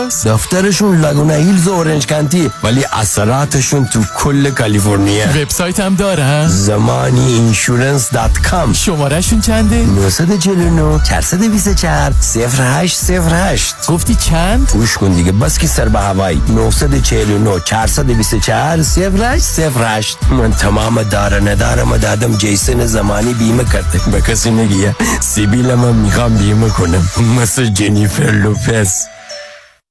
کجاست؟ دفترشون لگونا هیلز و اورنج کانتی ولی اثراتشون تو کل کالیفرنیا وبسایت هم دارن؟ زمانی insurance dot com شمارهشون چنده؟ 949 424 0808 گفتی چند؟ گوش کن دیگه بس که سر به هوایی 949 424 0808 من تمام داره ندارم دادم جیسن زمانی بیمه کرده به کسی نگیه سیبیل من می‌خوام بیمه کنم مثل جنیفر لوپس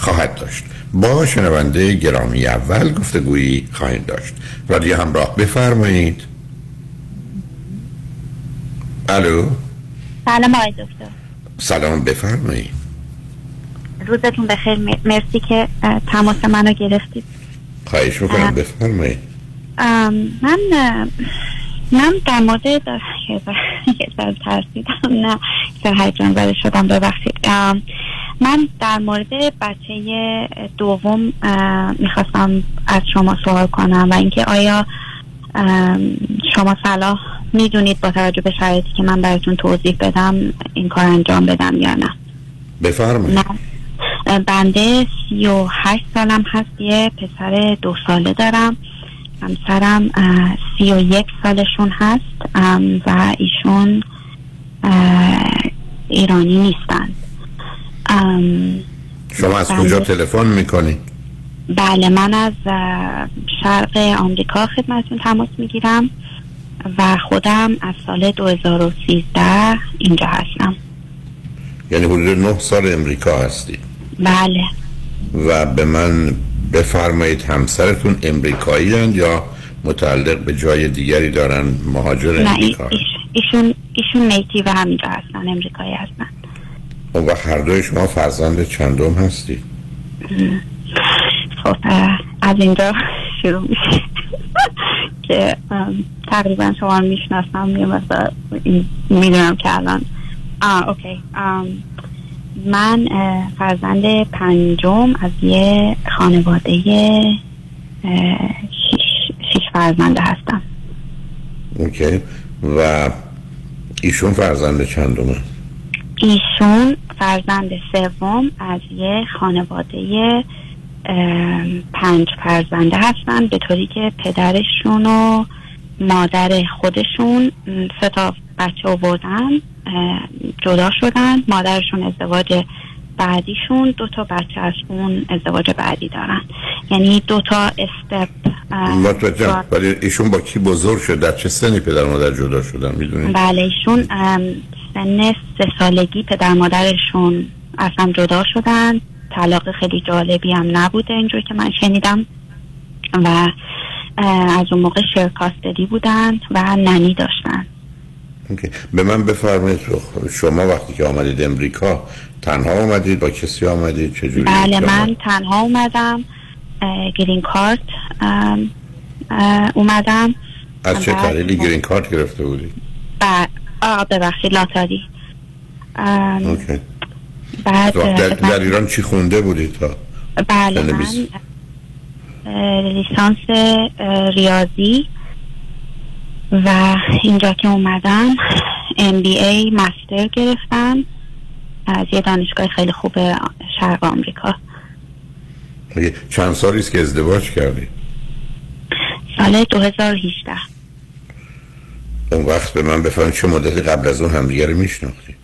خواهد داشت. با شنونده گرامی اول گفتگویی خواهیم داشت. رادیو همراه بفرمایید. الو؟ سلام آقای دکتر. سلام بفرمایید. روزتون بخیر. مرسی که تماس منو گرفتید. خواهش می‌کنم. بفرمایید. من من در مورد یه ترسیدم نه هیجان زده شدم ببخشید. من در مورد بچه دوم می‌خواستم از شما سوال کنم و اینکه آیا شما صلاح می‌دونید با توجه به شرایطی که من براتون توضیح بدم این کار انجام بدم یا نه؟ بفرمایید. بنده سی و هشت سالم هست یه پسر دو ساله دارم. همسرم سی و یک سالشون هست و ایشون ایرانی نیستند شما از بله. کجا تلفن می‌کنید بله من از شرق آمریکا خدمتون تماس می‌گیرم و خودم از سال 2013 اینجا هستم. یعنی حدود نه سال امریکا هستید بله. و به من بفرمایید همسرتون امریکایی یا متعلق به جای دیگری دارن مهاجر نه امریکا؟ ایش- ایشون ایشون نیتیو همینجا هستن امریکایی هستن. اون وقت هر دوی شما فرزند چندم هستی؟ خب از اینجا شروع میشه که تقریبا شما رو می‌شناسم یه مقدار می‌دونم که الان. اوکی. من فرزند پنجم از یه خانواده شیش فرزنده هستم. اوکی. و ایشون فرزند چندمه؟ ایشون فرزند سوم از یه خانواده پنج فرزنده هستن به طوری که پدرشون و مادر خودشون سه تا بچه آوردن جدا شدن. مادرشون ازدواج بعدیشون دو تا بچه از اون ازدواج بعدی دارن. یعنی دو تا استپ متوجهم. ولی ایشون با کی بزرگ شد؟ در چه سنی پدر و مادر جدا شدن؟ می‌دونید بله ایشون سن سه سالگی پدر مادرشون اصلا جدا شدن. طلاق خیلی جالبی هم نبوده اینجور که من شنیدم. و از اون موقع شرکاستدی بودن و ننی داشتن. اوکی. به من بفرمایید شما وقتی که آمدید امریکا تنها آمدید با کسی آمدید؟ چجوری بله من؟ تنها اومدم. گرین کارت اومدم. از چه طریقی گرین کارت گرفته بودید؟ و آه ببخشید لاتاری. ام، اوکی. بعد در, در ایران چی خونده بودید تا؟ بله من لیسانس ریاضی و اینجا که اومدم MBA مستر گرفتم از یه دانشگاه خیلی خوب شرق آمریکا. چند سالی است که ازدواج کردید سال 2018 اون وقت به من بفرمایید چه مدتی قبل از اون همدیگه رو میشناختید؟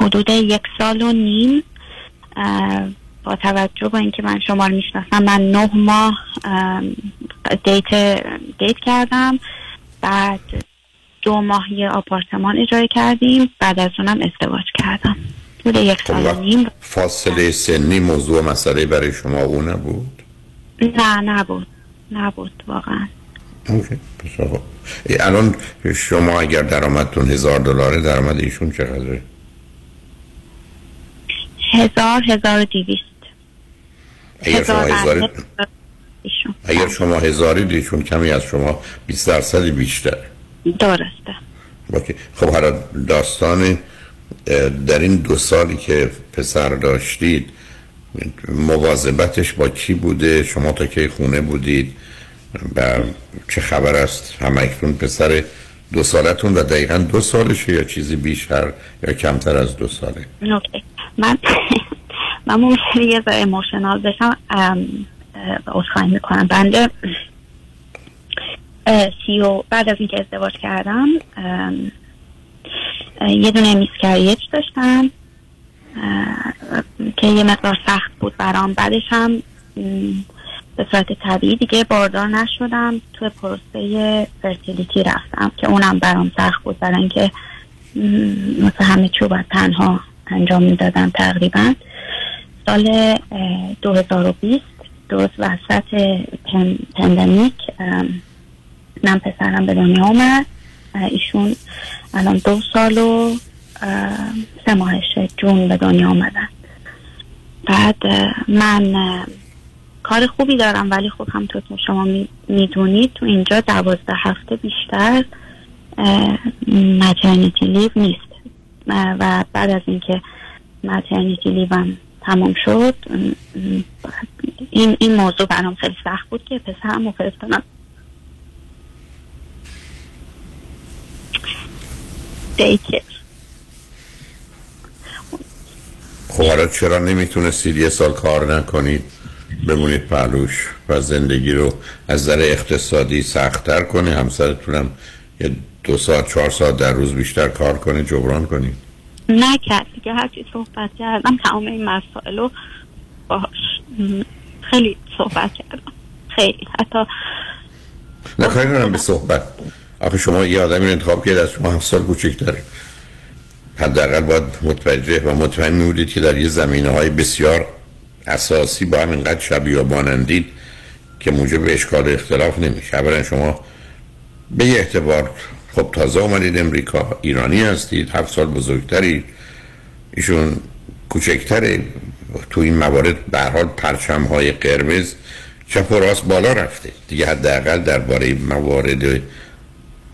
حدود یک سال و نیم با توجه به اینکه من شما رو می‌شناسم من نه ماه دیت دیت کردم بعد دو ماه یه آپارتمان اجاره کردیم بعد از اونم ازدواج کردم. حدود یک خب سال و وقت نیم. فاصله سنی موضوع مسئله برای شما او نبود؟ نه نبود. نبود واقعا. الان شما اگر درآمدتون هزار دلاره درآمد ایشون چقدره؟ هزار هزار دیویست اگر شما هزار هزاری. اگر شما هزاری ایشون کمی از شما 20 درصدی بیشتر. درسته. اوکی. خب حالا داستان در این دو سالی که پسر داشتید مواظبتش با کی بوده؟ شما تا کی خونه بودید؟ و چه خبر است؟ همکنون پسر دو سالتون و دقیقا دو سالشه یا چیزی بیشتر یا کمتر از دو ساله؟ من من ممکنه یه ذره emotional بشم. عذرخواهی می‌کنم. بنده اه، سی و بعد از اینکه ازدواج کردم یه دونه miscarriage داشتم. که یه مقدار سخت بود برام. بعدش هم به صورت طبیعی دیگه باردار نشدم. توی پروسه fertility رفتم که اونم برام سخت بود. برای اینکه مثل همه رو باید تنها انجام می‌دادم تقریبا. سال اه، 2020 درست وسط پن- پندمیک من پسرم به دنیا اومد. ایشون الان دو سال و سه ماهشه جون به دنیا آمدن. بعد من کار خوبی دارم ولی خب همطور که شما می‌دونید تو اینجا دوازده هفته بیشتر مترنیتی لیو نیست. و بعد از اینکه مترنیتی لیوم تمام شد این این موضوع برام خیلی سخت بود که پسرم رو فرستادم. دیکر خب حالا چرا نمی‌تونستید یه سال کار نکنید؟ بمونید پهلوش و زندگی رو از نظر اقتصادی سختتر کنه همسرتونم یه دو ساعت چهار ساعت در روز بیشتر کار کنه جبران کنید نکرد دیگه هرچی صحبت کردم تمام این مسائل رو باهاش م، خیلی صحبت کردم. خیلی. حتی نه کاری به صحبت. آخه شما یه آدمی رو انتخاب کرد از شما هفت سال کوچکتره حداقل باید متوجه و مطمئن می بودید که در یه زمینه های بسیار اساسی با هم اینقدر شبیه و مانندید که موجب اشکال اختلاف نمیشه. اولا شما به یه اعتبار خب تازه اومدید امریکا ایرانی هستید هفت سال بزرگتری ایشون کوچکتره. تو این موارد به حال پرچم های قرمز چپ و راست بالا رفته. دیگه حداقل درباره موارد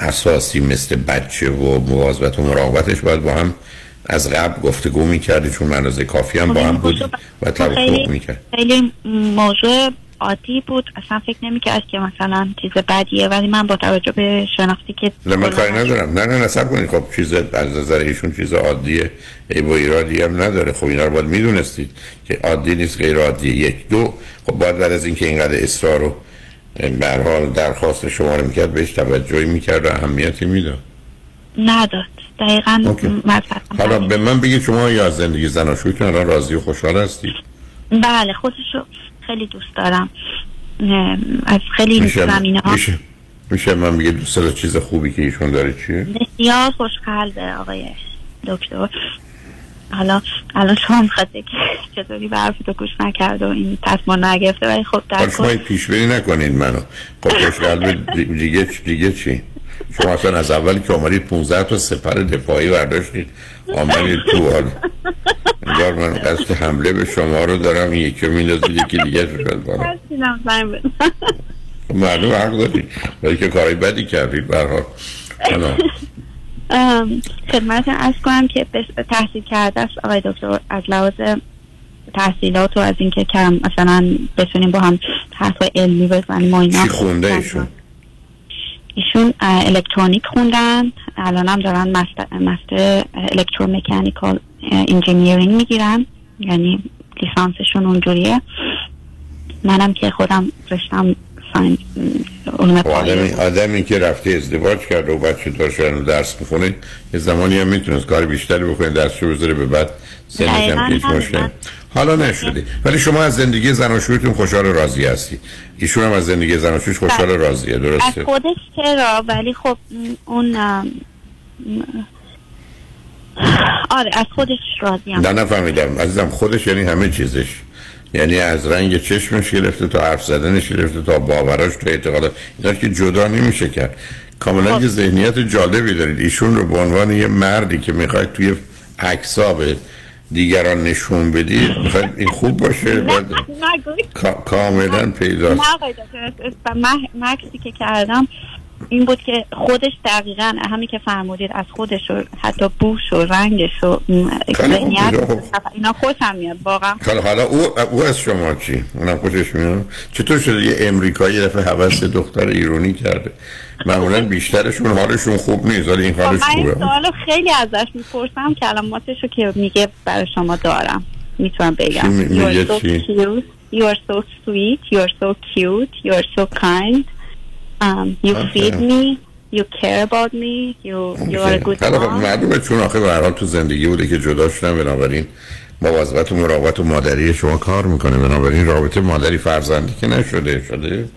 اساسی مثل بچه و مواظبت و مراقبتش باید با هم از قبل گفتگو می‌کردی چون منازه کافی هم با هم بود و توافق می‌کرد خیلی موضوع عادی بود. اصلا فکر نمی‌کرد که مثلا چیز بدیه ولی من با توجه به شناختی که نه من کاری ندارم. نه نه نصب کنید. خب چیز از نظر ایشون چیز عادیه. ای با ایرادی هم نداره. خب اینا رو باید می‌دونستید که عادی نیست غیر عادیه. یک دو خب باید بعد از اینکه اینقدر اصرار رو هر حال درخواست شما رو می‌کرد بهش توجهی می‌کرد و اهمیتی می‌داد. نداد. دقیقا حالا به من بگید شما یا از زندگی زناشویتون الان راضی و خوشحال هستید بله خودشو خیلی دوست دارم. از خیلی زمینه ها میشه میشه من بگید دوست داره چیز خوبی که ایشون داره چیه؟ بسیار خوشقلبه آقای دکتر. حالا الان شما می‌خواد که چطوری به حرفتو گوش نکرد و این تصمیم نگرفته ولی خب در شما کل پیش بینی نکنید منو. خب خوشقلب دیگه دیگه چی؟ شما اصلا از اولی که آمدید 15 تا سپر دفاعی برداشتید. آمدید تو حال. انگار من قصد حمله به شما رو دارم یکی میندازید یکی دیگه شد. خب معلوم حق دارید ولی که کارهای بدی کردید به خدمت ارز کنم که تحصیل کرده است آقای دکتر از لحاظ تحصیلات و از اینکه کم مثلا بتونیم با هم حرف علمی بزنیم و اینا. چی خونده ایشون؟ ایشون الکترونیک خوندن. الان هم دارن master, master electromechanical engineering می‌گیرن. یعنی لیسانسشون اونجوریه. منم که خودم رشتم علوم خب آدمی, آدمی که رفته ازدواج کرده و بچه داشته و درس می‌خونه یه زمانی هم می‌تونست کار بیشتری بکنه درسشو بذاره به بعد سنش هم هیچ همین. مشکل حالا نشده. ولی شما از زندگی زناشویتون خوشحال و راضی هستی. ایشون هم از زندگی زناشویش خوشحال و راضیه از درسته؟ خودش چرا؟ ولی خب اون آره از خودش راضیم. نه نفهمیدم عزیزم خودش یعنی همه چیزش. یعنی از رنگ چشمش گرفته تا حرف زدنش گرفته تا باوراش تا اعتقادات اینا که جدا نمیشه کرد. کاملا یه ذهنیت جالبی دارید. ایشون رو به عنوان یه مردی که می‌خواید توی عکسا به دیگران نشون بدید می‌خواید این خوب باشه؟ کاملا پیدا نه مکسی که کردم این بود که خودش دقیقا همین که فرمودید از خودش و حتی بوش و رنگش و ذهنیت خوب. اینا خوشم میاد واقعا حالا حالا او, او از شما چی؟ اونم خوشش میاد؟ چطور شده؟ یه امریکایی یه دفعه حوث دختر ایرانی کرده. معمولا بیشترشون حالشون خوب نیست ولی این خب حالش من خوبه. سوالو خیلی ازش می‌پرسم کلماتش رو که میگه برای شما دارم. می‌تونم بگم. می- میگه You are so cute. You are so sweet. You are so cute. You are so kind. Um, You Okay. feed me You care about me You, you are a good حالا mom. معلومه چون آخه به تو زندگی بوده که جدا شدن بنابراین مواظبت و مراقبت و مادری شما کار می‌کنه. بنابراین رابطه مادری فرزندی که نشده شده؟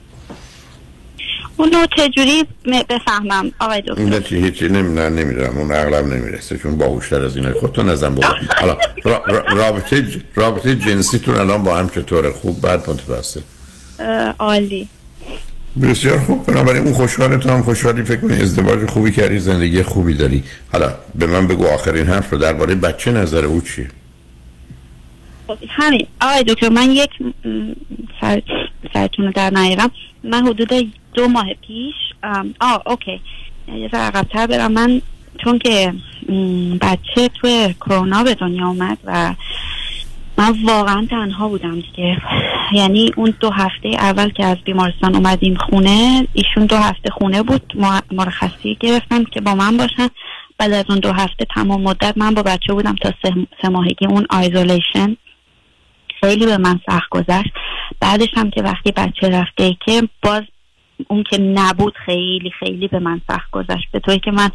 اونو چجوری بفهمم آقای دکتر؟ این چی هیچی نمی‌دونم نمی‌دونم. اون عقلم نمی‌رسه چون باهوشتر از اینه خودتون نزن بابا. حالا را- را- رابطه ج- رابطه جنسیتون الان با هم چطوره؟ خوب بد متوسط؟ عالی. بسیار خوب. بنابراین اون خوشحال تو هم خوشحالی فکر کنی ازدواج خوبی کردی زندگی خوبی داری. حالا به من بگو آخرین حرف رو درباره بچه نظر او چیه؟ خب، همین. آقای دکتر من یک سر سرتون رو در نیارم. من حدود دو ماه پیش آه اوکی. یه ذره عقب‌تر برم. من چون که بچه توی کرونا به دنیا اومد و من واقعا تنها بودم دیگه. یعنی اون دو هفته اول که از بیمارستان اومدیم خونه ایشون دو هفته خونه بود. ما- مرخصی گرفتن که با من باشن. بعد از اون دو هفته تمام مدت من با بچه بودم تا سه ماهگی اون آیزولیشن خیلی به من سخت گذشت. بعدش هم که وقتی بچه رفته که باز اون که نبود خیلی خیلی به من سخت گذشت. به طوری که من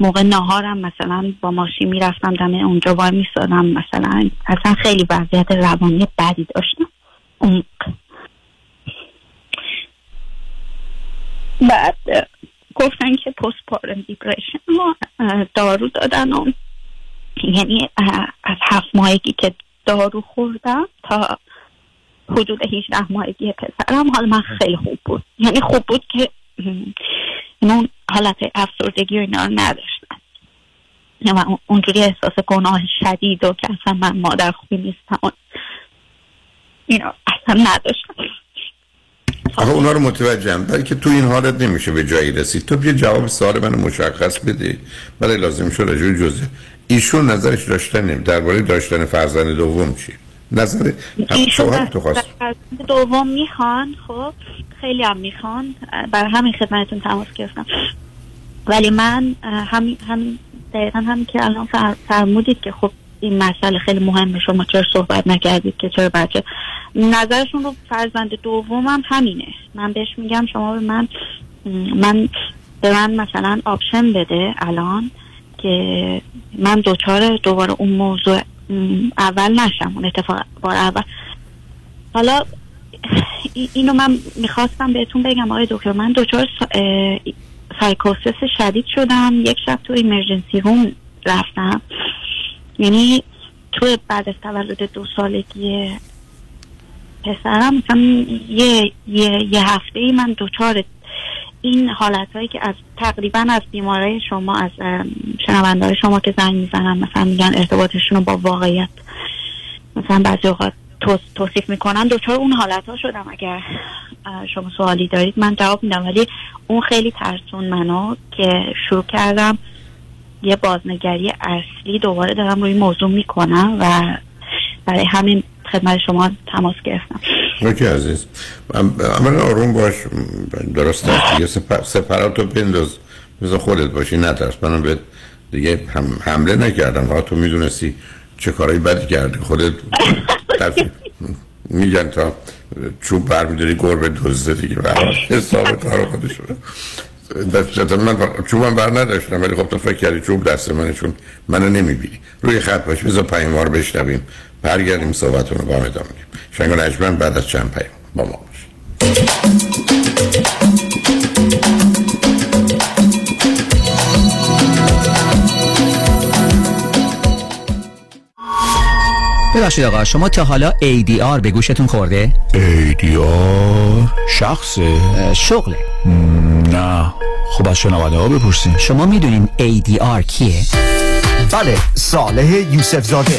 موقع نهارم مثلا با ماشین می‌رفتم دم اونجا وای میستادم مثلا اصلا خیلی وضعیت روانی بدی داشتم. اون بعد گفتن که پست پارم اه، دارو دادن و یعنی از هفت ماهگی که دارو خوردم تا حدود 18 ماهگی پسرم حال من خیلی خوب بود. یعنی خوب بود که اون حالت افسردگی و اینا رو نداشتم و اون- اونجوری احساس گناه شدید و که اصلا من مادر خوبی نیستم و اینا اصلا نداشتم. آخه اونا رو متوجهم. ولی که تو این حالت نمیشه به جایی رسید. تو بیا جواب سوال منو مشخص بده ولی لازم شد به جزء ایشون نظرش داشتن درباره داشتن فرزند دوم چی؟ نظر شوهر تو خواست. دوم می‌خوان خب خیلی هم می‌خوان. برای همین خدمتتون تماس گرفتم. ولی من همین هم دقیقا هم که الان فر- فرمودید که خب این مسئله خیلی مهمه شما چرا صحبت نکردید که چرا بچه؟ نظرشون رو فرزند دومم همینه. من بهش میگم شما به من من به من مثلا option بده الان که من دچار دوباره اون موضوع اول نشم اون اتفاق بار اول. حالا ای- اینو من می‌خواستم بهتون بگم آقای دکتر. من دچار سایکوسس شدید شدم. یک شب تو emergency room رفتم. یعنی تو بعد از تولد دو سالگی پسرم مثلا یه, یه, یه هفته ای من دچار این حالت هایی که از تقریبا از بیماره شما از شنونده شما که زنگ می‌زنن مثلا میگن ارتباطشون رو با واقعیت مثلا بعضی اوقات توص- توصیف می‌کنن دچار اون حالت ها شدم. اگر شما سوالی دارید من جواب میدم. ولی اون خیلی ترسون منو که شروع کردم یه بازنگری اصلی دوباره دارم روی موضوع می‌کنم و برای همین خدمت شما تماس گرفتم. اوکی عزیز. عملا آروم باش درست است. دیگه سپر سپراتو بنداز. بذار خودت باشی نترس منم به دیگه هم حمله نکردم. فقط تو می‌دونستی چه کارایی بدی کردی. خودت میگن تا چوب برمیداری گربه دزده دیگه. حساب کار خودش رو. دست من چوبم بر نداشتم ولی خب تو فکر کردی چوب دست منه چون منو نمی‌بینی. روی خط باش بذار پیام رو بشنویم. برگردیم صحبتون رو با هم ادامه میدیم شنگ و نجمن بعد از چند پیام. با ما ببخشید آقا شما تا حالا ADR به گوشتون خورده؟ ایدیار شخصه؟ شغله. نه. خب از شنونده ها بپرسیم شما می‌دونین ADR کیه؟ بله صالح یوسف زاده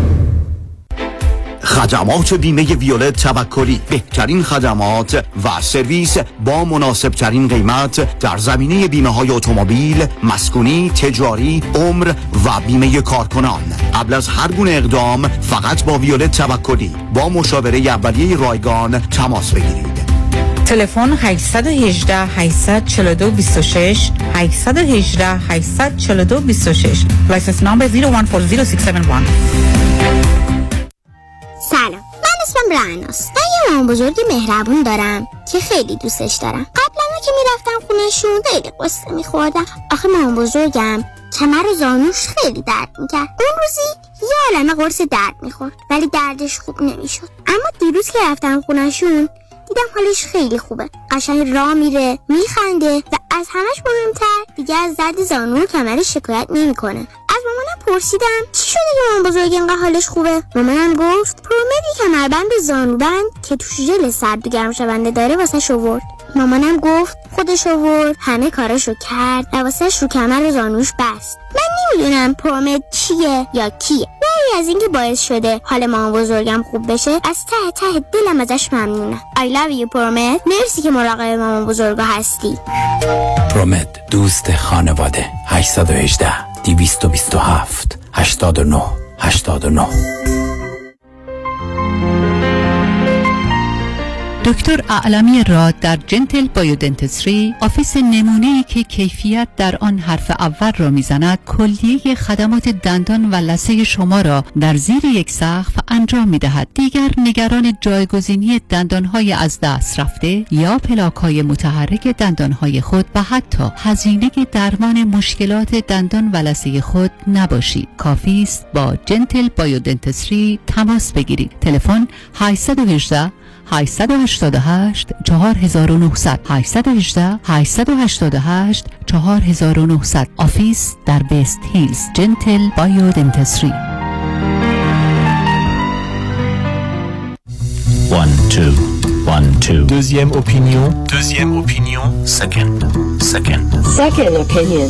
خدمات بیمه ویولت توکلی. بهترین خدمات و سرویس با مناسب ترین قیمت در زمینه بیمه های اتومبیل، مسکونی، تجاری، عمر و بیمه کارکنان. قبل از هر گونه اقدام فقط با ویولت توکلی. با مشاوره اولیه رایگان تماس بگیرید. تلفن 818 842 26 818 842 26 license number 01406711 سلام. من اسمم رعناست. من یه مامان بزرگی مهربون دارم که خیلی دوستش دارم. قبلا که می‌رفتم خونهشون خیلی قصه میخوردم. آخه مامان بزرگم کمر و زانوش خیلی درد می‌کرد. اون روزی یه عالمه قرص درد می‌خورد ولی دردش خوب نمی‌شد. اما دیروز که رفتم خونهشون دیدم حالش خیلی خوبه. قشنگ راه میره میخنده و از همش مهمتر دیگه از درد زانو و کمرش شکایت نمی‌کنه. از مامانم پرسیدم چی شده که مامان بزرگ اینقدر حالش خوبه؟ مامانم گفت پرومدی کمربند زانوبند که توش ژل سرد و گرم شونده داره واسه شورد مامانم گفت خودش آورد همه کاراشو کرد و واسهش رو کمر و زانوش بست. من نمی‌دونم پرومد چیه یا کیه. ولی از اینکه باعث شده حال مامان بزرگم خوب بشه از ته ته دلم ازش ممنونم. I love you پرومد مرسی که مراقب مامان بزرگا هستی. پرومد دوست خانواده. 818 227 89 89 دکتر اعلمی راد در Gentle Biodentistry office نمونه ای که کیفیت در آن حرف اول را می‌زند کلیه خدمات دندان و لثه شما را در زیر یک سقف انجام می دهد دیگر نگران جایگزینی دندانهای از دست رفته یا پلاک های متحرک دندانهای خود و حتی هزینه درمان مشکلات دندان و لثه خود نباشید. کافی است با Gentle Biodentistry تماس بگیرید. تلفن 818 888 4900 office در West Hills. Gentle Biodentistry 1 2 3 deuxième opinion deuxième opinion second second second opinion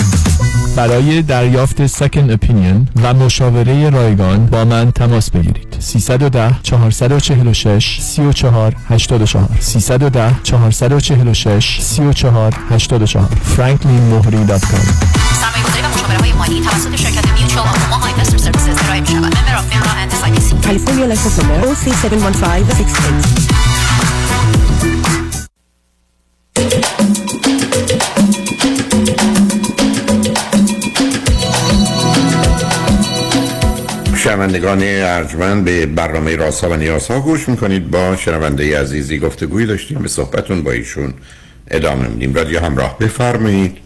برای دریافت سکن اپینین و مشاوره رایگان با من تماس بگیرید. 310 446 34 84 310 446 34 84 franklinmohri.com سرمایه‌گذاری و مشاوره های مالی توسط شرکت Mutual of Omaha Investor Services ارائه می‌شود. member of FINRA and S California license number 0371568 شنوندگان ارجمند به برنامه راسا و نیاسا گوش می‌کنید. با شنونده عزیزی گفتگوی داشتیم. به صحبتون با ایشون ادامه میدیم. رادیو همراه بفرمایید.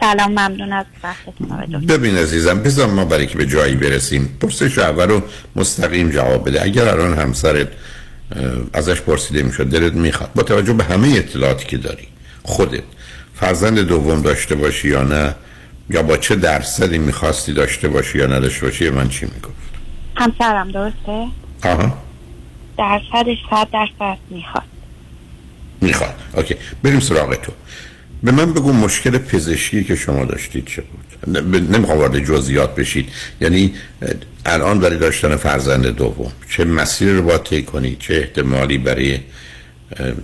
سلام ممنون از وقتتون. ببین عزیزم بذار ما برای که به جایی برسیم پرسش اول رو مستقیم جواب بده. اگر الان همسرت ازش پرسیده می‌شد دلت می‌خواد با توجه به همه اطلاعاتی که داری خودت فرزند دوم داشته باشی یا نه یا با چه درصدی می‌خواستی داشته باشی یا نداشته باشی من چی می‌گفت؟ همسرم درسته؟ آها. درصدش صد درصد می‌خواد. می‌خواد. اوکی. بریم سراغ تو. به من بگو مشکل پزشکی که شما داشتید چه بود؟ نمی‌خوام وارد جزئیات بشید. یعنی الان برای داشتن فرزند دوم چه مسیر رو باید طی کنید چه احتمالی برای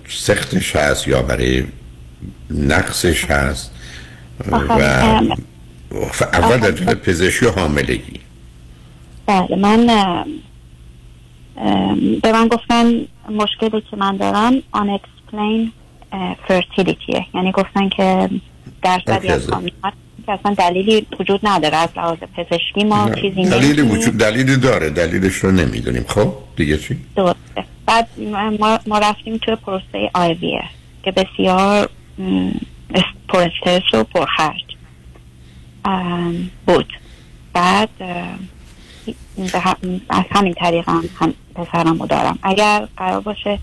سختش هست یا برای نقصش هست؟ و اول در جهت پزشکی و حاملگی. بله من به من گفتن مشکلی که من دارم unexplained اه، fertilityه یعنی گفتن که درصدی اوکی، از خانم‌ها که اصلا دلیلی وجود نداره از لحاظ پزشکی ما چیزی دلیلی. وجود دلیلی داره دلیلش رو نمی‌دونیم. خب دیگه چی؟ درسته. بعد ما, ما رفتیم توی پروسه آیویه که بسیار م، اس- پر استرس و پرخرج. بود. بعد از همین طریق هم, هم پسرم دارم. اگر قرار باشه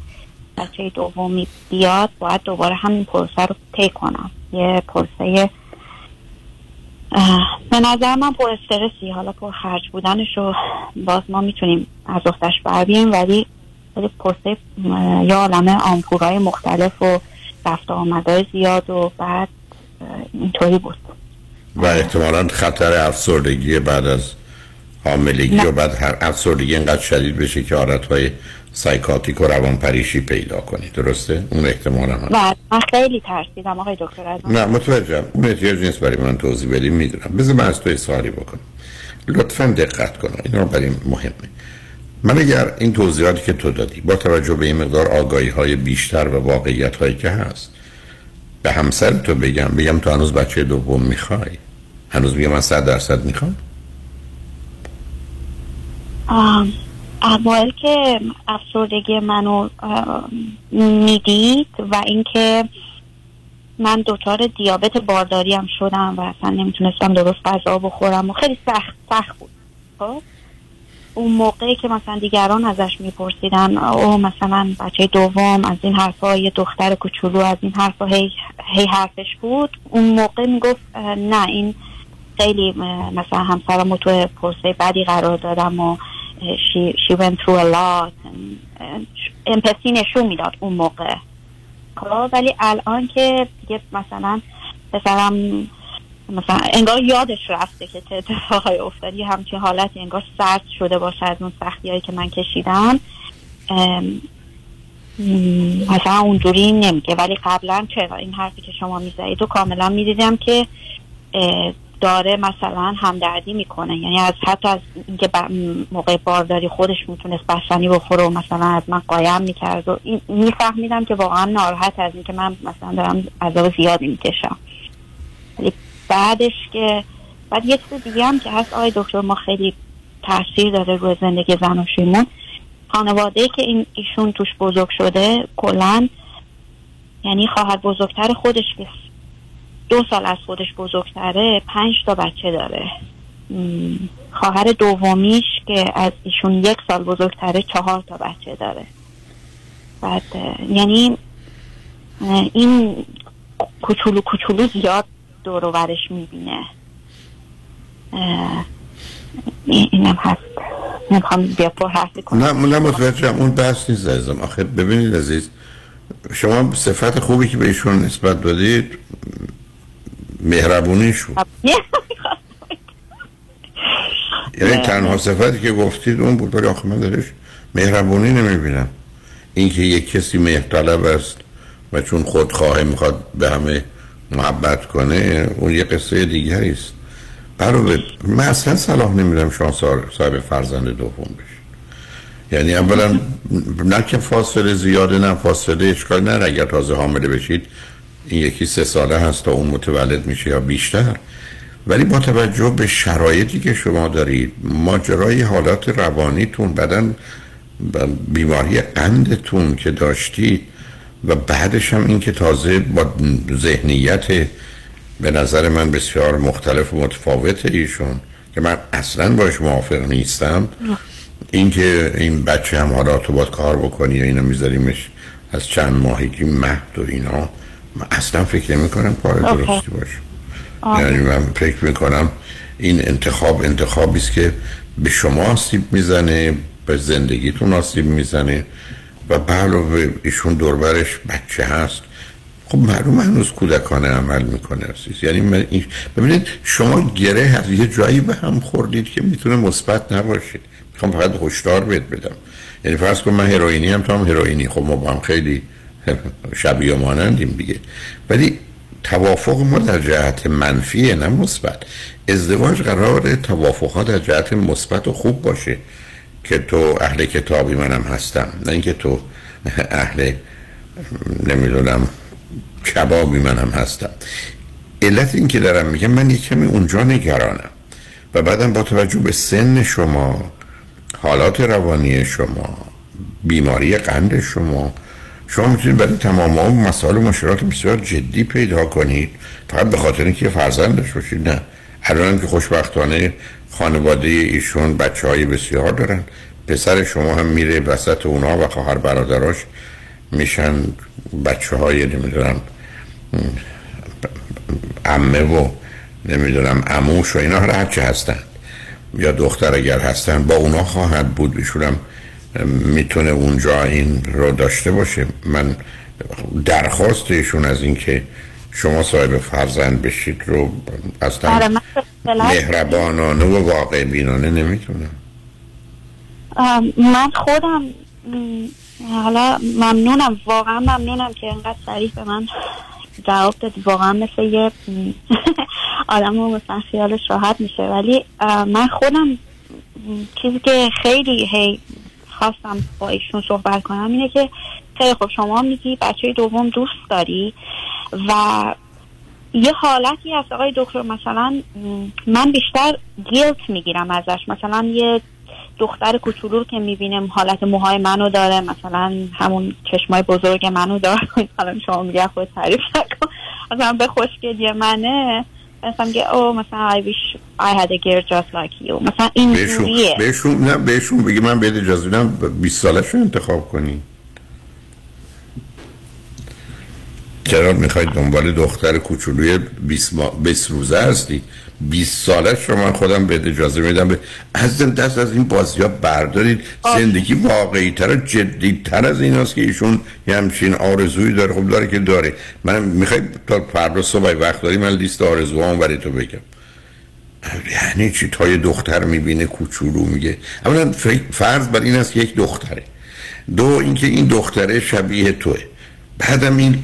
بچه دومی بیاد باید دوباره همین پروسه رو طی کنم. یه پروسه به نظر من پر استرسی. حالا پر خرج بودنش رو باز ما می‌تونیم از اختش بر ولی ولی پرسه یا عالمه آمپورای مختلف و رفت و آمدهای زیاد و بعد اینطوری بود. و احتمالا خطر افسردگی بعد از حاملگی نه. و بعد هر افسردگی اینقدر شدید بشه که حالتهای سایکاتیک و روانپریشی پیدا کنی درسته؟ اون احتمال هم هست. من خیلی ترسیدم آقای دکتر از. نه متوجهم. اون احتیاج نیست برای من توضیح بدی می‌دونم. بذار من از تو یه سوالی بکنم. لطفا دقت کن این رو برای مهمه. من اگر این توضیحاتی که تو دادی با توجه به این مقدار آگاهی های بیشتر و واقعیت هایی که هست به همسر تو بگم بگم تو هنوز بچه دوم می‌خوای؟ هنوز میگم من صد درصد می‌خوام؟ اول که افسردگی منو می‌دید و اینکه من دچار دیابت بارداری هم شدم و اصلا نمی‌تونستم درست غذا بخورم و خیلی سخت سخت بود. خب؟ اون موقعی که مثلا دیگران ازش میپرسیدن او مثلا بچه دوم از این حرفا یه دختر کوچولو از این حرفا هی, هی حرفش بود. اون موقع می‌گفت نه این خیلی مثلا همسرم تو پرسه بدی قرار دادم و she, she went through a lot. امپسی نشون می‌داد اون موقع. خب ولی الان که دیگه مثلا پسرم مثلا انگار یادش رفته که چه اتفاقای افتاد یه همچین حالتی انگار سرد شده باشه از اون سختی هایی که من کشیدم. مثلا اونجوری نمیگه. ولی قبلا چرا؟ این حرفی که شما می‌زنید و کاملا می‌دیدم که داره مثلا همدردی می‌کنه. یعنی از حتی از اینکه موقع بارداری خودش می‌تونست بستنی بخوره و مثلا از من قایم می‌کرد و میفهمیدم که واقعا ناراحت از اینکه من مثلا دارم عذاب زیادی می‌کشم. بعدش که بعد یه چیز دیگه هم که هست آقای دکتر ما خیلی تاثیر داره روی زندگی زناشویمون خانواده که این ایشون توش بزرگ شده کلا یعنی خواهر بزرگتر خودش که دو سال از خودش بزرگتره پنج تا بچه داره. خواهر دومیش که از ایشون یک سال بزرگتره چهار تا بچه داره. بعد یعنی این کوچولو کوچولو زیاد دور و می‌بینه. اینم هست. نمی‌خوام بیا پر حرفی کنم. نه نه متوجهم اون بحث نیست عزیزم. آخه ببینید عزیز شما صفت خوبی که به ایشون نسبت دادید مهربونیشون یعنی تنها صفتی که گفتید اون بود ولی آخه من درش مهربونی نمی‌بینم. اینکه یک کسی مهرطلب است و چون خودخواهه می‌خواد به همه محبت کنه اون یه قصه دیگری است. برای من اصلا صلاح نمیدم شما صاحب فرزند دوم بشید یعنی اولا نه که فاصله زیاده نه فاصله اشکال نه اگر تازه حامله بشید این یکی سه ساله هست تا اون متولد میشه یا بیشتر. ولی با توجه به شرایطی که شما دارید ماجرای حالات روانیتون بدن بیماری قندتون که داشتید و بعدش هم این که تازه با ذهنیت به نظر من بسیار مختلف و متفاوت ایشون که من اصلا باش موافق نیستم اینکه این بچه هم حالا تو باید کار بکنی یا اینو میذاریمش از چند ماهگی مهد و اینا من اصلا فکر نمی کنم کار درستی باشه. یعنی من فکر می‌کنم این انتخاب انتخابی است که به شما آسیب می‌زنه به زندگیتون آسیب می‌زنه. و علاوه ایشون دوربرش بچه هست. خب معلوم هنوز کودکانه عمل می‌کنه عزیز. یعنی من این ببینید شما گره از یه جایی به هم خوردید که می‌تونه مثبت نباشه. می‌خوام فقط هشدار بهت بدم. یعنی فرض کن من هروئینی هم تو هم هروئینی خب ما با هم خیلی شبیه و مانندیم دیگه. ولی توافق ما در جهت منفیه نه مثبت. ازدواج قرار توافقات در جهت مثبت و خوب باشه. که تو اهل کتابی منم هستم. نه اینکه تو اهل نمی‌دونم کبابی منم هستم. علت این که دارم میگم من یک کمی اونجا نگرانم. و بعدم با توجه به سن شما حالات روانی شما بیماری قند شما شما می‌تونید برای تمام اون مسائل و مشکلات بسیار جدی پیدا کنید. فقط به خاطر اینکه فرزند داشته باشید نه. الان که خوشبختانه خانواده ایشون بچه های بسیار دارن. پسر شما هم میره وسط اونا و خواهر برادراش میشن بچه های نمی‌دونم امه و نمی‌دونم اموش و اینا چه هستن. یا دختر اگر هستن با اونا خواهد بود. ایشونم می‌تونه اونجا این رو داشته باشه. من درخواست ایشون از اینکه شما صاحب فرزند بشید رو اصلا آره من اصطلاح- مهربانانه و واقع بینانه نمی‌تونم. من خودم حالا ممنونم واقعا ممنونم که اینقدر صریح به من جواب دادی واقعا مثل یه آدم رو مثلا خیالش راحت میشه. ولی من خودم چیزی که خیلی هی خواستم با ایشون صحبت کنم اینه که خیلی خب شما میگی بچه دوم دوست داری؟ و یه حالتی هست. آقای دکتر مثلا من بیشتر گیلت می‌گیرم ازش. مثلا یه دختر کوچولو که می‌بینم حالت موهای منو داره مثلا همون چشمای بزرگ منو داره. حالا شما میگه خود تعریف نکن. مثلا به خوشگلی منه. مثلا میگه او مثلا I wish I had a girl just like you. مثلا این بهشون بهشون نه بهشون بگی من بهت اجازه میدم 20 سالش رو انتخاب کنی. چرا می‌خواید دنبال دختر کوچولوی 20 ما 20 روزه هستی؟ 20 سالش رو من خودم بهت اجازه میدم به از دست از این بازی ها بردارید زندگی واقعی تر و جدی تر از این هست که ایشون یه همچین آرزویی داره. خب داره که داره. من می‌خوای تا فردا صبح وقت داری من لیست آرزوهام برای تو بگم. یعنی چی؟ تا یه دختر می‌بینه کوچولو میگه. اولا فرض بر این است که یک دختره. دو اینکه این دختره شبیه توه. بعدم این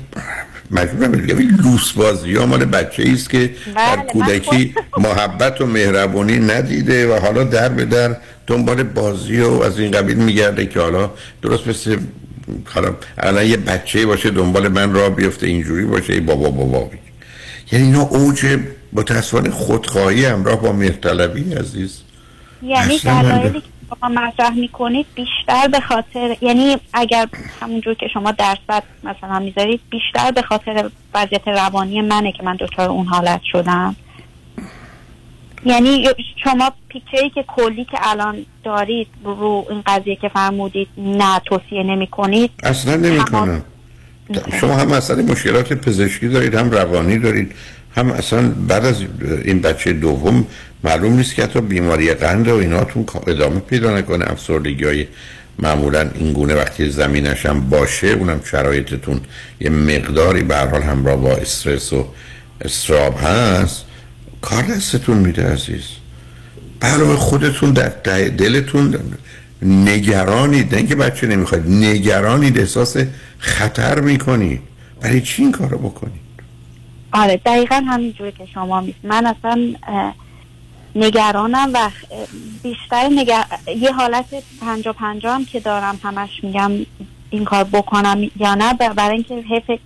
مجبورم بگم این لوس بازی ها مال بچه است که در بله، کودکی محبت و مهربانی ندیده و حالا در به در دنبال بازی و از این قبیل میگرده که حالا درست مثل حالا الان یه بچه باشه دنبال من را بیفته اینجوری باشه ای بابا بابا بگه. یعنی اینا اوج متاسفانه خودخواهی همراه با مهرطلبی عزیز. یعنی دلایلی شما مطرح می‌کنید بیشتر به خاطر یعنی اگر همونجور که شما درصد مثلا می‌ذارید بیشتر به خاطر وضعیت روانی منه که من دچار اون حالت شدم. یعنی شما پیکچری که کلی که الان دارید رو این قضیه که فرمودید نه توصیه نمی کنید اصلا نمی کنم شما هم اصلا مشکلات پزشکی دارید هم روانی دارید. هم اصلا بعد از این بچه دوم معلوم نیست که حتی بیماری قند و ایناتون ادامه پیدا نکنه. افسردگی های معمولا این گونه وقتی زمینش هم باشه اونم شرایطتون یه مقداری به حال همراه با استرس و استراب هست. کار دستتون میده عزیز. برای خودتون در دلتون نگرانید. نه اینکه بچه نمی‌خواید نگرانید احساس خطر می‌کنید. برای چی این کارو بکنید؟ آره دقیقا همینجوری که شما میست من اصلا نگرانم و بیشتر نگر... یه حالت پنجا پنجا هم که دارم همش میگم این کار بکنم یا نه برای اینکه حیف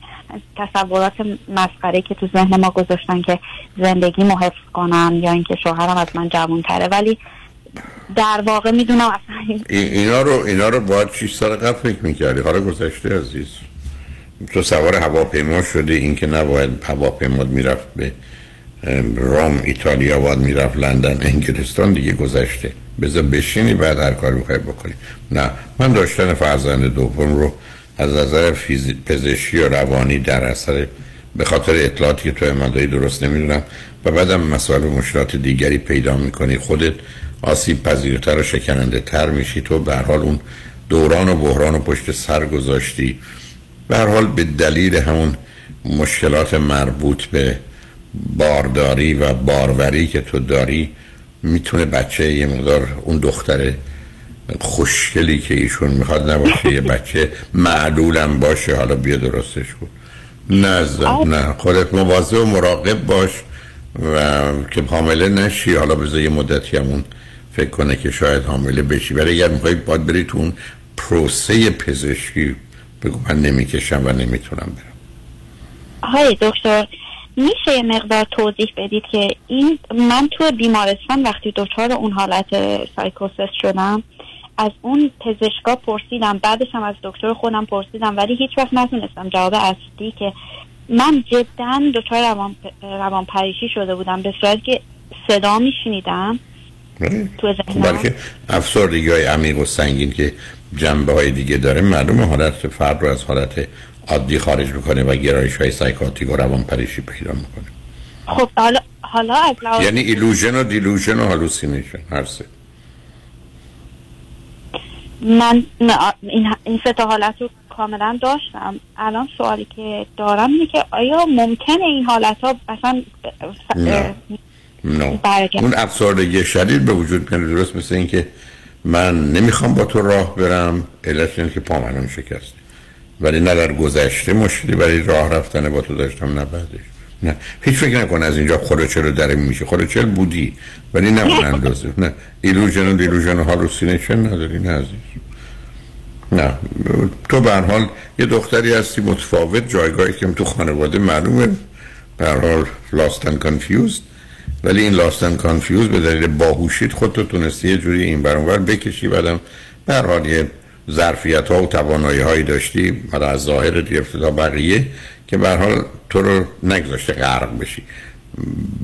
تصورات مسخره که تو ذهن ما گذاشتن که زندگی حفظ کنم یا اینکه شوهرم از من جوان تره ولی در واقع می‌دونم اصلا این ای- اینا رو اینا رو باید 6 سال قبل فکر می‌کردی. حالا گذشته عزیز. تو سوار هواپیما شده این که نباید هواپیما می‌رفت به روم ایتالیا باید می‌رفت لندن انگلستان دیگه گذشته. بذار بشینی بعد هر کاری می‌خوای بکنی. نه من داشتن فرزند دوم رو از نظر فیزی... پزشکی و روانی در اثر به خاطر اطلاعاتی که تو من درست نمی‌دونم و بعدم مسائل و مشکلات دیگری پیدا می‌کنی. خودت آسیب پذیرتر و شکننده تر میشی. تو به حال اون دوران و بحران و پشت سر گذاشتی. به حال به دلیل همون مشکلات مربوط به بارداری و باروری که تو داری می‌تونه بچه یه مقدار اون دختر خوشگلی که ایشون می‌خواد نباشه یه بچه معلولم باشه حالا بیا درستش کن. نه نه. خودت مواظب و مراقب باش و که حامله نشی. حالا بذار یه مدتی همون فکر کنه که شاید حامله بشی. ولی اگر می‌خوای باید بری تو اون پروسه پزشکی. بگو من نمی‌کشم و نمی‌تونم برم. آقای دکتر میشه یه مقدار توضیح بدید که این من توی بیمارستان وقتی دچار اون حالت سایکوسس شدم از اون پزشکا پرسیدم بعدش هم از دکتر خودم پرسیدم ولی هیچ وقت نتونستم جواب اصلی که من جدا دچار روان, روان پریشی شده بودم به صورتی که صدا میشنیدم. تو بلکه افسردگی های عمیق و سنگین که جنبه های دیگه داره معلومه حالت فرد رو از حالت عادی خارج می‌کنه و گرایش های psychotic و روان پریشی پیدا می‌کنه. خب حالا حالا از لحاظ یعنی illusion و delusion و hallucination. هر سه من این, این سه تا حالت رو کاملا داشتم. الان سوالی که دارم اینه که آیا ممکنه این حالت ها مثلا نه. اون افسردگی شدید به وجود میاد درست مثل اینکه من نمی‌خوام با تو راه برم علت اینه که پامنم شکسته ولی نه در گذشته مشکلی برای راه رفتن با تو داشتم نه بعدش. نه. هیچ فکر نکن از اینجا خلوچل رو در میشه. خلوچل بودی ولی نه اون اندازه. نه. illusion و delusion و hallucination نداری نه عزیز. نه. تو به هر حال یه دختری هستی متفاوت جایگاهی که تو خانواده معلومه. به هر حال lost confused ولی این lost and confused به دلیل باهوشیت خودتو تونستی یه جوری این بر اونور بکشی بعدم به حال یه ظرفیت ها و توانایی هایی داشتی حالا از ظاهر گرفته تا بقیه که به حال تو رو نگذاشته غرق بشی.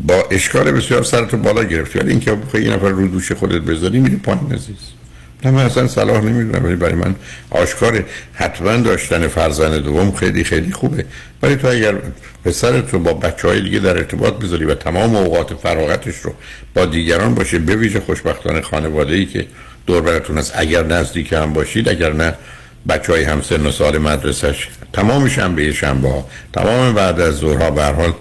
با اشکال بسیار سرتو بالا گرفتی. ولی اینکه بخوای یه نفر رو دوش خودت بذاری میری پایین عزیز. نه من اصلا صلاح نمی‌دونم ولی برای من آشکاره حتما داشتن فرزند دوم خیلی خیلی خوبه. ولی تو اگر پسرت رو با بچه های دیگه در ارتباط بذاری و تمام اوقات فراغتش رو با دیگران باشه به ویژه خوشبختانه خانواده ای که دور براتون است اگر نزدیک هم باشید اگر نه بچه های هم سن و سال مدرسش تمام شنبه شنبه ها تمام بعد از ظهرها به حال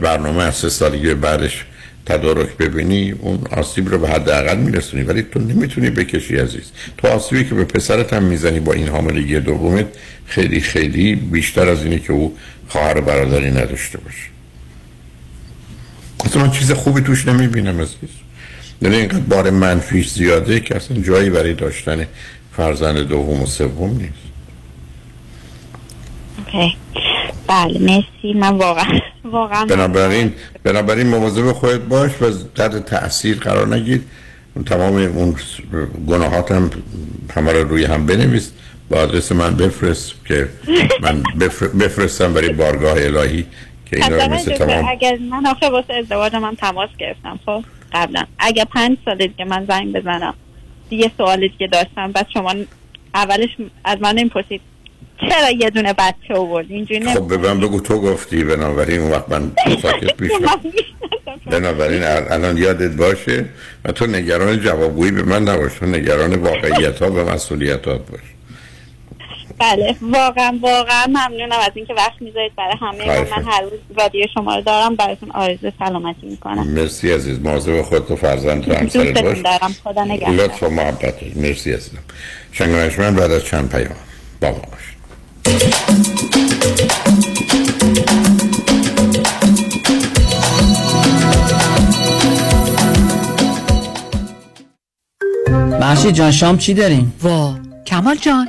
برنامه از سه سالگی بعدش تدارک ببینی اون آسیب رو به حداقل میرسونی. ولی تو نمی‌تونی بکشی عزیز. تو آسیبی که به پسرت هم می‌زنی با این حاملگی دومت خیلی خیلی بیشتر از اینه که او خواهر و برادری نداشته باشه. اصلا من چیز خوبی توش نمی‌بینم عزیز. یعنی اینقدر بار منفیش زیاده که اصلا جایی برای داشتن فرزند دوم و سوم نیست. اوکی. بله مرسی. من واقعا واقعا بنابراین بنابراین مواظب خودت باش و تحت تاثیر قرار نگیر. اون تمام اون گناهات هم همه رو روی هم بنویس. با آدرس من بفرست که من بفر... بفرستم برای بارگاه الهی که اینا رو مثل تمام اگر من آخه واسه ازدواجم هم تماس گرفتم خب قبلا. اگر پنج ساله دیگه من زنگ بزنم یه سوالی که داشتم بعد شما اولش از من نمی‌پرسید چرا یه دونه بچه آورد اینجوری خب به من بگو تو گفتی بنابراین اون وقت من ساکت میشم بنابراین ال- الان یادت باشه و تو نگران جوابگویی به من نباش تو نگران واقعیت ها و مسئولیتات باش. بله واقعا واقعا ممنونم از اینکه وقت می‌ذارید. برای همه من هر روز رادیو شما رو دارم. براتون آرزو سلامتی می‌کنم. مرسی عزیز. مواظب خودت و فرزند و همسرت باش. دارم. خدا نگهدار. لطف و محبت مرسی عزیزم. شنگانشمن بعد از چند پیام. با باش. محشید جان شام چی داریم؟ وا کمال جان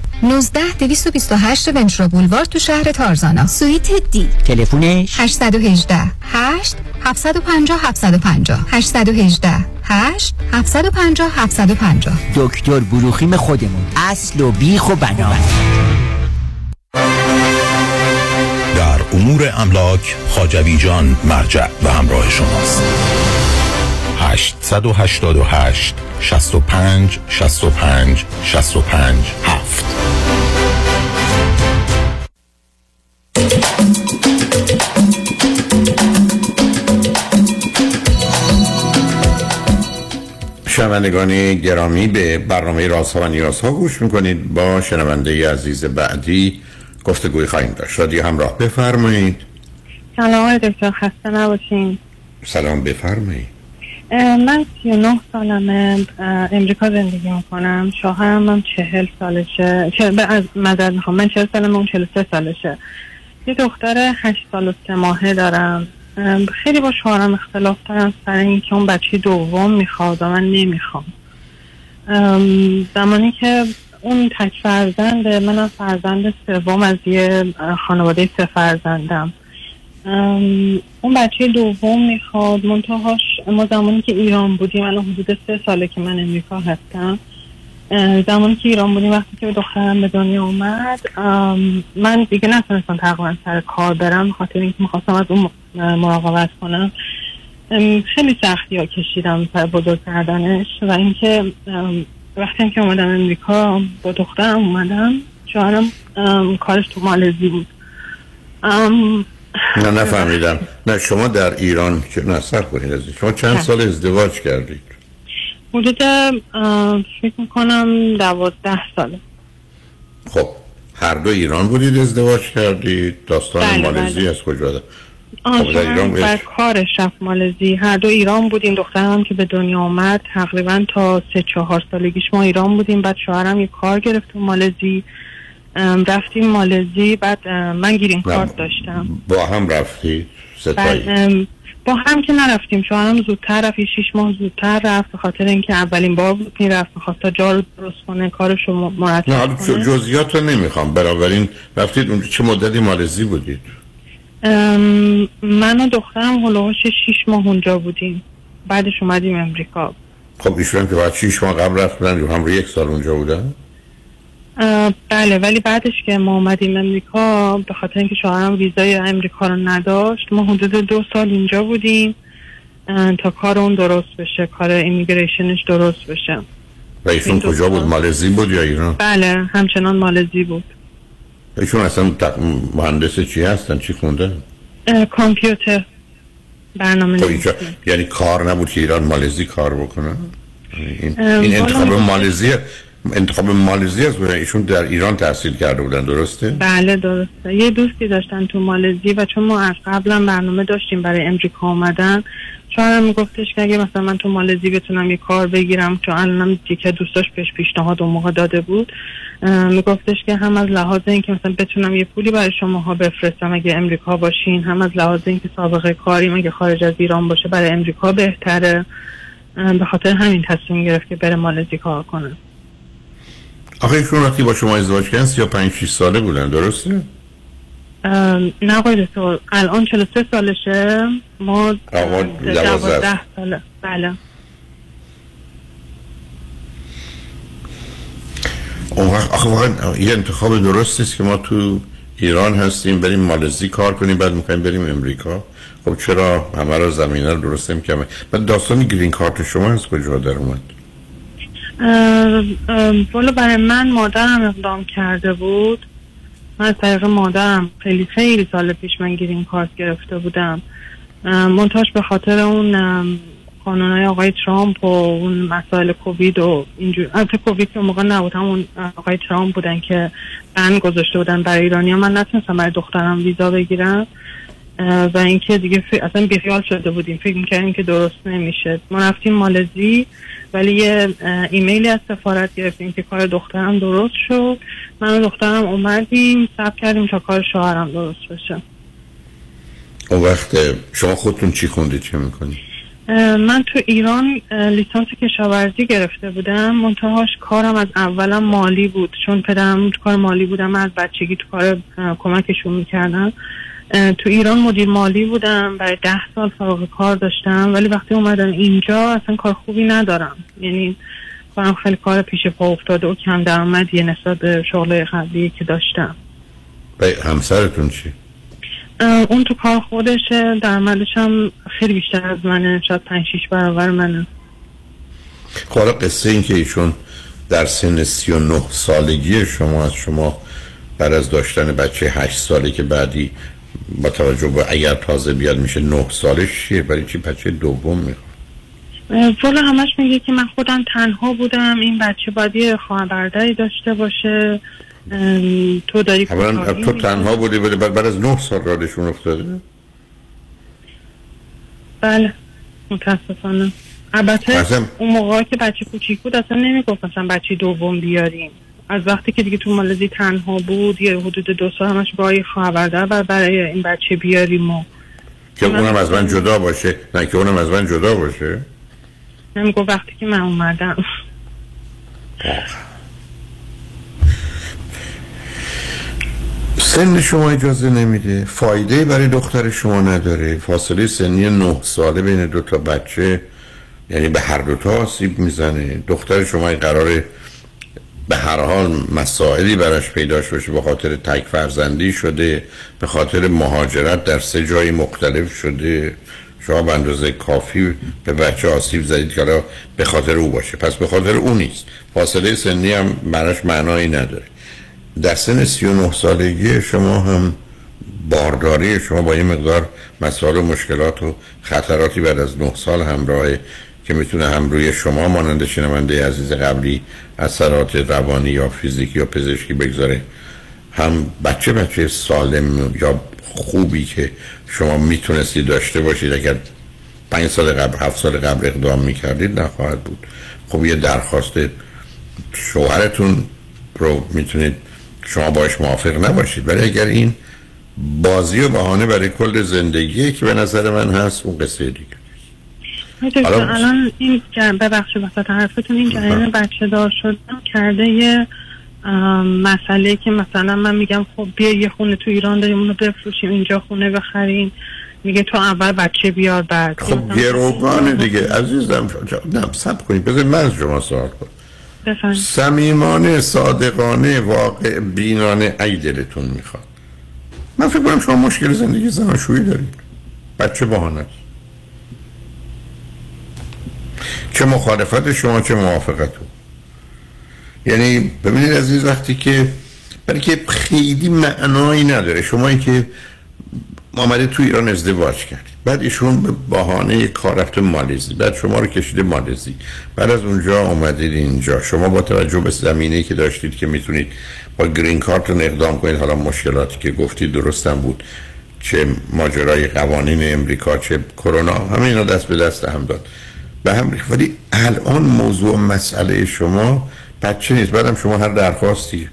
19 228 ونچرا بولوار تو شهر تارزانا. سویت دی. تلفنش 818 8 750 750 818 8 750 750 دکتر بروخیم خودمون. اصل و بیخ و بنا. در امور املاک خاجوی جان مرجع و همراه شماست. 888 65 65 65 7 شنوندگان گرامی به برنامه رازها و نیازها گوش می‌کنید. با شنونده عزیز بعدی گفتگوی خواهیم داشت. شادی همراه. بفرمایید. سلام آقای دکتر. خسته نباشین. سلام بفرمایید. من 39 سالمه. امریکا زندگی می‌کنم. شوهرم هم چهل سالشه. چه از مدد می‌خوام. من چهل سالمه اون چهل سه سالشه. یه دختر هشت سال و سه ماهه دارم. خیلی با شوهرم اختلاف دارم سر اینکه اون بچه دوم می‌خواد و من نمی‌خوام. زمانی که اون تک فرزنده منم فرزند سوم از یه خانواده سه فرزندم. اون بچه دوم می‌خواد منتهاش ما زمانی که ایران بودیم الان حدود سه ساله که من امریکا هستم. زمانی که ایران بودیم وقتی که دخترم به دنیا اومد من دیگه نتونستم تقریبا سر کار برم خاطر اینکه می‌خواستم از اون مراقبت کنم. خیلی سختی ها کشیدم سر بزرگ کردنش و اینکه وقتی که اومدم امریکا با دخترم اومدم شوهرم کارش تو مالزی بود. نه نفهمیدم. نه شما در ایران که نه سر کنید شما چند سال ازدواج کردید حدود فکر می‌کنم دوازده ساله. خب هر دو ایران بودید ازدواج کردید؟ داستان بله، مالزی بله. از کجا ده خب، ایران شوهرم بر کارش رفت مالزی. هر دو ایران بودیم دخترم که به دنیا آمد تقریبا تا سه چهار سالگیش ما ایران بودیم. بعد شوهرم یه کار گرفت تو مالزی. رفتیم مالزی. بعد من گیرین کارت داشتم. با هم رفتید؟ ستایی با هم که نرفتیم. شوهرم زودتر رفت یه شیش ماه زودتر رفت به خاطر اینکه اولین بار بود می‌رفت. می‌خواست تا جا رو درست کنه کارش رو نه مرتب حالا جو- کنه. جزئیات رو نمی‌خوام بنابراین رفتید اون چه مدتی مالزی بودید؟ من و دخترم هلوهاش شیش ماه اونجا بودیم. بعدش اومدیم امریکا. خب ایشون که بعد 6 ماه قبل رفتن رو هم یک سال اونجا بودن؟ بله ولی بعدش که ما اومدیم امریکا به خاطر اینکه شوهرم ویزای امریکا رو نداشت ما حدود دو سال اینجا بودیم تا کار اون درست بشه کار ایمیگریشنش درست بشه. و ایشون کجا بود. مالزی بود یا ایران؟ بله همچنان مالزی بود. ایشون اصلا تق- مهندس چی هستن؟ چی خوندن؟ اه، کامپیوتر. برنامه خب یعنی کار نبود که ایران مالزی کار بکنن این, این انتخاب مالزی انتخاب مالزی است بودن ایشون در ایران تحصیل کرده بودن درسته؟ بله درسته. یه دوستی داشتن تو مالزی و چون ما از قبلا برنامه داشتیم برای امریکا آمدن شوهرم میگفتش که اگه مثلا من تو مالزی بتونم یه کار بگیرم چون الانم یکی دوستاش بهش پیشنهاد اون موقع داده بود میگفتش که هم از لحاظ اینکه مثلا بتونم یه پولی برای شماها بفرستم اگه امریکا باشین هم از لحاظ اینکه سابقه کاریم اگه خارج از ایران باشه برای امریکا بهتره. به خاطر همین تصمیم گرفت که بره مالزی کار کنه. آخه ایشون وقتی با شما ازدواج کردن 35 6 ساله بودن درسته؟ نه آقای دکتر الان 43 سالشه. ما دوازده. ساله. بله. اون وقت آخه واقعا یه انتخاب درست است که ما تو ایران هستیم بریم مالزی کار کنیم بعد می‌خوایم بریم امریکا. خب چرا همه رو زمینه رو درست نمی‌کنیم؟ بعد داستان گرین کارت شما از کجا در اومد؟ والا برای من مادرم اقدام کرده بود. من از طریق مادرم خیلی خیلی سال پیش من گرین کارت گرفته بودم. ام، منتهاش به خاطر اون ام، قانونهای آقای ترامپ و اون مسائل کووید و اینجور. البته کووید که موقع نبود همون آقای ترامپ بودن که بند گذاشته بودن برای ایرانی من نتونستم برای دخترم ویزا بگیرم. و اینکه دیگه ف... اصلا بیخیال شده بودیم. فکر می‌کردیم که درست نمیشه. ما رفتیم مالزی. ولی یه ایمیلی از سفارت گرفتیم که کار دخترم درست شد. من و دخترم اومدیم ثبت کردیم تا کار شوهرم درست بشه. اون وقت شما خودتون چی خوندید؟ چه می‌کنید من تو ایران لیسانس کشاورزی گرفته بودم. منتهاش کارم از اولم مالی بود. چون پدرم تو کار مالی بودم من از بچگی تو کار کمکشون می‌کردم تو ایران مدیر مالی بودم برای ده سال سابقه کار داشتم ولی وقتی اومدم اینجا اصلا کار خوبی ندارم. یعنی کارم خیلی کار پیش پا افتاده و کم درآمدیه نسبت به شغل قبلی که داشتم. همسرتون چی؟ اون تو کار خودشه درآمدش هم خیلی بیشتر از منه شاید پنج شیش برابر منه. خب حالا قصه این که ایشون در سن 39 سالگی شما از شما بعد از داشتن بچه 8 ساله که بعدی با توجه به اگر تازه بیاد میشه 9 سالش چیه؟ برای چی بچه دوم می‌خواد؟ والا همش میگه که من خودم تنها بودم. این بچه باید یه خواهر داشته باشه. تو داری تو. تنها بودی ولی بعد از 9 سال رادشون افتاده؟ بله متاسفانه. البته اون موقع که بچه کوچیک بود اصلا نمی‌گفت مثلا بچه دوم بیاریم. از وقتی که دیگه تو مالزی تنها بود یه حدود دو سال همش با یه خواهر بر- برای این بچه بیاریم و که اونم از من جدا باشه. نه که اونم از من جدا باشه. نمی‌گفت وقتی که من اومدم. سن شما اجازه نمیده. فایده برای دختر شما نداره. فاصله سنی نه ساله بین دو تا بچه یعنی به هر دو تا آسیب می‌زنه. دختر شما این قراره به هر حال مسائلی براش پیداش باشه به خاطر تک فرزندی شده به خاطر مهاجرت در سه جای مختلف شده. شما به اندازه کافی به بچه آسیب زدید که به خاطر او باشه. پس به خاطر او نیست. فاصله سنی هم براش معنایی نداره. در سن 39 سالگی شما هم بارداری شما با یه مقدار مسائل و مشکلات و خطراتی بعد از 9 سال همراهه که می‌تونه هم روی شما مانند شنونده عزیز قبلی اثرات روانی یا فیزیکی یا پزشکی بگذاره هم بچه بچه سالم یا خوبی که شما می‌تونستید داشته باشید اگر پنج سال قبل هفت سال قبل اقدام می‌کردید نخواهد بود. خب یه درخواست شوهرتون رو می‌تونید شما باش موافق نباشید. ولی اگر این بازی و بهانه برای کل زندگی که به نظر من هست اون قصه دیگه. الان این جن- ببخشید وسط حرفتون این جریان بچه دار شدن کرده یه مسئله که مثلا من میگم خب بیا یه خونه تو ایران داریم اونو بفروشیم اینجا خونه بخریم. میگه تو اول بچه بیار بعد. خب گروگانه دیگه. عزیزم نه سب کنید. بذارید من از شما سوال کنم. صمیمانه صادقانه واقع بینانه ای دلتون می‌خواد. من فکر کنم شما مشکل زندگی زناشویی دارید. بچه بهانه است چه مخالفت شما چه موافقتون یعنی ببینید عزیز وقتی که برای که خیلی معنایی نداره. شما که آمده تو ایران ازدواج کردید. بعد ایشون به بهانه کار رفته مالزی. بعد شما رو کشیده مالزی. بعد از اونجا آمدید اینجا. شما با توجه به زمینه که داشتید که می‌تونید با گرین کارتون اقدام کنید. حالا مشکلاتی که گفتید درستم بود. چه ماجرای قوانین امریکا چه کرونا. همه اینا دست به دست هم داد. به هم. ولی الان موضوع مسئله شما بچه نیست. بعدم شما هر درخواستی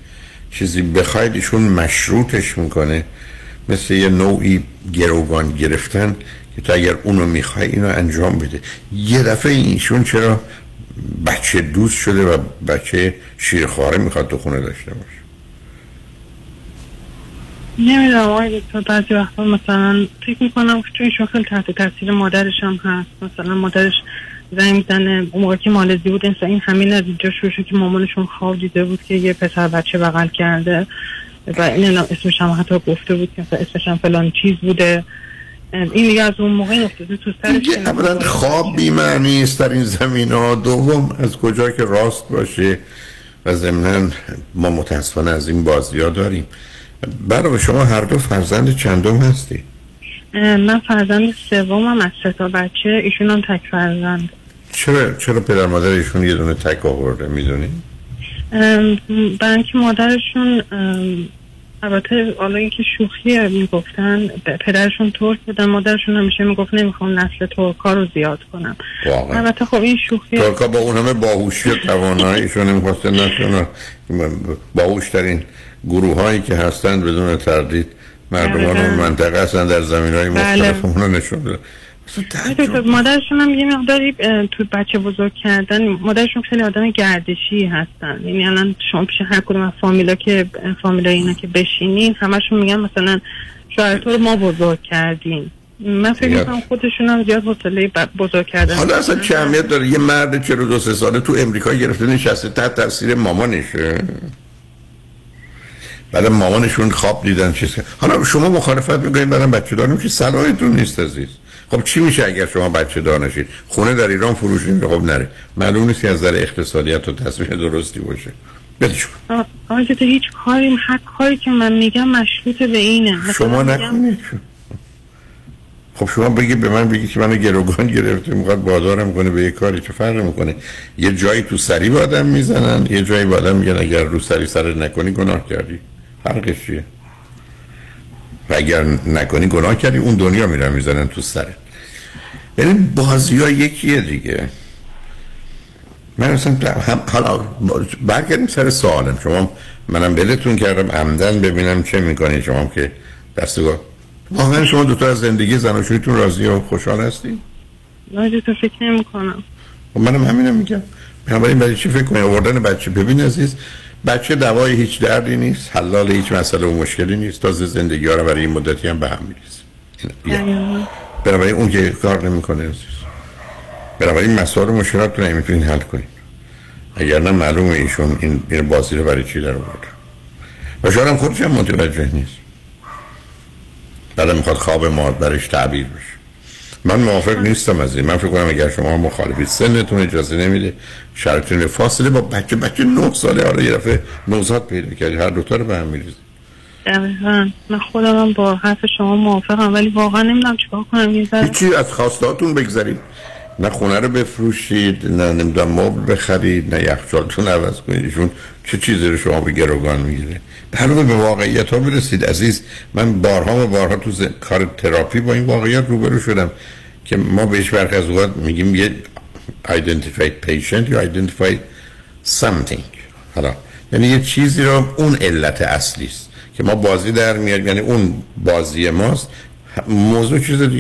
چیزی بخواید ایشون مشروطش می‌کنه. مثل یه نوعی گروگان گرفتن که تو اگر اونو می‌خوای اینو انجام بده. یه دفعه ایشون چرا بچه دوست شده و بچه شیرخواره می‌خواد تو خونه داشته باشه؟ نمی‌دونم آقای دکتر. بعضی وقتا مثلا فکر می‌کنم که توی شغل تحت تاثیر مادرش هم هست. مثلا مادرش زنگ می‌زنه. اون موقع که مالزی بود انسان این همین از اینجا شروع شد که مامانشون خواب دیده بود که یه پسر بچه بغل کرده. و این اسمش هم حتی گفته بود که اسمش هم فلان چیز بوده. این دیگه از اون موقع افتاده تو سرش اولا خواب بیمعنی است در این زمین ها. دوم از کجا که راست باشه و ضمنا ما متاسفانه از این بازی ها داریم. برای شما هر دو فرزند چندم هستی؟ من فرزند سومم از سه تا بچه ایشون هم تک فرزند. چرا چرا پدر مادر ایشون یه دونه تک آورده می‌دونی؟ برای اینکه مادرشون البته حالا اینکه شوخی می‌گفتن پدرشون ترک بودن مادرشون همیشه می‌گفت نمی‌خوام نسل ترکا رو زیاد کنم. البته خب این شوخی ترکا با اون همه باهوشی و تواناییشون نمی‌خواسته نشون باهوش ترین گروه هایی که هستند بدون تردید مردمان. اون منطقه هستن در زمین های بله. مختلف اونو نشون دادن. مادرشون هم یه مقداری تو بچه بزرگ کردن مادرشون خیلی آدم گردشی هستن یعنی الان شما پیش هر کدوم از فامیلا که فامیلا اینا که بشینین همشون میگن مثلا شاید تو رو ما بزرگ کردیم من فکر. می‌کنم خودشون هم زیاد حوصله بزرگ کردن حالا اصلا چه اهمیت داره یه مرد 42 سه ساله تو امریکا گرفته نشسته تحت تاثیر مامانشه بعد مامانشون خواب دیدن چیز. حالا شما مخالفت می‌کنید برام بچه دارم که صلاحتون نیست عزیز. خب چی میشه اگر شما بچه دار نشید خونه در ایران فروشید خب نره. معلوم نیست که از نظر اقتصادیت و تصمیم درستی باشه. بدش آقای دکتر، هیچ کاری هر کاری که من میگم مشروط به اینه. شما نکنید. خب شما بگی به من بگی که منو گروگان گرفته می‌خواد بادارم کنه به یه کاری چه فرق می‌کنه؟ یه جایی تو سری به آدم می‌زنن یه جایی به آدم میگن اگر رو سری سر نکنی گناه کردی. فرقش چیه و اگر نکنی گناه کردی اون دنیا میرن می‌زنن تو سرت. یعنی بازی ها یکیه دیگه. من اصلا هم حالا برگردیم سر سوالم. شما منم بلتون کردم عمدن ببینم چه می‌کنی. شما که دستگاه واقعا شما دوتا از زندگی زناشویتون راضی و خوشحال هستی؟ آقای دکتر، فکر نمی کنم خب منم همینم میگم. بنابراین برای چی فکر کنی؟ آوردن بچه. ببین عزیز بچه دوای هیچ دردی نیست حلال هیچ مسئله و مشکلی نیست. تازه زندگی ها رو برای این مدتی هم به هم میریزه بنابراین اون که کار نمی‌کنه عزیز. بنابراین مسائل و مشکلات رو نمی‌تونین حل کنید اگر نه معلومه ایشون این, این بازی رو برای چی در آورده و شاید هم خودش هم متوجه نیست. بعد می‌خواد خواب ما برش تعبیر بشه. من موافق نیستم از این. من فکر کنم اگر شما مخالفید سنتون اجازه نمیده شرطین فاصله با بچه بچه نه ساله حالا یه دفعه نوزاد پیدا کردی هر دوتا رو به هم میریزید دقیقا. من خودم هم با حرف شما موافقم ولی واقعا نمی‌دونم چیکار کنم. یه ذره هیچی از خواستاتون بگذارید نه خونه رو بفروشید نه نمی‌دونم مبل بخرید نه یخچالتون عوض کنید. ایشون چه چیزی رو شما به گروگان می‌گیره؟ در به واقعیت ها برسید عزیز من بارها و بارها تو ز- کار تراپی با این واقعیت روبرو شدم که ما بهش برخی از اوقات میگیم یه identified patient یا identified something. حالا یعنی یه چیزی رو اون علت اصلی است که ما بازی در میاد یعنی اون بازی ماست. موضوع چیز است.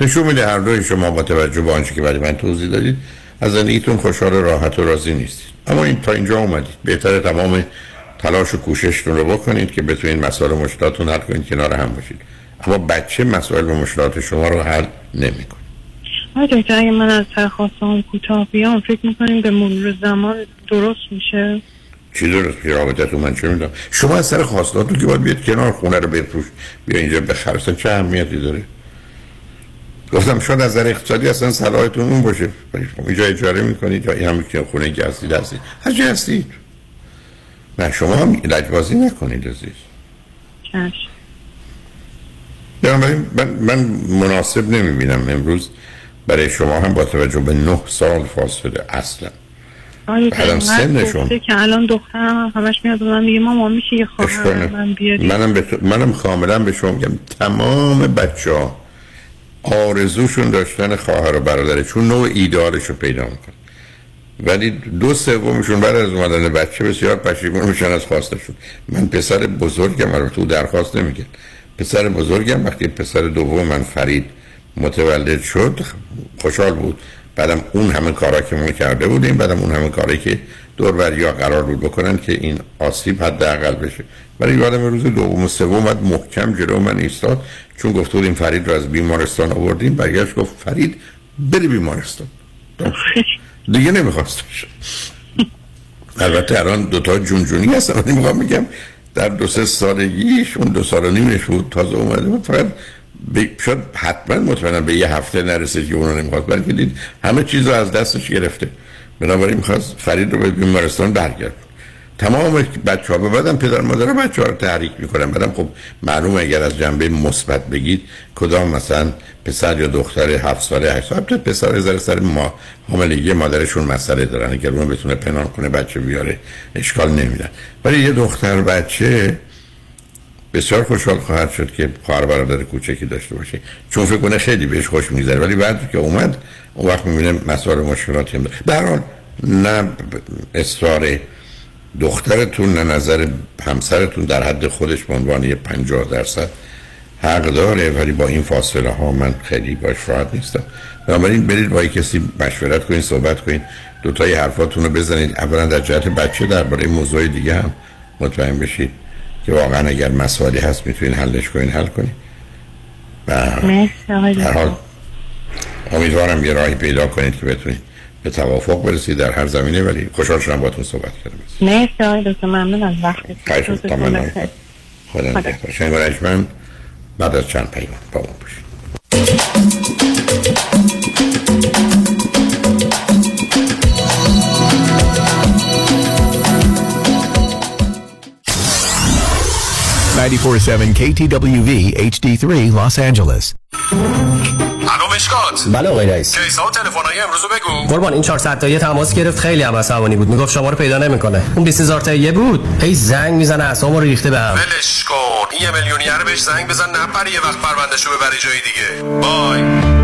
نشون میده هر دوی شما با توجه به آنچه که برای من توضیح دادید از زندگیتون خوشحال و راحت و راضی نیستید. اما این تا اینجا اومدید. بهتره تمام تلاش و کوششتون رو بکنید که بتونید مسائل و مشکلاتتون حل کنید کنار هم باشید. اما بچه مسائل و مشکلات شما رو حل نمی‌کنه. آقای دکتر اگه من از سر خواستم کوتاه بیام فکر می‌کنیم به مرور زمان درست میشه؟ چی درست که رابطتون من چه می‌دونم؟ شما از سر خواستاتون که باید بیاد کنار خونه رو بفروش. بیا اینجا بخر چه اهمیتی داره؟ گفتم شاید از نظر اقتصادی اصلا صلاحتون اون باشه. اینجا اجاره می‌کنید یا این هم که خونه که هستید هستید هر جا هستید نه شما هم لجبازی نکنید عزیز. بنابراین من, من مناسب نمی‌بینم امروز برای شما هم با توجه به نه سال فاصله اصلا. بعدم دکتر، سنشون. که الان دخترم هم همش میاد به من میگه مامان میشه یه خواهر من بیاری؟ منم, به تو- منم کاملا به شما میگم تمام بچه ها آرزوشون داشتن خواهر و برادره چون نوع ایدئالش رو پیدا می‌کنن ولی دو سومشون بعد از اومدن بچه بسیار پشیمون میشن از خواستشون. من پسر بزرگم البته تو درخواست نمیگن پسر بزرگم وقتی پسر دوم من فرید متولد شد خوشحال بود. بعدم اون همه کارا که ما کرده بودیم بعدم اون همه کاری که دور یا قرار بود بکنن که این آسیب حداقل بشه. ولی یادم روز دوم و سوم اومد محکم جلو من ایستاد. چون گفته بودیم فرید رو از بیمارستان آوردیم برگشت گفت فرید بری بیمارستان. دیگه نمیخواستش البته الان دوتا جونجونی هستن. می‌خوام میگم در دو سه سالگیش اون دو سال و نیمش بود تازه اومده بود. فقط شاید حتما مطمئنم به یه هفته نرسید که اونو نمی‌خواست بلکه دید همه چیز رو از دستش گرفته. بنابراین می‌خواست فرید رو به بیمارستان برگرد. تمام بچه ها بعدم پدر مادر بچه ها رو تحریک می‌کنن. بعدم خب معلومه اگر از جنبه مثبت بگید کدام مثلا پسر یا دختر هفت ساله هشت ساله پسر از سر ما حاملگی مادرشون مسئله دارن. اگر اون بتونه پنهان کنه بچه بیاره اشکال نمیدن ولی یه دختر بچه بسیار خوشحال خواهد شد که خواهر برادر کوچکی داشته باشه. چون فکر کنه خیلی بهش خوش میگذره. ولی بعد که اومد اون وقت می‌بینه مسائل مشکلاتی هم به هر حال نه اصرار دخترتون نه نظر همسرتون در حد خودش به عنوان یه 50 درصد حق داره. ولی با این فاصله ها من خیلی باش راحت نیستم. بنابراین برید با کسی مشورت کنید صحبت کنید. دو تای حرفاتون رو بزنید. اولا در جهت بچه درباره موضوع دیگه هم مطمئن بشید. که واقعا اگر مسائلی هست می‌تونید حلش کنید حل کنید و هر حال. امیدوارم یه راهی پیدا کنید که بتونید به توافق برسید در هر زمینه ولی خوشحال شدم باهاتون صحبت کردم مرسی آقای دکتر ممنون از وقتتون. بخیر. خدا نگهدار شنگ بعد از چند پیام با ما باشید ninety-four seven KTWV HD3 Los Angeles. الو مشکات بله آقای رئیس. کیسا و تلفن‌های امروز رو بگو. قربان این 400 تایی تماس گرفت. خیلی هم عصبانی بود. می‌گفت شما رو پیدا نمی‌کنه. اون 20000 تایی بود. هی زنگ می‌زنه اعصابمو رو ریخته بهم ولش کن. این یه میلیونیر بهش زنگ بزن نپری یه وقت پروندهشو ببری جای دیگه. بای.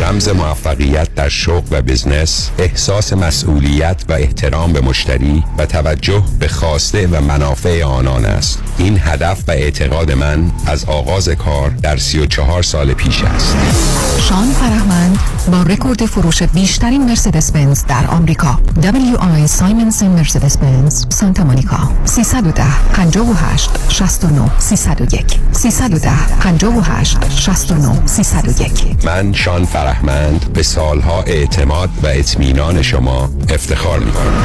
رمز موفقیت در شغل و بزنس احساس مسئولیت و احترام به مشتری و توجه به خواسته و منافع آنان است. این هدف و اعتقاد من از آغاز کار در 34 سال پیش است. شان فرهمند با رکورد فروش بیشترین مرسدس بنز در آمریکا. WI سایمنسن مرسدس بنز سانتا مونیکا. 310 58 69 301 310 58 69 301 من شان فرهمند به سالها اعتماد و اطمینان شما افتخار می کنم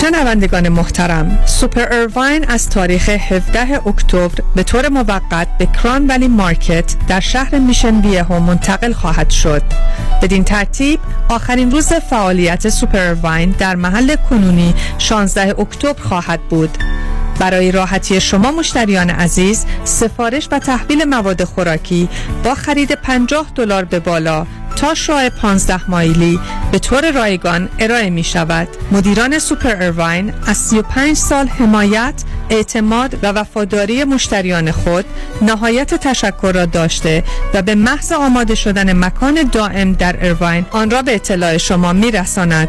شنوندگان محترم سوپر اروین از تاریخ 17 اکتبر به طور موقت به Crown Valley Market در شهر Mission Viejo منتقل خواهد شد. بدین ترتیب آخرین روز فعالیت سوپر اروین در محل کنونی 16 اکتبر خواهد بود. برای راحتی شما مشتریان عزیز سفارش و تحویل مواد خوراکی با خرید 50 دلار به بالا تا شعاع 15 مایلی به طور رایگان ارائه می شود مدیران سوپر اروین از 35 سال حمایت اعتماد و وفاداری مشتریان خود نهایت تشکر را داشته و به محض آماده شدن مکان دائم در اروین آن را به اطلاع شما می رساند.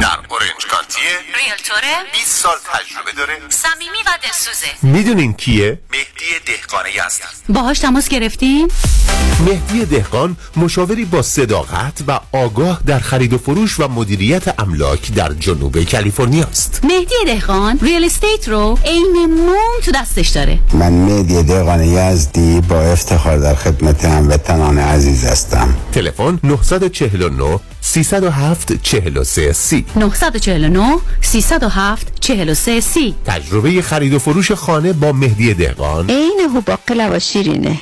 در اورنج کانتیه ریلتوره؟ 20 سال تجربه داره. صمیمی و دلسوزه. می‌دونین کیه؟ مهدی دهقانی هستن باهاش تماس گرفتیم مهدی دهقان مشاوری با صداقت و آگاه در خرید و فروش و مدیریت املاک در جنوب کالیفرنیا است. مهدی دهقان ریل استیت رو عین موم تو دستش داره. من مهدی دهقان یزدی با افتخار در خدمت هموطنان عزیز هستم. تلفن 949 307 43 سی. 949 307 43 سی. تجربه خرید و فروش خانه با مهدی دهقان. عین هوباقلا و شیرینه.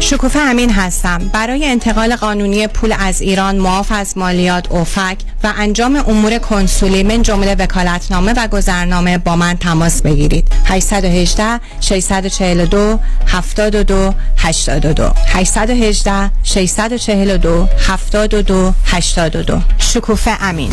شکوفه امین هستم. برای انتقال قانونی پول از ایران معاف از مالیات اوفک و انجام امور کنسولی من جمله وکالتنامه و گذرنامه با من تماس بگیرید. 818 642 72 82 818 642 72 82 شکوفه امین.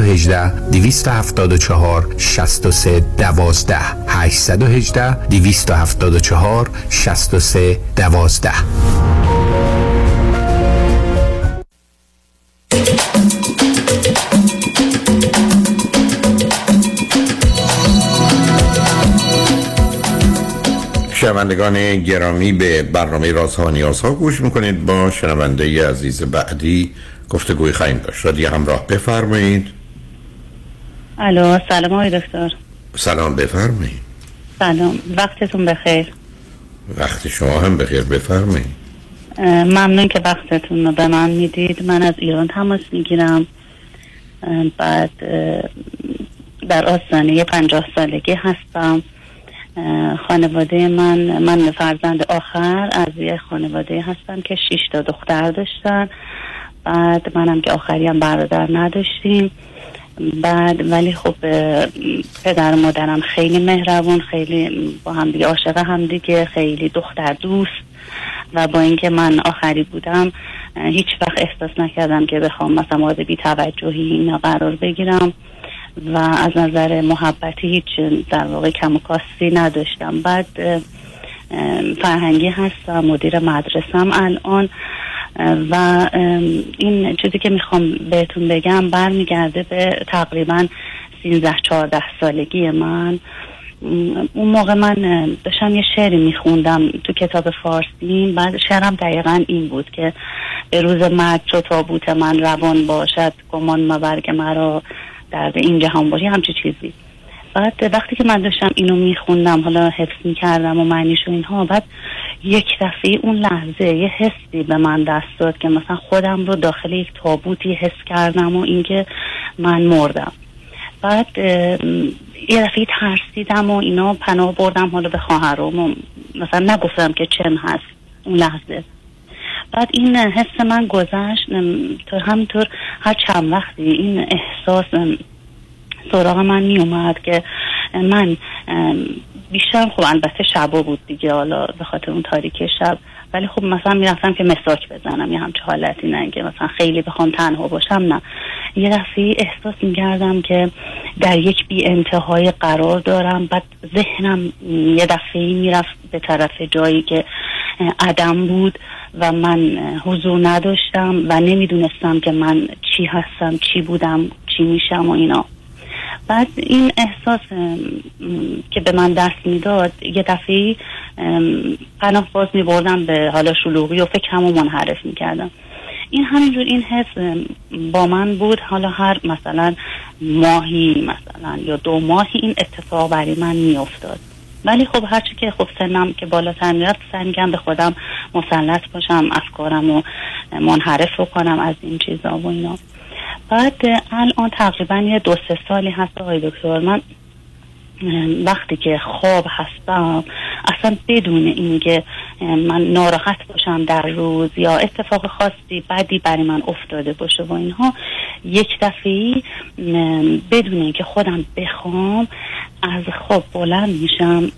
818 274 63 12 818 274 63 12 شنوندگان گرامی به برنامه رازها و نیازها گوش می‌کنید. با شنونده عزیز بعدی گفتگوی خواهیم داشت. رادیو همراه بفرمایید. الو سلام آقای دکتر. سلام بفرمایید. سلام وقتتون بخیر. وقت شما هم بخیر بفرمایید. ممنون که وقتتون رو به من می‌دید. من از ایران تماس می‌گیرم. بعد در آستانه پنجاه سالگی هستم. خانواده من من فرزند آخر از یه خانواده هستم که شش تا دختر داشتن. بعد منم که آخری هم برادر نداشتیم. بعد ولی خب پدر و مادرم خیلی مهربون خیلی با هم دیگه عاشق هم دیگه خیلی دختر دوست. و با اینکه من آخری بودم هیچ وقت احساس نکردم که بخوام مثلا مورد بی توجهی اینا قرار بگیرم. و از نظر محبتی هیچ در واقع کم و کاستی نداشتم. بعد فرهنگی هستم مدیر مدرسم الان. و این چیزی که می‌خوام بهتون بگم برمیگرده به تقریبا 13 14 سالگی من. اون موقع من داشتم یه شعری میخوندم تو کتاب فارسی. بعد شعرم دقیقا این بود که روز مرگ چو تابوت من روان باشد گمان مبرگ مرا در این جهان باشی همچی چیزی. بعد وقتی که من داشتم اینو میخوندم حالا حفظ می‌کردم و معنیش و اینها بعد یک دفعه اون لحظه یه حسی به من دست داد که مثلا خودم رو داخل یک تابوتی حس کردم و اینکه من مردم. بعد یه دفعه ترسیدم و اینا پناه بردم حالا به خواهرم و مثلا نگفتم که چم هست اون لحظه. بعد این حس من گذشت تا همینطور هر چند وقتی این احساس سراغ من می اومد که من بیشتر خب البته شبا بود دیگه حالا به خاطر اون تاریکی شب. ولی خب مثلا می‌رفتم که مساک بزنم یه همچه حالتی نه که مثلا خیلی بخوام تنها باشم نه. یه دفعه احساس می‌کردم که در یک بی انتهای قرار دارم بعد ذهنم یه دفعه می‌رفت به طرف جایی که عدم بود و من حضور نداشتم و نمی‌دونستم که من چی هستم چی بودم چی میشم و اینا. بعد این احساس که به من دست می‌داد یه دفعه پناه باز می بردم به حالا شلوغی و فکرمو منحرف می‌کردم. این همینجور این حس با من بود. حالا هر مثلا ماهی مثلا یا دو ماهی این اتفاق برای من میافتاد. ولی خب هرچی که خب سنم که بالاتر می‌رفت سعی به خودم مسلط باشم افکارم رو منحرف رو کنم از این چیزا و اینا. بعد الان تقریبا یه دو سه سالی هست آقای دکتر. من وقتی که خواب هستم اصلا بدون اینکه من ناراحت باشم در روز یا اتفاق خاصی بدی برای من افتاده باشه و اینها یک دفعه بدون اینکه خودم بخوام از خواب بلند میشم.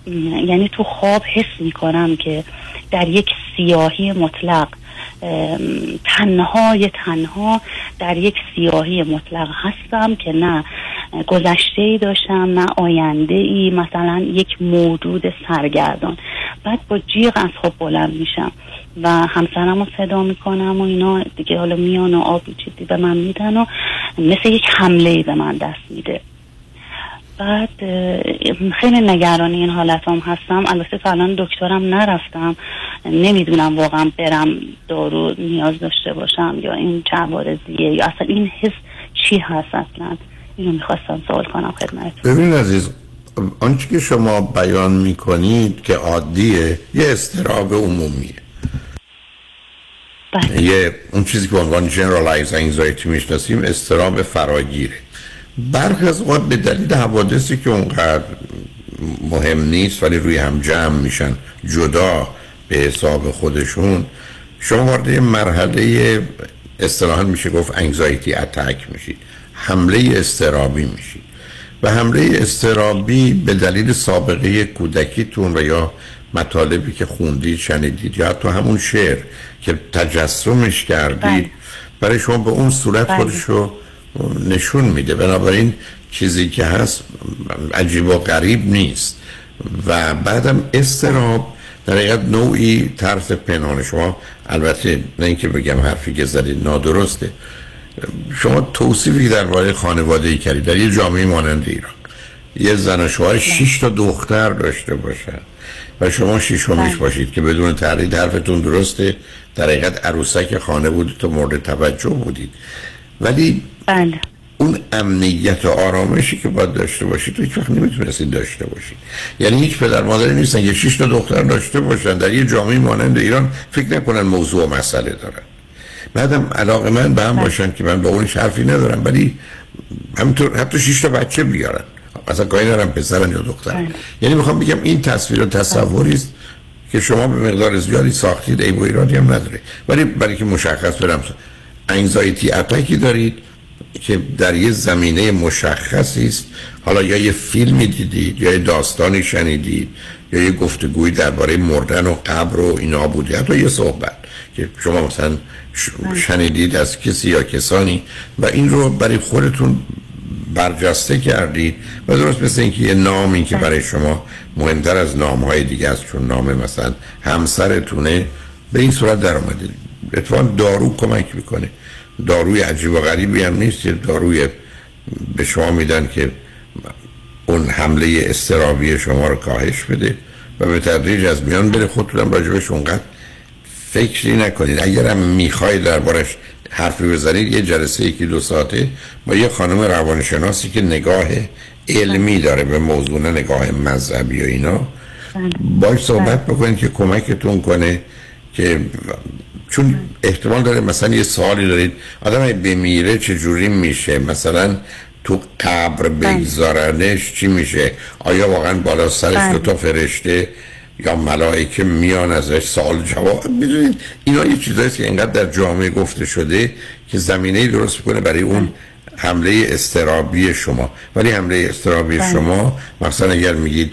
یعنی تو خواب حس می‌کنم که در یک سیاهی مطلق تنهای تنها در یک سیاهی مطلق هستم که نه گذشته ای داشتم نه آینده ای مثلا یک موجود سرگردان. بعد با جیغ از خواب بلند میشم و همسرم رو صدا می‌کنم و اینا. دیگه حالا میان و آبی چیزی به من میدن و مثل یک حمله به من دست میده. بعد خیلی نگران این حالت هم هستم. البته تا الان دکترم نرفتم. نمی‌دونم واقعا برم دارو نیاز داشته باشم یا این چه عوارضیه یا اصلا این حس چی هست اصلا؟ اینو می‌خواستم سوال کنم خدمت ببین عزیز آنچه که شما بیان می‌کنید که عادیه یه استراب عمومیه. یه اون چیزی که به عنوان generalized anxiety می‌شناسیم استراب فراگیره. برخی از اوقات به دلیل حوادثی که اونقدر مهم نیست ولی روی هم جمع میشن جدا به حساب خودشون شما وارد مرحله اصطلاحا میشه گفت انگزایتی اتک میشید حمله استرابی میشید و حمله استرابی به دلیل سابقه کودکیتون و یا مطالبی که خوندید شنیدید یا حتی همون شعر که تجسمش کردید برای شما به اون صورت بله. خودش رو نشون میده. بنابراین چیزی که هست عجیب و غریب نیست. و بعدم استراب در حقیقت نوعی طرف پنهان شما. البته نه اینکه بگم حرفی که زدید نادرسته. شما توصیفی درباره خانواده ای کردید. در یه جامعه مانند ایران. یه زن و شوهر شش تا دختر داشته باشن. و شما ششمیش باشید که بدون تردید حرفتون درسته. در حقیقت عروسک خانه بودید تو مورد توجه بودید. ولی بله. اون امنیت و آرامشی که باید داشته باشید تو هیچ وقت نمی‌تونستید داشته باشید یعنی هیچ پدر مادری نیستن که شش تا دختر داشته باشن در یه جامعه مانند ایران فکر نکنن موضوع و مسئله دارن بعدم علاقه من به هم باشن که من با اون حرفی ندارم ولی همینطور حتی شش تا بچه بیارن. مثلا کاری ندارم پسرن یا دختر یعنی می‌خوام بگم این تصویر و تصوری است که شما به مقدار زیادی ساختید ای و ایرادی هم نداره. ولی برای که مشخص برم انگزایتی اتکی دارید که در یه زمینه مشخصی است. حالا یا یه فیلمی دیدید یا یه داستانی شنیدید یا یه گفتگوی درباره مردن و قبر و اینا بوده حتی یه صحبت که شما مثلا ش- شنیدید از کسی یا کسانی و این رو برای خودتون برجسته کردید و درست مثل اینکه یه نامی که برای شما مهمتر از نام های دیگه است چون نام مثلا همسرتونه به این صورت در آمده اتفاقا دارو کمک می‌کنه. داروی عجیب و غریبی هم نیست. یه داروی به شما میدن که اون حمله استرابی شما رو کاهش بده و به تدریج از میان بره. خودتونم راجبش اونقدر فکری نکنید. اگرم می‌خواید دربارش حرفی بزنید یه جلسه یکی دو ساعته با یه خانم روانشناسی که نگاه علمی داره به موضوع نه نگاه مذهبی و اینا باش صحبت بکنید که کمکتون کنه که چون احتمال داره مثلا یه سوالی دارید آدم بمیره چجوری میشه؟ مثلا تو قبر بگذارنش چی میشه؟ آیا واقعا بالا سرش دو تا فرشته یا ملائکه میان ازش سوال جواب؟ می‌دونید اینا یه چیزایی که اینقدر در جامعه گفته شده که زمینه درست می‌کنه برای اون حمله استرابی شما. ولی حمله استرابی شما مثلا اگر میگید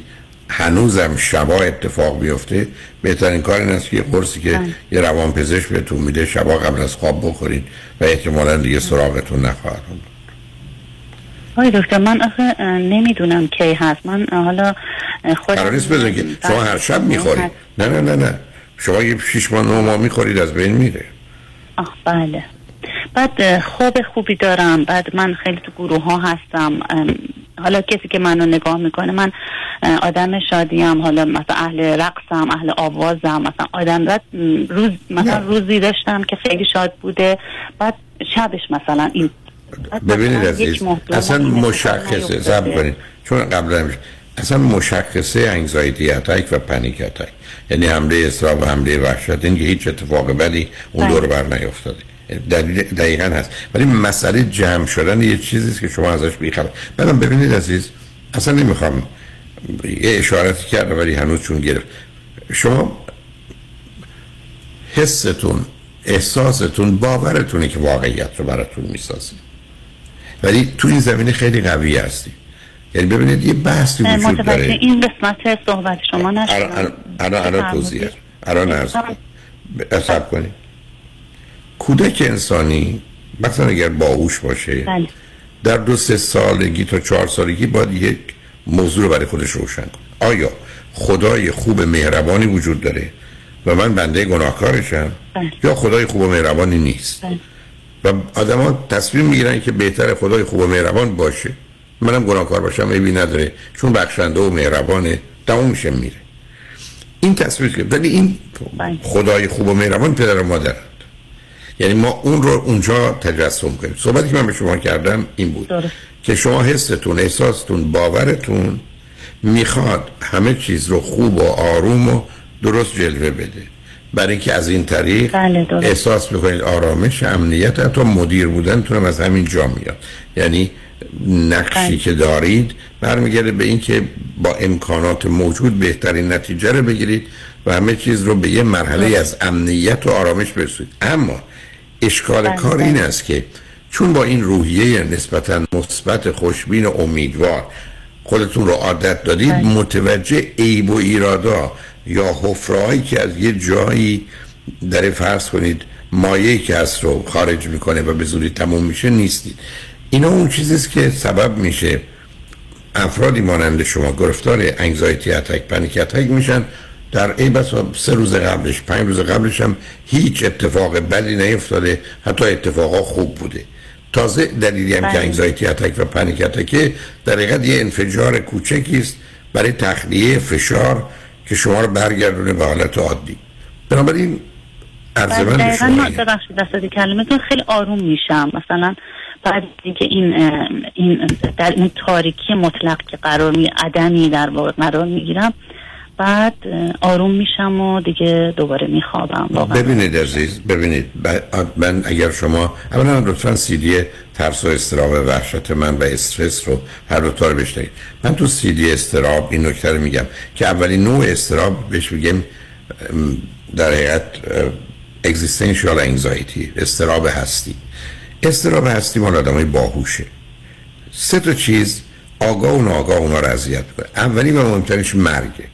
هنوزم شبا اتفاق بیفته. بهترین کار این است که یه قرصی که یه روان پزشک بهتون میده شبا قبل از خواب بخورید و احتمالا دیگه سراغتون نخواهد آقای دکتر من آخه نمی‌دونم کی هست. من حالا قرار نیست بدون که شما هر شب می‌خورید. نه نه نه نه. شما یه شیش ماه نه ماه می‌خورید از بین میره. آه بله. بعد خواب خوبی دارم. بعد من خیلی تو گروه ها هستم حالا کسی که منو نگاه می‌کنه من آدم شادیم حالا مثلا اهل رقصم اهل آوازم مثلا آدم بعد روز مثلا روزی داشتم که خیلی شاد بوده بعد شبش مثلا این ببینید عزیز اصلا مشخصه زب کنید چون قبلا اصلا مشخصه انگزایتی اتک و پنیک اتک یعنی حمله اصراب و حمله وحشت این که هیچ اتفاق بدی اون دور بر نیفتاده. دقیقا هست. ولی مسئله جمع شدن یه چیزیست که شما ازش بیخبر. بعدم ببینید عزیز اصلا نمی‌خوام یه اشارتی کرد ولی هنوز چون گرفت. شما حستون احساستون باورتونه که واقعیت رو براتون می‌سازید ولی تو این زمینه خیلی قوی هستی. یعنی ببینید یه بحثی وجود داره. این قسمت صحبت شما نشدم الان الان توضیح الان عرض کنید. کودک انسانی مثلا اگر باهوش باشه بله. در دو سه سالگی تا چهار سالگی باید یک موضوع رو برای خودش روشن کنه. آیا خدای خوب مهربانی وجود داره و من بنده گناهکارشم؟ بله. یا خدای خوب و مهربانی نیست؟ بله. و آدما تصمیم می‌گیرن که بهتر خدای خوب و مهربان باشه. منم گناهکار باشم ایبی نداره. چون بخشنده و مهربانه تموم میشه میره. این تصمیم که ولی این خدای خوب و مهربان پدر و مادر. یعنی ما اون رو اونجا تجسم کنیم صحبتی که من به شما کردم این بود درست. که شما حستون احساستون باورتون می‌خواد همه چیز رو خوب و آروم و درست جلوه بده برای اینکه از این طریق بله. احساس می‌کنید آرامش امنیت حتی مدیر بودنتون از همین جا میاد یعنی نقشی بله. که دارید برمیگرده به اینکه با امکانات موجود بهترین نتیجه رو بگیرید و همه چیز رو به یه مرحله از امنیت و آرامش برسونید اما اشکال بله، کار بله. این است که چون با این روحیه نسبتا مثبت خوشبین و امیدوار خودتون رو عادت دادید بله. متوجه عیب و ایرادا یا حفرهایی که از یه جایی در فرض کنید مایه که هست رو خارج می‌کنه و به زودی تموم میشه نیستید اینا اون چیزیست که سبب میشه افرادی مانند شما گرفتار انگزایتی اتک پنیک اتک میشن در ای بسا سه روز قبلش پنج روز قبلش هم هیچ اتفاق بدی نیفتاده حتی اتفاقا خوب بوده تازه دلیلی هم که بله. انگزایتی اتک و پنیک اتک در حقیقت یه انفجار کوچکی است برای تخلیه فشار که شما رو برگردونه به حالت عادی بنابراین عرض من به دقیقا من. ببخشید دستات کلمتون خیلی آروم میشم مثلا بعد اینکه این این در این تاریکی مطلق که قرار می عدمی در واقع قرار می‌گیرم بعد آروم میشم و دیگه دوباره میخوابم. ببینید عزیز ببینید من اگر شما اولا لطفا سی دی ترس و استراب وحشت من و استرس رو هر دو تا رو بشنوید. من تو سی دی استراب این نکته رو میگم که اولین نوع استراب بهش میگم در حقیقت اگزیستنشیال انگزایتی استراب هستی. استراب هستی مال آدمای باهوشه. سه تا چیز آگاه و ناآگاه اونا رو اذیت کنه. اولی و مهمترینش مرگه.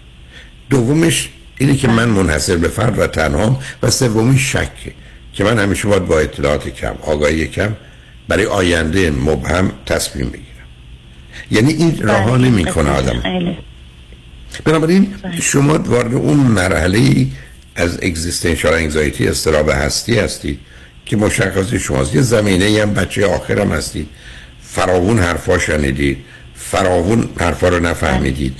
دومش اینه که من منحصر به فرد و تنهام و سومی شکه که من همیشه باید با اطلاعات کم آگاهی کم برای آینده مبهم تصمیم بگیرم. یعنی این راه نمی کنه آدم. خیلی. بنابراین شما وارد اون مرحله ای از اگزیستنشال انگزایتی استراب هستی هستید که مشخصی شماست. یه زمینه هم بچه آخرم هستید. فراوون حرفا شنیدید. فراوون حرفا رو نفهمیدید.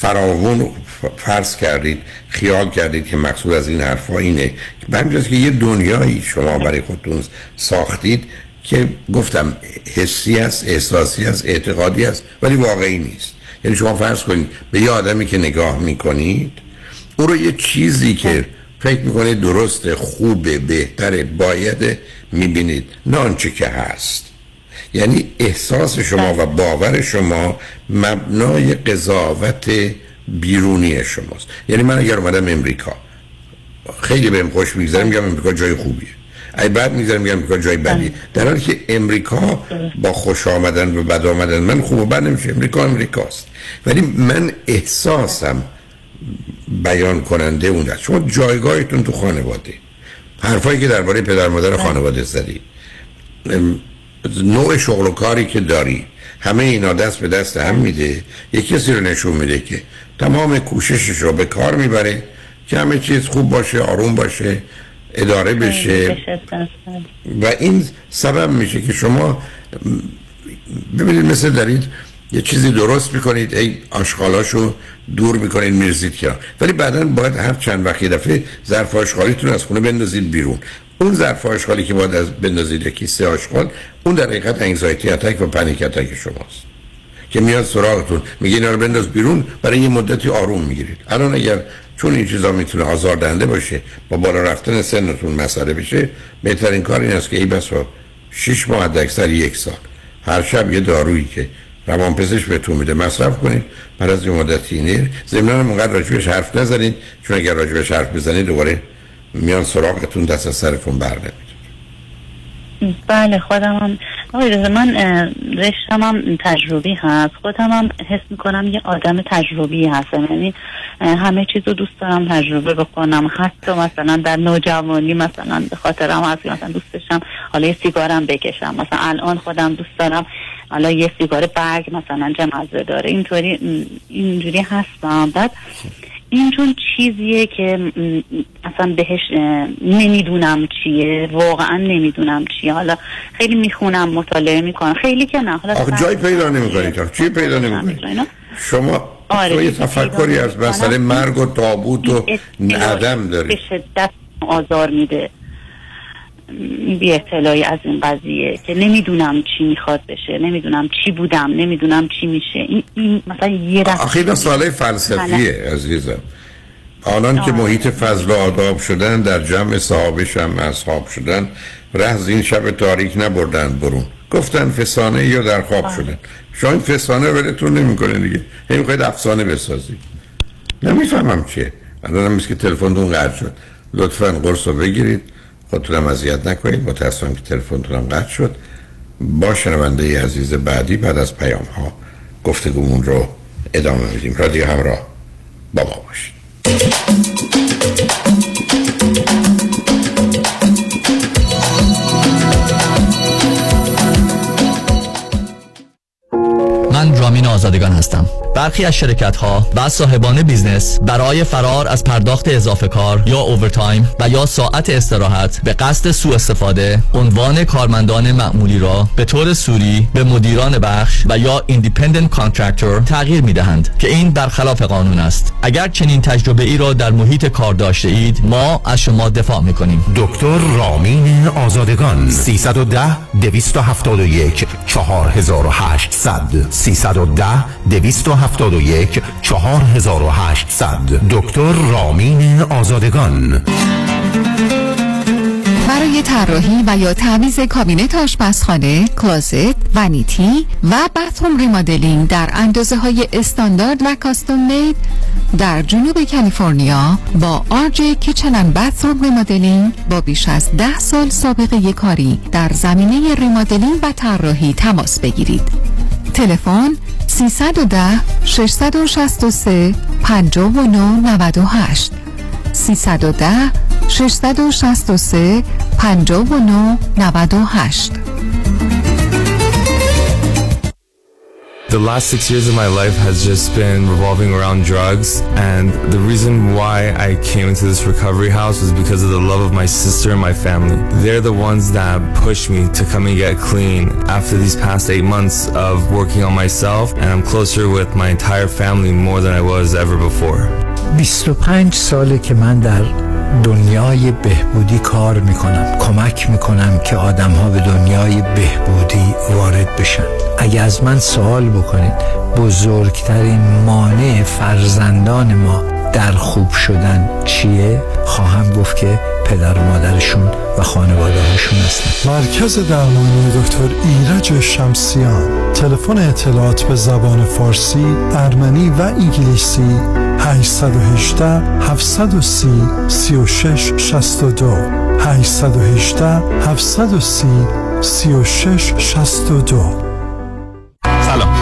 فراوون فرض کردید خیال کردید که مقصود از این حرفا اینه. به که یه دنیایی شما برای خودتون ساختید که گفتم حسی است احساسی است اعتقادی است ولی واقعی نیست. یعنی شما فرض کنید به یه آدمی که نگاه می‌کنید او رو یه چیزی که فکر می‌کنید درسته خوبه بهتره باید می‌بینید. نه آنچه که هست. یعنی احساس شما و باور شما مبنای قضاوت بیرونی شماست. یعنی من اگر اومدم امریکا خیلی بهم خوش میگذره میگم امریکا جای خوبیه. ای بعد می‌ذارم میگم امریکا جای بدی در حالی که امریکا با خوش آمدن و بد آمدن من خوب و بد نمیشه. امریکا امریکاست. ولی من احساسم بیان کننده اون است شما جایگاهتون تو خانواده. حرفایی که درباره پدر مادر خانواده زدی. نوع شغل و کاری که داری. همه اینا دست به دست هم میده. یه کسی رو نشون میده که تمام کوششش رو به کار می‌بره که همه چیز خوب باشه آروم باشه اداره بشه. و این سبب میشه که شما ببینید مثل دارید یه چیزی درست می‌کنید ای آشغالاشو دور می‌کنید میرزید که ولی بعدا باید هر چند وقت یه دفعه ظرف آشغالیتون از خونه بندازید بیرون. اون ظرف آشغالی که باید از بندازید یکی سه آشغال اون در حقیقت انگزایتی اتک و پنیک اتک شماست. که میاد سراغتون میگه اینا رو بنداز بیرون برای یه مدتی آروم می‌گیرید. الان اگر چون این چیزا می‌تونه آزاردهنده باشه با بالا رفتن سنتون مسئله بشه بهترین کار این است که ای بسا 6 ماه اکثر یک سال. هر شب یه دارویی که روان پزشک بهتون میده مصرف کنید. بعد از یه مدتی نیر. ضمن اونقدر راجبش حرف نزنید. چون اگر راجبش حرف بزنید دوباره میان سراغتون دست از سرتون بر بله خودم هم من رشتم هم تجربی هست. خودم هم حس می‌کنم یه آدم تجربی هستم. یعنی همه چیز رو دوست دارم تجربه بکنم. حتی مثلا در نوجوانی مثلا به خاطرم هست مثلا دوست داشتم حالا یه سیگارم بکشم. مثلا الان خودم دوست دارم حالا یه سیگار برگ مثلا چه مزه داره. اینطوری اینجوری هستم. بعد این چون چیزیه که اصلا بهش نمی‌دونم چیه. واقعا نمی‌دونم چیه. حالا خیلی می‌خونم مطالعه می‌کنم. خیلی که نه. حالا آخه جای پیدا نمی‌کنید چی پیدا نمی‌کنید شما آره یه تفکری از مسئله مرگ و تابوت و عدم دارید به شدت آزار میده. بی اطلاعی از این قضیه که نمی‌دونم چی می‌خواد بشه نمی‌دونم چی بودم نمی‌دونم چی میشه. این, این مثلا یه رفت آخه ساله فلسفیه عزیزم. آنان که محیط فضل و آداب شدن در جمع صحابش هم اصحاب شدن رهز این شب تاریک نبردن برون. گفتن فسانه یا در خواب شدن. شما این فسانه ولتون نمی‌کنه دیگه. این خواهید افسانه بسازید نمی‌فهمم چیه. الان هم که تلفنتون قرد شد. لطفا قرص رو بگیرید. خودتونم اذیت نکنید. متاسفم که تلفنتونم قطع شد. با شنونده عزیز بعدی بعد از پیام ها گفتگومون رو ادامه میدیم. رادیو همراه با ما باشید. من رامین آزادگان هستم. برخی از شرکت ها و صاحبان business برای فرار از پرداخت اضافه کار یا overtime و یا ساعت استراحت به قصد سوء استفاده عنوان کارمندان معمولی را به طور صوری به مدیران بخش و یا independent contractor تغییر می دهند که این برخلاف قانون است. اگر چنین تجربه ای را در محیط کار داشته اید ما از شما دفاع می کنیم دکتر رامین آزادگان 310 271 4800 310 271 4800 دکتر رامین آزادگان برای طراحی و یا تعویض کابینت آشپزخانه، closet، vanity و bathroom remodeling در اندازه های استاندارد و custom made در جنوب کالیفرنیا با Arch Kitchen and Bathroom Remodeling با بیش از ده سال سابقه کاری در زمینه remodeling و طراحی تماس بگیرید. تلفن 310 663 5998 310 663 5998 The last six years of my life has just been revolving around drugs, and the reason why I came into this recovery house was because of the love of my sister and my family. They're the ones that pushed me to come and get clean after these past eight months of working on myself, and I'm closer with my entire family more than I was ever before. 25 ساله که من در دنیای بهبودی کار می‌کنم. کمک می‌کنم که آدم ها به دنیای بهبودی وارد بشن. اگه از من سوال بکنید بزرگترین مانع فرزندان ما در خوب شدن چیه؟ خواهم گفت که پدر و مادرشون و خانواده هاشون هستن. مرکز درمانی دکتر ایرج شمسیان. تلفن اطلاعات به زبان فارسی، ارمنی و انگلیسی 818 730 36 62 818 730 36 62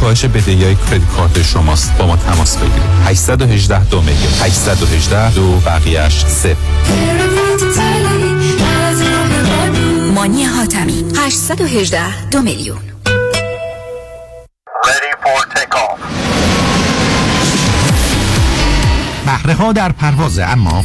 کاهش بدهی های کردیت کارت شماست. با ما تماس بگیرید. 818 دو میلیون 818 دو بقیهش صفر مانی حاتمی. 818 دو میلیون. بهره ها در پرواز اما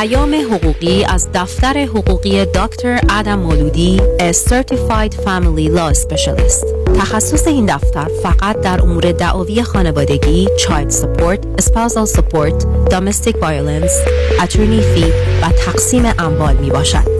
پیام حقوقی از دفتر حقوقی دکتر ادم مولودی A Certified Family Law Specialist. تخصص این دفتر فقط در امور دعاوی خانوادگی Child Support, Spousal Support, Domestic Violence, Attorney Fee و تقسیم اموال می باشد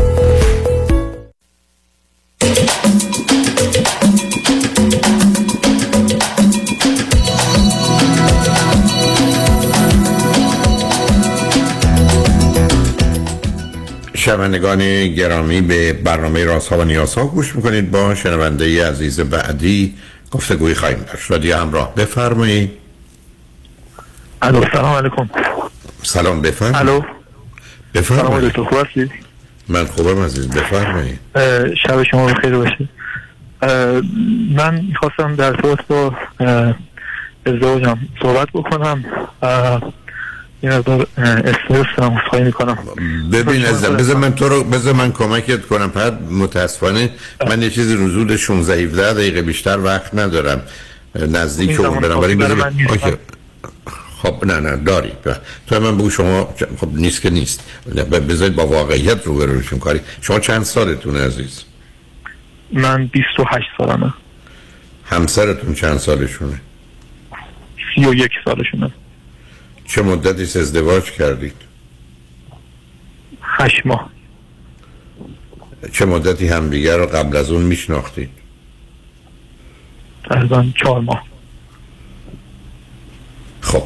شنوندگان گرامی به برنامه راست ها و نیاز ها گوش می‌کنید. با شنونده عزیز بعدی گفتگوی خواهیم داشت. رادیو همراه بفرمایید. الو سلام علیکم. سلام بفرمایید. الو. بفرمایید. دکتر خوب هستی من خوبم عزیز بفرمایید. شب شما بخیر باشه. من می‌خواستم در صورت با ازدواجم صحبت بکنم. این مقدار استرس دارم خواهی می‌کنم. ببین از بذار من تو رو بذار من کمکت کنم. بعد متاسفانه من یه چیزی روزود 16 17 دقیقه بیشتر وقت ندارم. نزدیک اون برم. ولی بذار خب نه نه داری. تو من بگو شما خب نیست که نیست. بذارید با واقعیت رو بروشیم کاری شما چند سالتون عزیز؟ من 28 سالمه. همسرتون چند سالشونه؟ 31 سالشونه. چه مدتی ازدواج کردید؟ هشت ماه. چه مدتی همدیگر رو قبل از اون میشناختید؟ تقریبا چهار ماه. خب.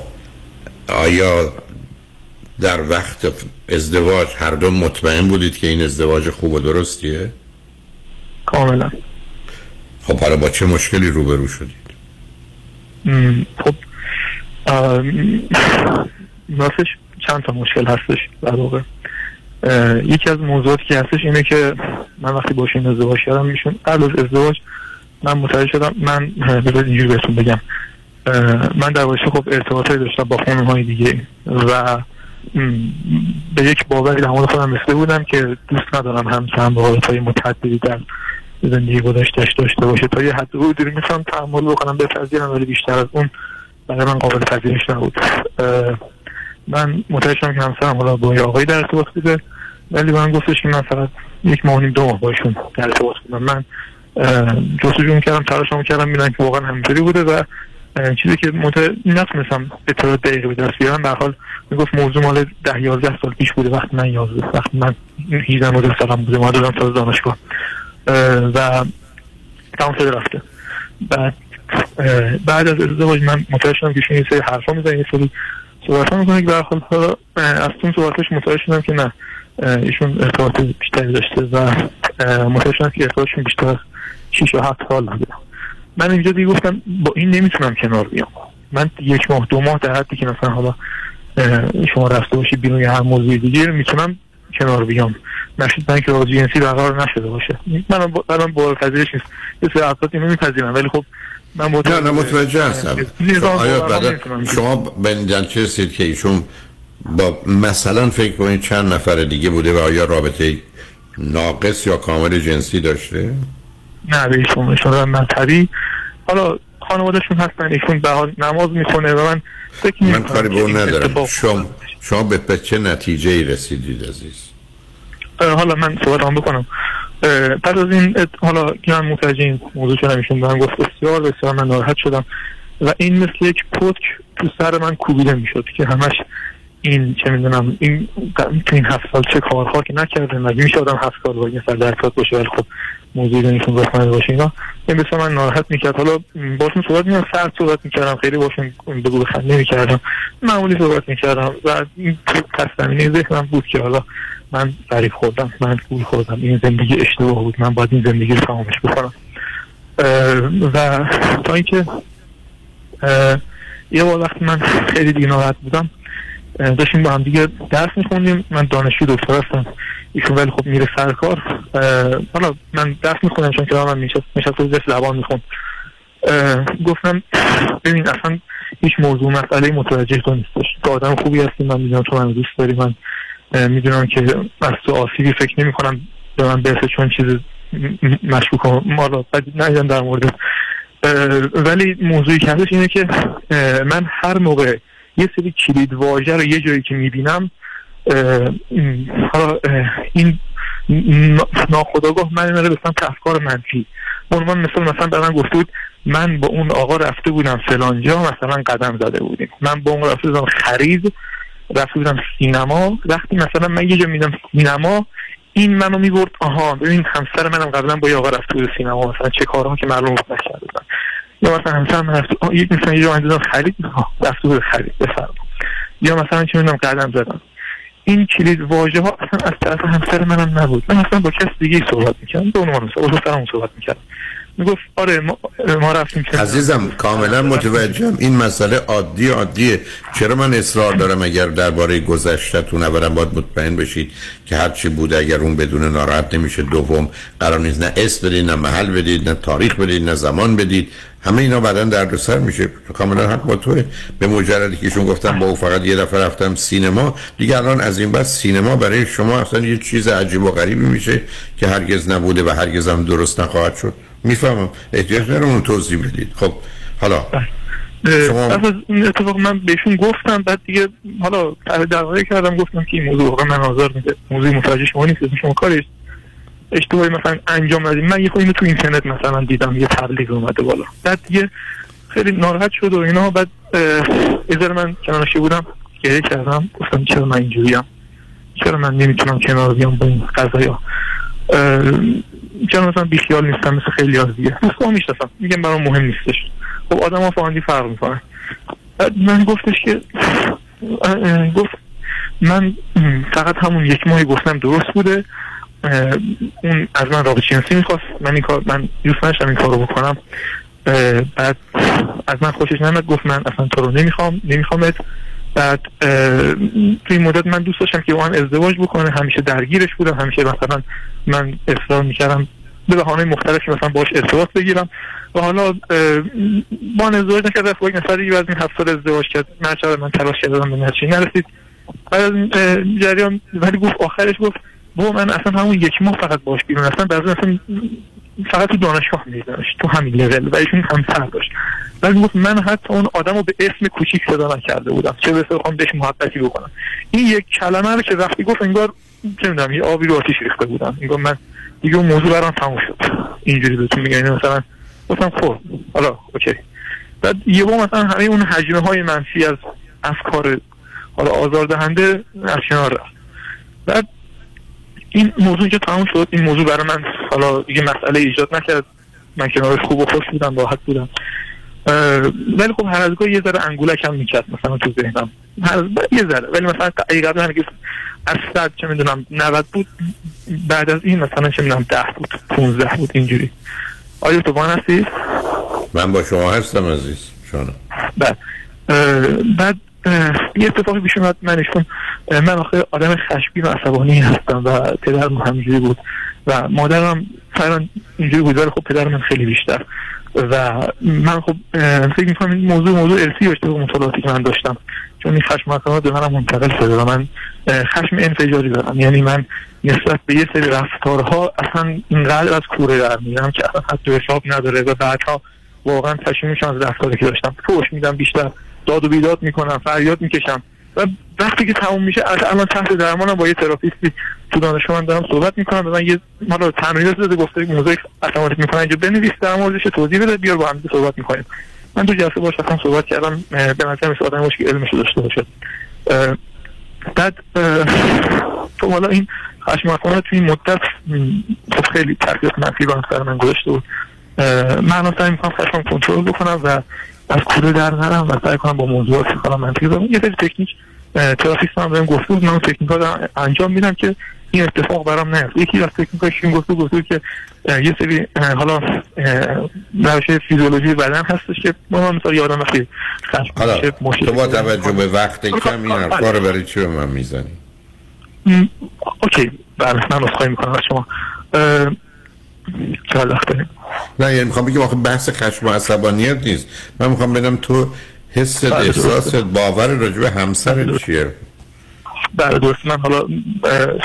آیا در وقت ازدواج هر دو مطمئن بودید که این ازدواج خوب و درستیه؟ کاملا. خب حالا با چه مشکلی روبرو شدید؟ خب راستش چند تا مشکل هستش در واقع. یکی از موضوعاتی که هستش اینه که من وقتی باشون ازدواج کردم میشون قبل از ازدواج من متوجه شدم من بذارید اینجوری بهتون بگم. من در واقع خب ارتباطی داشتم با خانم های دیگه و به یک باوری در مورد خودم رسیده بودم که دوست ندارم همسرم با حالتهای متعددی در زندگی گذشتهش داشته باشه. تا یه حد حدودی می‌تونم تحمل بکنم بپذیرم ولی بیشتر از اون برای من قابل پذیرش نبود. من متوجه شدم که همسرم حالا با یه آقایی در ارتباط بوده ولی من گفتش که من فقط یک ماه دو ماه باشون در ارتباط بودم. من جستجو کردم تلاشم کردم میدن که واقعا همینطوری بوده و چیزی که مت... نتونستم اطلاع دقیقی به دست بیارم به حال می‌گفت موضوع مال ده یازده سال پیش بوده وقتی من یازده وقتی من 18 19 سالم بوده ما دادم تازه دانشگاه. اه، و تمام شده رفته. بعد بعد از ازدواج من متوجه شدم که ایشون یه سری حرفا می‌زنه یه سری صحبت ها می‌کنه که حال حالا از اون صحبتش متوجه شدم که نه. ایشون ارتباط بیشتری داشته و متوجه شدم که ارتباطشون بیشتر از 6 و 7 سال بوده من اینجا دیگه گفتم با این نمی‌تونم کنار بیام. من یک ماه دو ماه در حدی که مثلا حالا شما رفته باشی بیرون هر موضوع دیگه می‌تونم کنار بیام. نشید من که جنسی برقرار نشده باشه. من الان پذیرش نیست. یه سری افراد اینو میپذیرن. ولی خب من نه متوجه هستم. نظام آیا بعد. شما به نتیجه رسید که ایشون با مثلا فکر کنید چند نفر دیگه بوده و آیا رابطه ناقص یا کامل جنسی داشته؟ نه به ایشون ایشون مذهبی. حالا خانوادهشون هستن ایشون به حال نماز می‌کنه و من فکر من کاری به اون ندارم. شما شما به چه نتیجه ای رسیدید عزیز؟ حالا من صحبت هم بکنم. پس از این حالا که من متوجه این موضوع شدم ایشون به من گفت بسیار بسیار من ناراحت شدم. و این مثل یک پتک تو سر من کوبیده می‌شد که همش این چه می‌دونم این تو این هفت سال چه کارها که نکرده مگه میشه آدم هفت سال با سر در ارتباط باشه؟ ولی خب موضوعی بینشون رسانه باشه اینا. این بسیار من ناراحت می‌کرد. حالا باشون صحبت می‌کردم سرد صحبت می‌کردم خیلی باشون بگو بخند نمی‌کردم. معمولی صحبت می‌کردم. و این پس زمینه ذهنم بود که حالا من فریب خوردم من گول خوردم. این زندگی اشتباه بود. من باید این زندگی رو تمامش بکنم. و تا اینکه یه بار وقتی من خیلی دیگه ناراحت بودم داشتیم با هم دیگه درس میخوندیم. من دانشجو دکتر هستم. ایشون ولی خب میره سر کار. حالا من درس می‌خونم چون که من رو دست لبان می‌خوند. گفتم ببین اصلا هیچ موضوع مسئله متوجه تو نیستش. تو آدم خوبی هستی. من می‌دونم تو من دوست داری. من می‌دونم که تو آسیبی فکر نمی کنم به من برسه چون چیز مشکوک ما را ندیدم در مورد. ولی موضوعی که هستش اینه که من هر موقع یه سری کلید واژه رو یه جایی که می‌بینم حالا این نا- ناخداگاه من میره به سمت افکار منفی. عنوان مثال مثلا به من گفته بود من با اون آقا رفته بودم فلانجا مثلا قدم زده بودیم. من با اون رفته بودم خرید. رفته بودم سینما وقتی مثلا من یه جا میدم سینما این منو می‌برد آها ببین همسر منم قبلا با یه آقا رفته بود سینما مثلا چه کارها که معلوم نکرده بودن یا مثلا همسر من رفته آه، یک مثلا یه جا من خرید؟ رفته بود خرید بفرما. یا مثلا چه می‌دونم قدم زدم. این کلید واژه ها اصلا از طرف همسر منم نبود. من اصلا با کس دیگه صحبت می‌کردم به عنوان با دخترم صحبت می‌کردم. می‌گفت آره ما, ما رفتیم عزیزم کاملا متوجهم. این مسئله عادی عادیه. چرا من اصرار دارم اگر درباره گذشتهتون اولا باید مطمئن بشید که هر چی بوده اگر اون بدون ناراحت نمیشه دوم قرار نیست نه اسم بدید نه محل بدید نه تاریخ بدید نه زمان بدید. همه اینا بعدا دردسر میشه. کاملا حق با توه. به مجردی که ایشون گفتم با او فقط یه دفعه رفتم سینما دیگه الان از این بعد سینما برای شما اصلا یه چیز عجیب و غریبی میشه که هرگز نبوده و هرگز هم درست نخواهد شد. می‌فهمم. احتیاج ندارم اون توضیح بدید. خب حالا شما- پس از این اتفاق من بهشون گفتم بعد دیگه حالا دعوایی کردم گفتم که این موضوع واقعا من آزار میده. موضوع متوجه شما نیست شما کارش اشتباهی مثلا انجام ندید من یه خود اینو تو اینترنت مثلا دیدم یه تبلیغ اومده بالا. بعد دیگه خیلی ناراحت شد و اینا. بعد ذره من کنارشی بودم گریه کردم. گفتم چرا من اینجوریم چرا من نمی‌تونم کنار بیام با این قضایا؟ چرا مثلا بیخیال نیستم مثل خیلی از دیگه. مثلا می‌شناسم. میگم برام مهم نیستش. خب آدم ها فاندی فرق می‌کنن. من گفتش که گفت من فقط همون یک ماهی گفتم درست بوده. اون از من رابطه جنسی می‌خواست. من این کار من دوست نداشتم این کارو بکنم. بعد از من خوشش نمیاد گفت من اصلا تو رو نمی‌خوام نمیخوامت. بعد توی مدت من دوست داشتم که با من ازدواج بکنه همیشه درگیرش بودم همیشه مثلا من اصرار می‌کردم به بهانه مختلفی مثلا باش ارتباط بگیرم. و حالا با ازدواج نکرد رفت با یک نفر دیگه از این هفت سال ازدواج کرد. من چرا من تلاش کردم به نتیجه نرسید. بعد از جریان ولی گفت آخرش گفت بابا من اصلا همون یک ماه فقط باش بیرون اصلا بعضی اصلا فقط تو دانشگاه تو همین لول و ایشون همسر داشت. ولی گفت من حتی اون آدم رو به اسم کوچیک صدا نکرده بودم. چه بسه بخوام بهش محبتی بکنم. این یک کلمه رو که وقتی گفت انگار چه می‌دونم یه آبی رو آتیش ریخته بودم. انگار من دیگه اون موضوع برام تموم شد. اینجوری بهتون میگم. یعنی مثلا گفتم خب حالا اوکی. بعد یه با مثلا همه اون حجمه های منفی از افکار حالا آزاردهنده از کنار رفت. بعد این موضوع که تموم شد. این موضوع برای من حالا دیگه مسئله ایجاد نکرد. من کنارش خوب و خوش بودم راحت بودم. ولی خب هر از گاهی یه ذره انگولک هم می‌کرد مثلا تو ذهنم. هر از- یه ذره. ولی مثلا اگه قبلا هرگز از صد چه می‌دونم 90 بود بعد از این مثلا چه می‌دونم 10 بود 15 بود اینجوری. آیا تو بان هستی؟ من با شما هستم عزیز. شانم. بعد اه، بعد اه، یه اتفاقی پیش اومد. من ایشون من آخه آدم خشمگین و عصبانی هستم و پدرم همینجوری بود. و مادرم فران اینجوری بود ولی خب پدر من خیلی بیشتر. و من خب فکر می‌کنم این موضوع موضوع ارسی داشته به مطالعاتی که من داشتم. چون این خشم عصبانیت به منم منتقل شده و من خشم انفجاری دارم. یعنی من نسبت به یه سری رفتارها اصلا اینقدر از کوره در میرم که اصلا و حساب نداره و بعدها واقعا پشیمون میشم از رفتاری که داشتم. فوش میدم بیشتر داد و بیداد می‌کنم فریاد می‌کشم. و وقتی که تموم میشه از الان تحت درمانم با یه تراپیستی تو دانشگاه من دارم صحبت می‌کنم. به من یه مالا تمرینات داده گفته موضوع اتماتیک می‌کنن اینجا بنویس در موردش توضیح بده بیار با هم صحبت می‌کنیم. من تو جلسه باش رفتم صحبت کردم به نظر مثل آدم باشه که علمش داشته باشه. بعد اه، خب حالا این خشم عصبانیت تو این مدت خب خیلی تاثیر منفی سر من گذاشته بود. من سعی می‌کنم خشمم کنترل بکنم و از کوره در نرم و سعی کنم با موضوعات حالا منطقی دارم یه سری تکنیک ترافیست هم بهم گفته بود. من تکنیک ها انجام میدم که این اتفاق برام نیفته یکی از تکنیک هاش این گفته گفته که یه سری حالا روش فیزیولوژی بدن هستش که ما مثلا یادم وقتی حالا تو با توجه به وقت کم این حرفا رو برای چی به من می‌زنی؟ اوکی. بله من اصخایی می‌کنم از شما. نه یعنی می‌خوام بگم آخه بحث خشم و عصبانیت نیست. من می‌خوام بدم تو حست بله، درسته. باور راجع به همسرت چیه؟ بله درست من حالا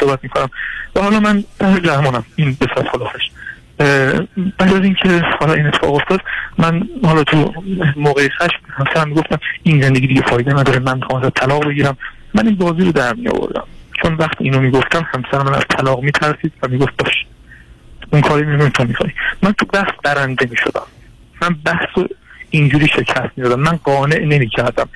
صحبت می‌کنم. و حالا من اه، درمانم. این به صد خلافش بعد از اینکه حالا این اتفاق افتاد من حالا تو موقع خشم همسرم می‌گفتم این زندگی دیگه فایده نداره من می‌خوام ازت طلاق بگیرم. من این بازی رو در می آوردم چون وقتی اینو می‌گفتم همسر من از طلاق میترسید و می‌گفت باش. اون کاری میمون تو می‌خوای من تو بحث برنده می‌شدم. من بحث اینجوری شکست می‌دادم. من قانع نمی‌کردم.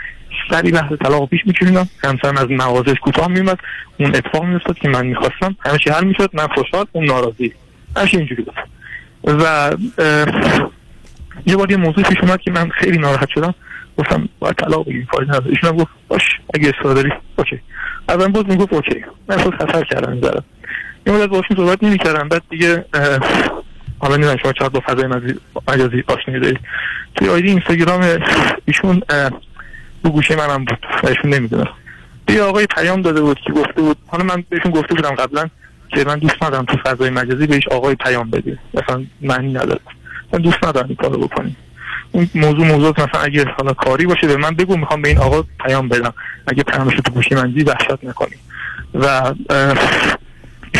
سری بحث طلاق پیش میکشیدم همسرم از نوازش کوتاه میومد اون اتفاق میافتاد که من می‌خواستم. همه چی حل می‌شد. من خوشحال اون ناراضی. چی اینجوری بود. و یه بار یه موضوع پیش اومد که من خیلی ناراحت شدم. گفتم باید طلاق بگیریم. فایده نداره ایشون گفت باش اگه اصرار داری اوکی. اول باز می‌گفت اوکی. من خود خطر کردم این مدت باشون صحبت نمی‌کردم. بعد دیگه حالا نمی‌دونم شما چقدر با فضای مجازی- آشنایی دارید. توی آیدی اینستاگرام ایشون رو گوشه منم بود و ایشون نمی‌دونم. یه آقای پیام داده بود که گفته بود حالا من بهشون گفته بودم قبلا که من دوست ندارم تو فضای مجازی بهش آقای پیام بدی. مثلا معنی نداره. من دوست ندارم این کارو بکنی اون موضوع موضوع مثلا اگه حالا کاری باشه به من بگو می‌خوام به این آقا پیام بدم. اگه پیامش تو گوشی من دیدی وحشت نکنی. و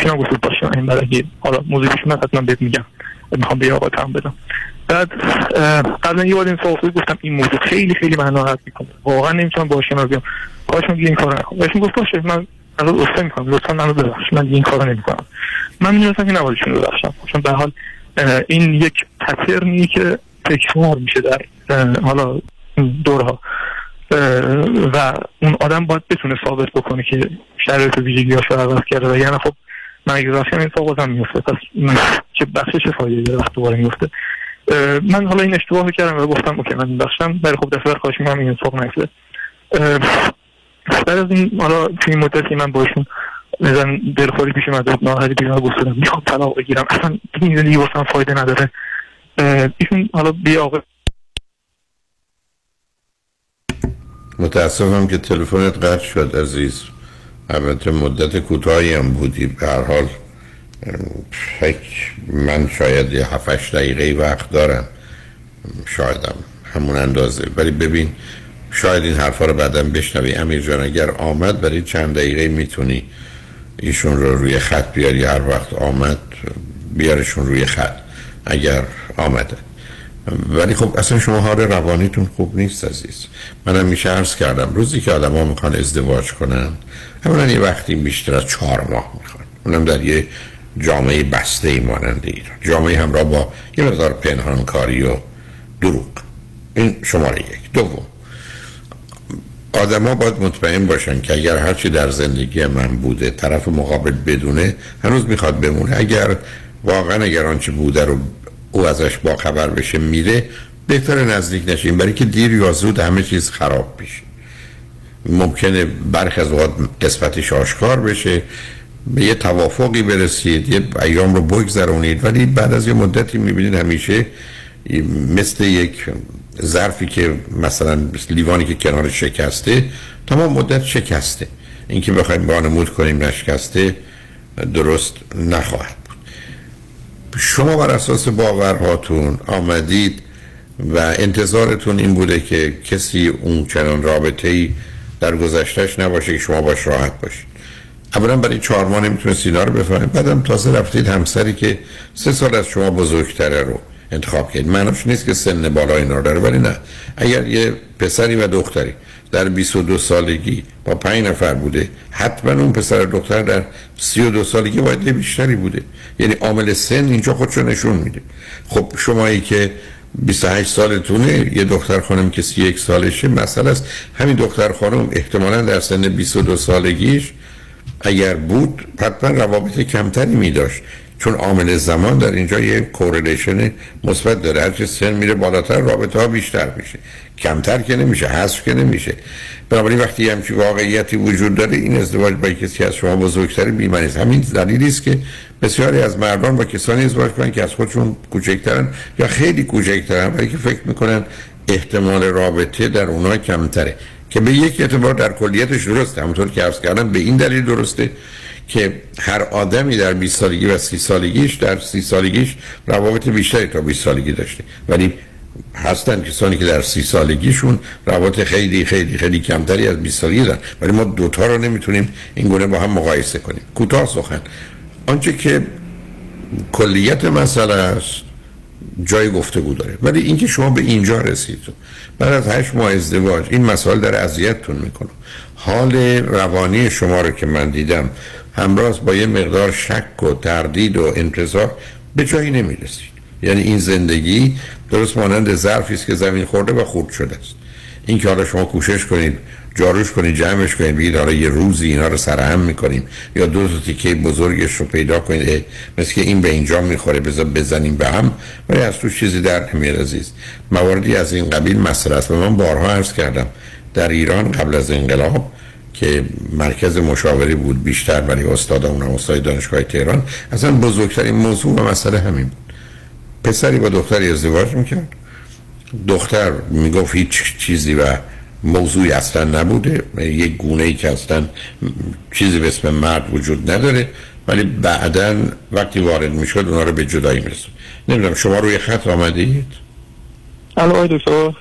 هم گفت باشه این بعد اگه حالا موضوعش من حتما بهت میگم. می‌خوام به آقا پیام بدم. بعد قبلا یه بار این صحبت گفتم این موضوع خیلی خیلی من ناراحت می‌کنه. واقعا نمی‌تونم باهاش کنار بیام. کاش من این کارو نکنم. بهشون گفت باشه من از اصلا می‌کنم. لطفا منو ببخش من این کارو نمی‌کنم. من می‌دونستم که نباید ببخشم. چون به حال این یک پترنی که تکرار میشه در حالا دورها و اون آدم باید بتونه ثابت بکنه که شرایط ویژگی رو عوض کرده. و یعنی خب من اگه این اتفاق بازم میفته پس من چه بخشش فایده داره وقت دوباره میفته من حالا این اشتباه کردم و گفتم اوکی من بخشم ولی خب دفعه خواهش می‌کنم این اتفاق اه، بعد از این حالا توی این مدت که من باشون نزن دلخوری پیش اومده ناراحتی پیش اومده گفتم می‌خوام طلاق بگیرم. اصلا این زندگی واسم فایده نداره. ایشون حالا بی آقا متاسفم که تلفنت قطع شد عزیز. البته مدت کوتاهی هم بودی. به هر حال فکر من شاید یه هفتش دقیقه وقت دارم. شایدم همون اندازه. ولی ببین شاید این حرفا رو بعدا بشنوی. امیر جان اگر آمد برای چند دقیقه می‌تونی ایشون رو روی خط بیاری. هر وقت آمد بیارشون روی خط اگر آمده. ولی خب اصلا شما حال روانیتون خوب نیست عزیز. منم میشه عرض کردم. روزی که آدم ها می‌خوان ازدواج کنن همونا یه وقتی بیشتر از چهار ماه می‌خوان. اونم در یه جامعه بسته ای مانند ایران. جامعه همراه با یه مقدار پنهانکاری و دروغ. این شماره یک. دوم. آدما باید مطمئن باشن که اگر هرچی در زندگی من بوده طرف مقابل بدونه هنوز می‌خواد بمونه. اگر واقعا اگر آنچه بوده رو او ازش با خبر بشه میره بهتر نزدیک نشیم برای که دیر یا زود همه چیز خراب میشه ممکنه برخی از اوقات قسمتش آشکار بشه به یه توافقی برسید یه ایام رو بگذرونید ولی بعد از یه مدتی می‌بینید همیشه مثل یک ظرفی که مثلا مثل لیوانی که کنار شکسته تمام مدت شکسته. اینکه بخوایم بانمود کنیم نشکسته درست نخواهد بود. شما بر اساس باورهاتون آمدید و انتظارتون این بوده که کسی اون چنان رابطه ای در گذشتهش نباشه که شما باش راحت باشید. اولا برای چهار ماه نمی‌تونست اینا رو بفهمید. بعدم تازه رفتید همسری که سه سال از شما بزرگتره رو انتخاب کرد معناش نیست که سن بالا اینا داره ولی نه. اگر یه پسری و دختری در 22 سالگی با پنج نفر بوده حتما اون پسر و دختر در 32 سالگی باید بیشتری بوده. یعنی عامل سن اینجا خودشو نشون میده. خب شمایی که 28 سالتونه یه دختر خانم که 31 سالشه مسئله است. همین دختر خانم احتمالا در سن 22 سالگیش اگر بود حتما روابط کمتری می داشت چون عامل زمان در اینجا یه کورلیشن مثبت داره. هرچه سن میره بالاتر رابطه ها بیشتر میشه. کمتر که نمیشه حذف که نمیشه. بنابراین وقتی همچی واقعیتی وجود داره این ازدواج با کسی از شما بزرگتر بیمنی است همین دلیلی است که بسیاری از مردان با کسانی ازدواج کنن که از خودشون کوچکترن یا خیلی کوچکترن برای که فکر می‌کنن احتمال رابطه در اونها کمتره. که به یک اعتبار در کلیتش درسته. همونطور که عرض کردم به این دلیل درسته. که هر آدمی در 20 سالگی و 30 سالگیش در 30 سالگیش روابط بیشتری تا 20 سالگی داشته. ولی هستن کسانی که در 30 سالگیشون روابط خیلی خیلی خیلی کمتری از 20 سالگی دارن. ولی ما دوتا رو نمی‌تونیم این گونه با هم مقایسه کنیم. کوتاه سخن. آنچه که کلیت مسئله است جای گفتگو داره. ولی اینکه شما به اینجا رسید بعد از هشت ماه ازدواج این مسائل در اذیتتون می‌کنه. حال روانی شما رو که من دیدم همراز با یه مقدار شک و تردید و انتظار به جایی نمی‌رسید. یعنی این زندگی درست مانند ظرفی است که زمین خورده و خورد شده است. این که حالا شما کوشش کنید جاروش کنید جمعش کنید بگید حالا یه روزی اینا رو سرهم می‌کنیم یا دو تا تیکه بزرگش رو پیدا کنید مثل این به اینجا می‌خوره بذار بزنیم به هم ولی از تو چیزی در نمیاد عزیز. مواردی از این قبیل مسئله است من بارها عرض کردم در ایران قبل از انقلاب که مرکز مشاوری بود بیشتر ولی استاد اون استاد دانشگاه تهران. اصلا بزرگترین موضوع و مسئله همین بود. پسری با دختری ازدواج می‌کرد. دختر می‌گفت هیچ چیزی و موضوعی اصلا نبوده. یک گونه ای که اصلا چیزی به اسم مرد وجود نداره. ولی بعدا وقتی وارد می‌شد اونا رو به جدایی میرسون نمی‌دونم شما روی خط آمدید الو آی دکتر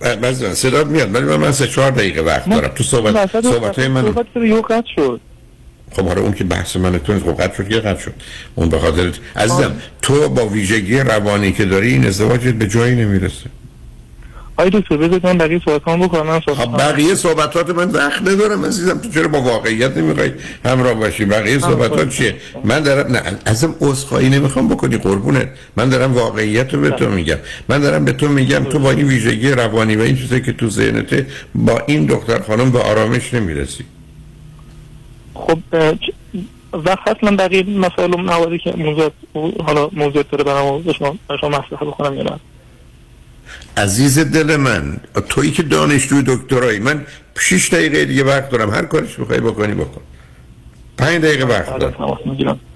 بعضی صدا میاد ولی من, من سه چهار دقیقه وقت دارم. تو صحبت صحبت های من صحبت یه شد. خب آره اون که بحث من تو خب قطع شد که قطع شد. اون به خاطر عزیزم تو با ویژگی روانی که داری این ازدواجت به جایی نمی‌رسه. آی دکتر بذارید من بقیه صحبت کنم بکنم خب بقیه صحبتات من وقت ندارم عزیزم. تو چرا با واقعیت نمی‌خوای همراه باشی بقیه صحبتات چیه؟ من دارم نه ازم عذرخواهی نمی‌خوام بکنی قربونت. من دارم واقعیت رو به تو میگم. من دارم به تو میگم تو با این ویژگی روانی و این چیزی که تو ذهنته با این دختر خانم به آرامش نمی‌رسی. خب وقت من بقیه مسائل و که موضوع حالا موضوع داره برام شما شما مطرح بکنم یا نه؟ عزیز دل من تویی که دانشجوی دکترایی من 6 دقیقه دیگه وقت دارم. هر کارش بخوای بکنی بکن. پنج دقیقه وقت دارم.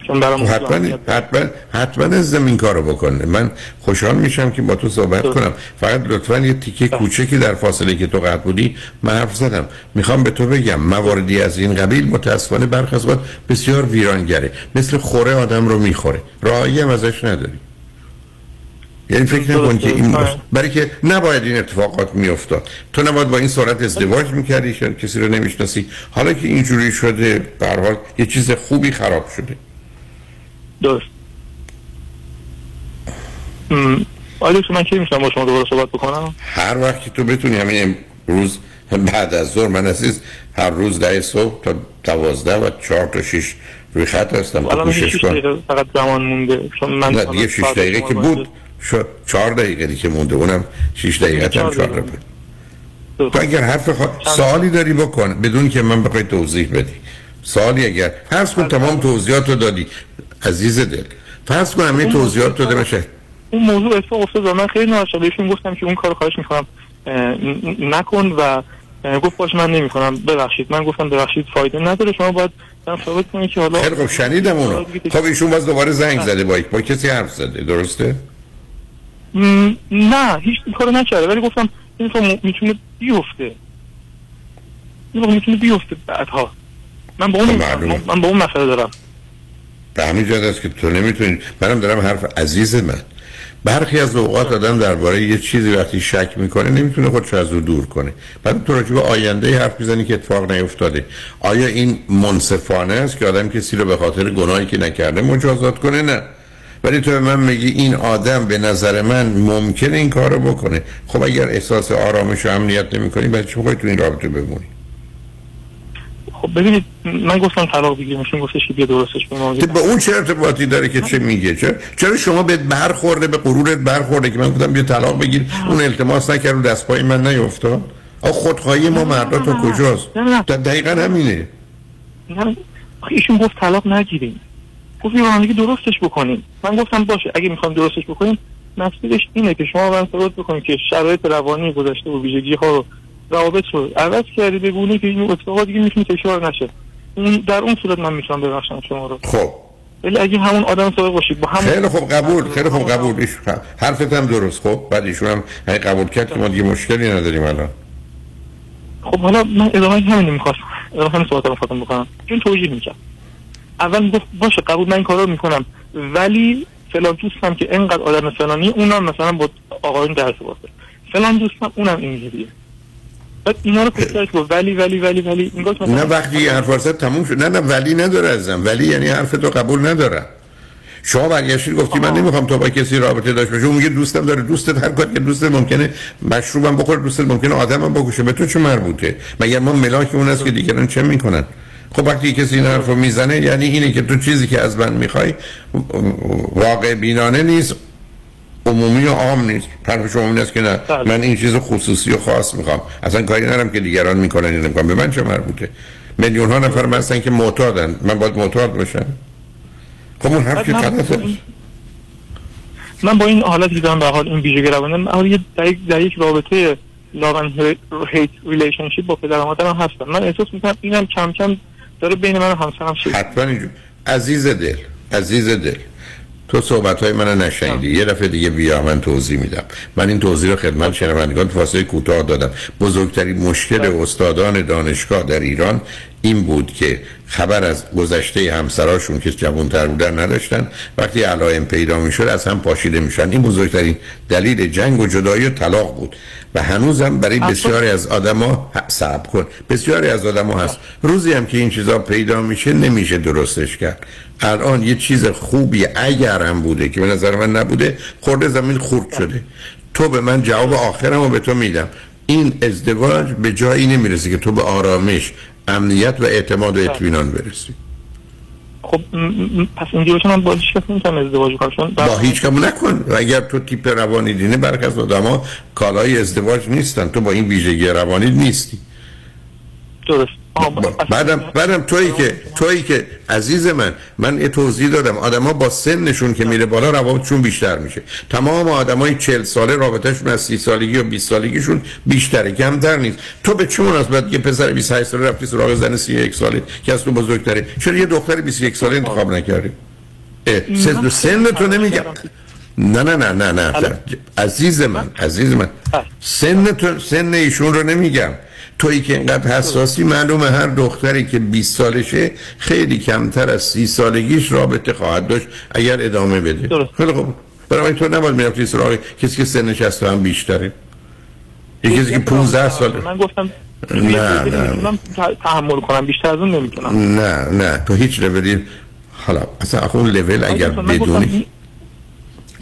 خب حتما حتما حتما از این کارو بکنه من خوشحال میشم که با تو صحبت کنم. فقط لطفا یه تیکه کوچکی در فاصله که تو قطع بودی من حرف زدم. می‌خوام به تو بگم مواردی از این قبیل متاسفانه از وقت بسیار ویرانگره. مثل خوره آدم رو می‌خوره. راهی هم ازش نداری. یعنی فکر نکن که این برای که نباید این اتفاقات میافتاد. تو نباید با این سرعت ازدواج می‌کردی شاید کسی رو نمی‌شناسی. حالا که اینجوری شده به هر حال یه چیز خوبی خراب شده. درست. آیا من کی میشم با شما دوباره صحبت بکنم؟ هر وقت که تو بتونی همین روز بعد از ظهر من عزیز هر روز ده صبح تا دوازده و چهار تا شیش روی خط هستم. میشه شیش دقیقه فقط زمان مونده. چون من نه دیگه شیش دقیقه که بود. شو چهار دقیقه دیگه مونده اونم شیش دقیقه هم چهار دقیقه. تو اگر حرف خوا... سوالی داری بکن بدون که من بخوای توضیح بدی. سوالی اگر فرض کن تمام توضیحات رو دادی. عزیز دل. فرض کن همه توضیحات رو داده بشه اون موضوع اتفاق افتاد و من خیلی ناراحت بهشون گفتم که اون کارو خواهش می‌کنم نکن و گفت باش من نمی‌کنم. ببخشید. من گفتم ببخشید فایده نداره. شما باید ثابت کنید که حالا خیلی خب شنیدم اونو. خب ایشون باز دوباره زنگ زده با با کسی حرف زده. درسته؟ نه هیچ کارو نکرده ولی گفتم این تو می‌تونه بیفته. این می‌تونه بیفته بعدها. من با اون من با اون مسئله دارم. به همین جهت است که تو نمی‌تونی منم دارم حرف عزیز من. برخی از اوقات آدم درباره یه چیزی وقتی شک می‌کنه نمی‌تونه خودش از او دور کنه. بعد تو راجع به آینده حرف می‌زنی که اتفاق نیفتاده. آیا این منصفانه است که آدم کسی رو به خاطر گناهی که نکرده مجازات کنه؟ نه. ولی تو به من میگی این آدم به نظر من ممکنه این کارو بکنه. خب اگر احساس آرامش و امنیت نمی‌کنی بعد چه تو این رابطه بمونی؟ خب ببینید من گفتم طلاق بگیریم شما گفتش که بیا درستش کنیم. با اون چه ارتباطی داره که چه میگه؟ چرا چرا شما به برخورده به غرورت برخورده که من گفتم بیا طلاق بگیر؟ اون التماس نکرد رو دست پای من نیافتاد آ خودخواهی ما مردا تو کجاست؟ دقیقا همینه. نه ایشون گفت طلاق نگیریم. گفت یه درستش بکنیم. من گفتم باشه اگه می‌خوام درستش بکنیم مسئولش اینه که شما من ثبات بکنید که شرایط روانی گذشته و ویژگی ها رو روابط رو عوض کردی به گونه که این اتفاقات دیگه می‌تونه تکرار نشه. اون در اون صورت من می‌تونم ببخشم شما رو. خب. ولی اگه همون آدم سابق باشید با همون خیلی خوب قبول خیلی خوب قبول. حرفت هم درست. خب بعد ایشون هم قبول کرد که ما دیگه مشکلی نداریم الان. خب حالا من ادامه همین نمی‌خواستم ادامه همین صحبت رو خواستم بکنم. چون توجیه می‌کنم اول می‌گفت باشه قبول من این کارو می‌کنم. ولی فلان دوستم که اینقدر آدم فلانی اونم مثلا با آقایون درس واسه فلان دوستم اونم اینجوریه. بعد اینا رو گفت ولی ولی ولی ولی. نه وقتی حرف واسه تموم شد. نه نه ولی نداره ازم. ولی یعنی حرف تو قبول نداره. شما برگشتید گفتی من نمی‌خوام تو با کسی رابطه داشته باشی. میگه دوستم داره دوستت هر کاری که دوستت ممکنه مشروبم بخور دوستت ممکنه آدمم بکشه. به تو چه مربوطه؟ مگر ما ملاک اون است که دیگران چه می‌کنن؟ خب وقتی کسی این حرف رو می‌زنه یعنی اینه که تو چیزی که از من می‌خوای واقع بینانه نیست عمومی و عام نیست. حرف شما این است که نه. بله. من این چیز خصوصی و خاص می‌خوام. اصلا کاری ندارم که دیگران می‌کنن این نمی‌کنم به من چه مربوطه؟ میلیون ها نفر هستن که معتادن. من باید معتاد باشم. خب اون حرف که غلطه. من با این حالت دیدم به حال این ویژگی روانه در یک رابطه لاغن هیت ریلیشنشیپ با پدر مادرم هستم. من احساس می‌کنم اینم کم کم داره بین من و همسرم شد حتما اینجور. عزیز دل عزیز دل. تو صحبت های من نشنیدی یه دفعه دیگه بیا من توضیح میدم. من این توضیح رو خدمت شنوندگان فاصله کوتاه دادم. بزرگترین مشکل بله. استادان دانشگاه در ایران این بود که خبر از گذشته همسراشون که جوانتر بودن نداشتن. وقتی علائم پیدا می‌شد از هم پاشیده میشن این بزرگترین دلیل جنگ و جدایی و طلاق بود. و هنوزم برای بسیاری از آدما صبر کن. بسیاری از آدما هست. روزی هم که این چیزا پیدا میشه نمیشه درستش کرد. الان یه چیز خوبی اگر هم بوده که به نظر من نبوده خورده زمین خورد شده. تو به من جواب آخرم رو به تو میدم. این ازدواج به جایی نمی‌رسه که تو به آرامش امنیت و اعتماد و اطمینان برسی. خب پس باشه من با هیچ کس نمی‌تونم ازدواج کنم با هیچ کم نکن. اگر تو تیپ روانی دینه برخ از آدم کالای ازدواج نیستن. تو با این ویژگی روانی نیستی. درست. بعدم بعدم تویی که تویی که عزیز من من یه توضیح دادم. آدما با سنشون که میره بالا روابطشون بیشتر میشه. تمام آدمای 40 ساله رابطهشون از 30 سالگی و 20 سالگیشون بیشتره کمتر نیست. تو به چه مناسبت یه پسر 28 ساله رفتی سراغ زن 31 ساله؟ که از تو بزرگتره. چرا یه دختر 21 ساله انتخاب نکردی؟ سن سن تو نمیگم. نه نه نه نه نه. عزیز من عزیز من. سن تو سن ایشون رو نمیگم. تویی که اینقدر حساسی معلومه هر دختری که 20 سالشه خیلی کمتر از 30 سالگیش رابطه خواهد داشت اگر ادامه بده. خیلی خوب. برای تو نباید می‌رفتی سراغ کسی که سنش از تو هم بیشتره. یه کسی که 15 ساله. من گفتم نه نه تحمل کنم. بیشتر از اون نمی‌تونم. نه نه. تو هیچ لولی حالا اصلا اون لول اگر بدونی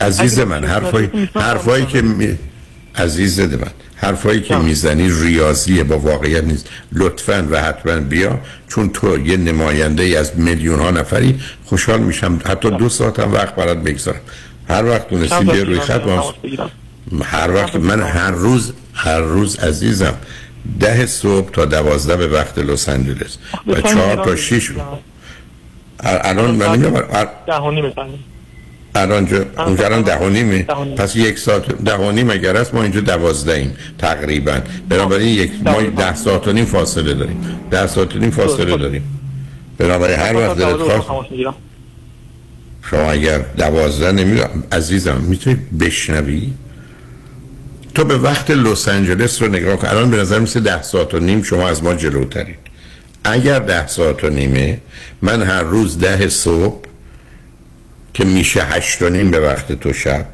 عزیز من حرفای حرفایی که می... عزیز من. حرفایی که می‌زنی ریاضیه با واقعیت نیست. لطفا و حتما بیا چون تو یه نماینده ای از میلیون ها نفری خوشحال میشم. حتی دو ساعت هم وقت برات بگذارم. هر وقت دونستی بیا روی خط هر وقت من هر روز هر روز عزیزم ده صبح تا دوازده به وقت لس آنجلس. و چهار تا شیش الان من نمی‌دونم الان جا اونجا الان ده و نیمه پس یک ساعت ده و نیم اگر است ما اینجا دوازده ایم تقریبا. بنابراین یک ما ده ساعت و نیم فاصله داریم. ده ساعت و نیم فاصله داریم. بنابراین هر وقت دلت خواست شما اگر دوازده نمی‌دونم عزیزم می‌تونی بشنوی؟ تو به وقت لس آنجلس رو نگاه کن. الان به نظر مثل ده ساعت و نیم شما از ما جلوترید اگر ده ساعت و نیمه من هر روز ده صبح که میشه هشت و نیم به وقت تو شب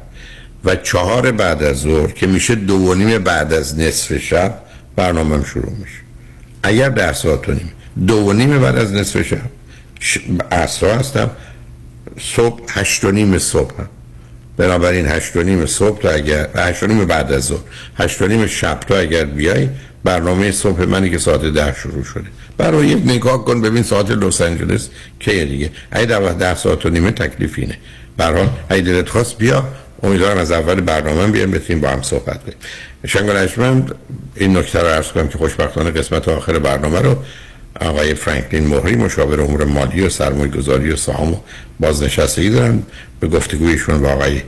و چهار بعد از ظهر که میشه دو و نیم بعد از نصف شب برنامه شروع میشه اگر ده ساعت و نیم دو و نیم بعد از نصف شب ش... هستم صبح هشت و نیم صبح هم. بنابراین هشت و نیم صبح تا اگر هشت و نیم بعد از ظهر. هشت و نیم شب تا اگر بیای برنامه صبح منی که ساعت ده شروع شده. برای یک نگاه کن ببین ساعت لس آنجلس که دیگه. اگه در ده ساعت و نیمه تکلیف اینه. برحال اگه دلت خواست بیا. امیدوارم از اول برنامه بیام بتونیم با هم صحبت کنیم. شنگل این نکته رو عرض کنم که خوشبختانه قسمت آخر برنامه رو آقای فرانکلین مهری مشاور امور مالی و سرمایه گذاری و سهام و بازنشستگی دارن. به گفتگویشون با آقای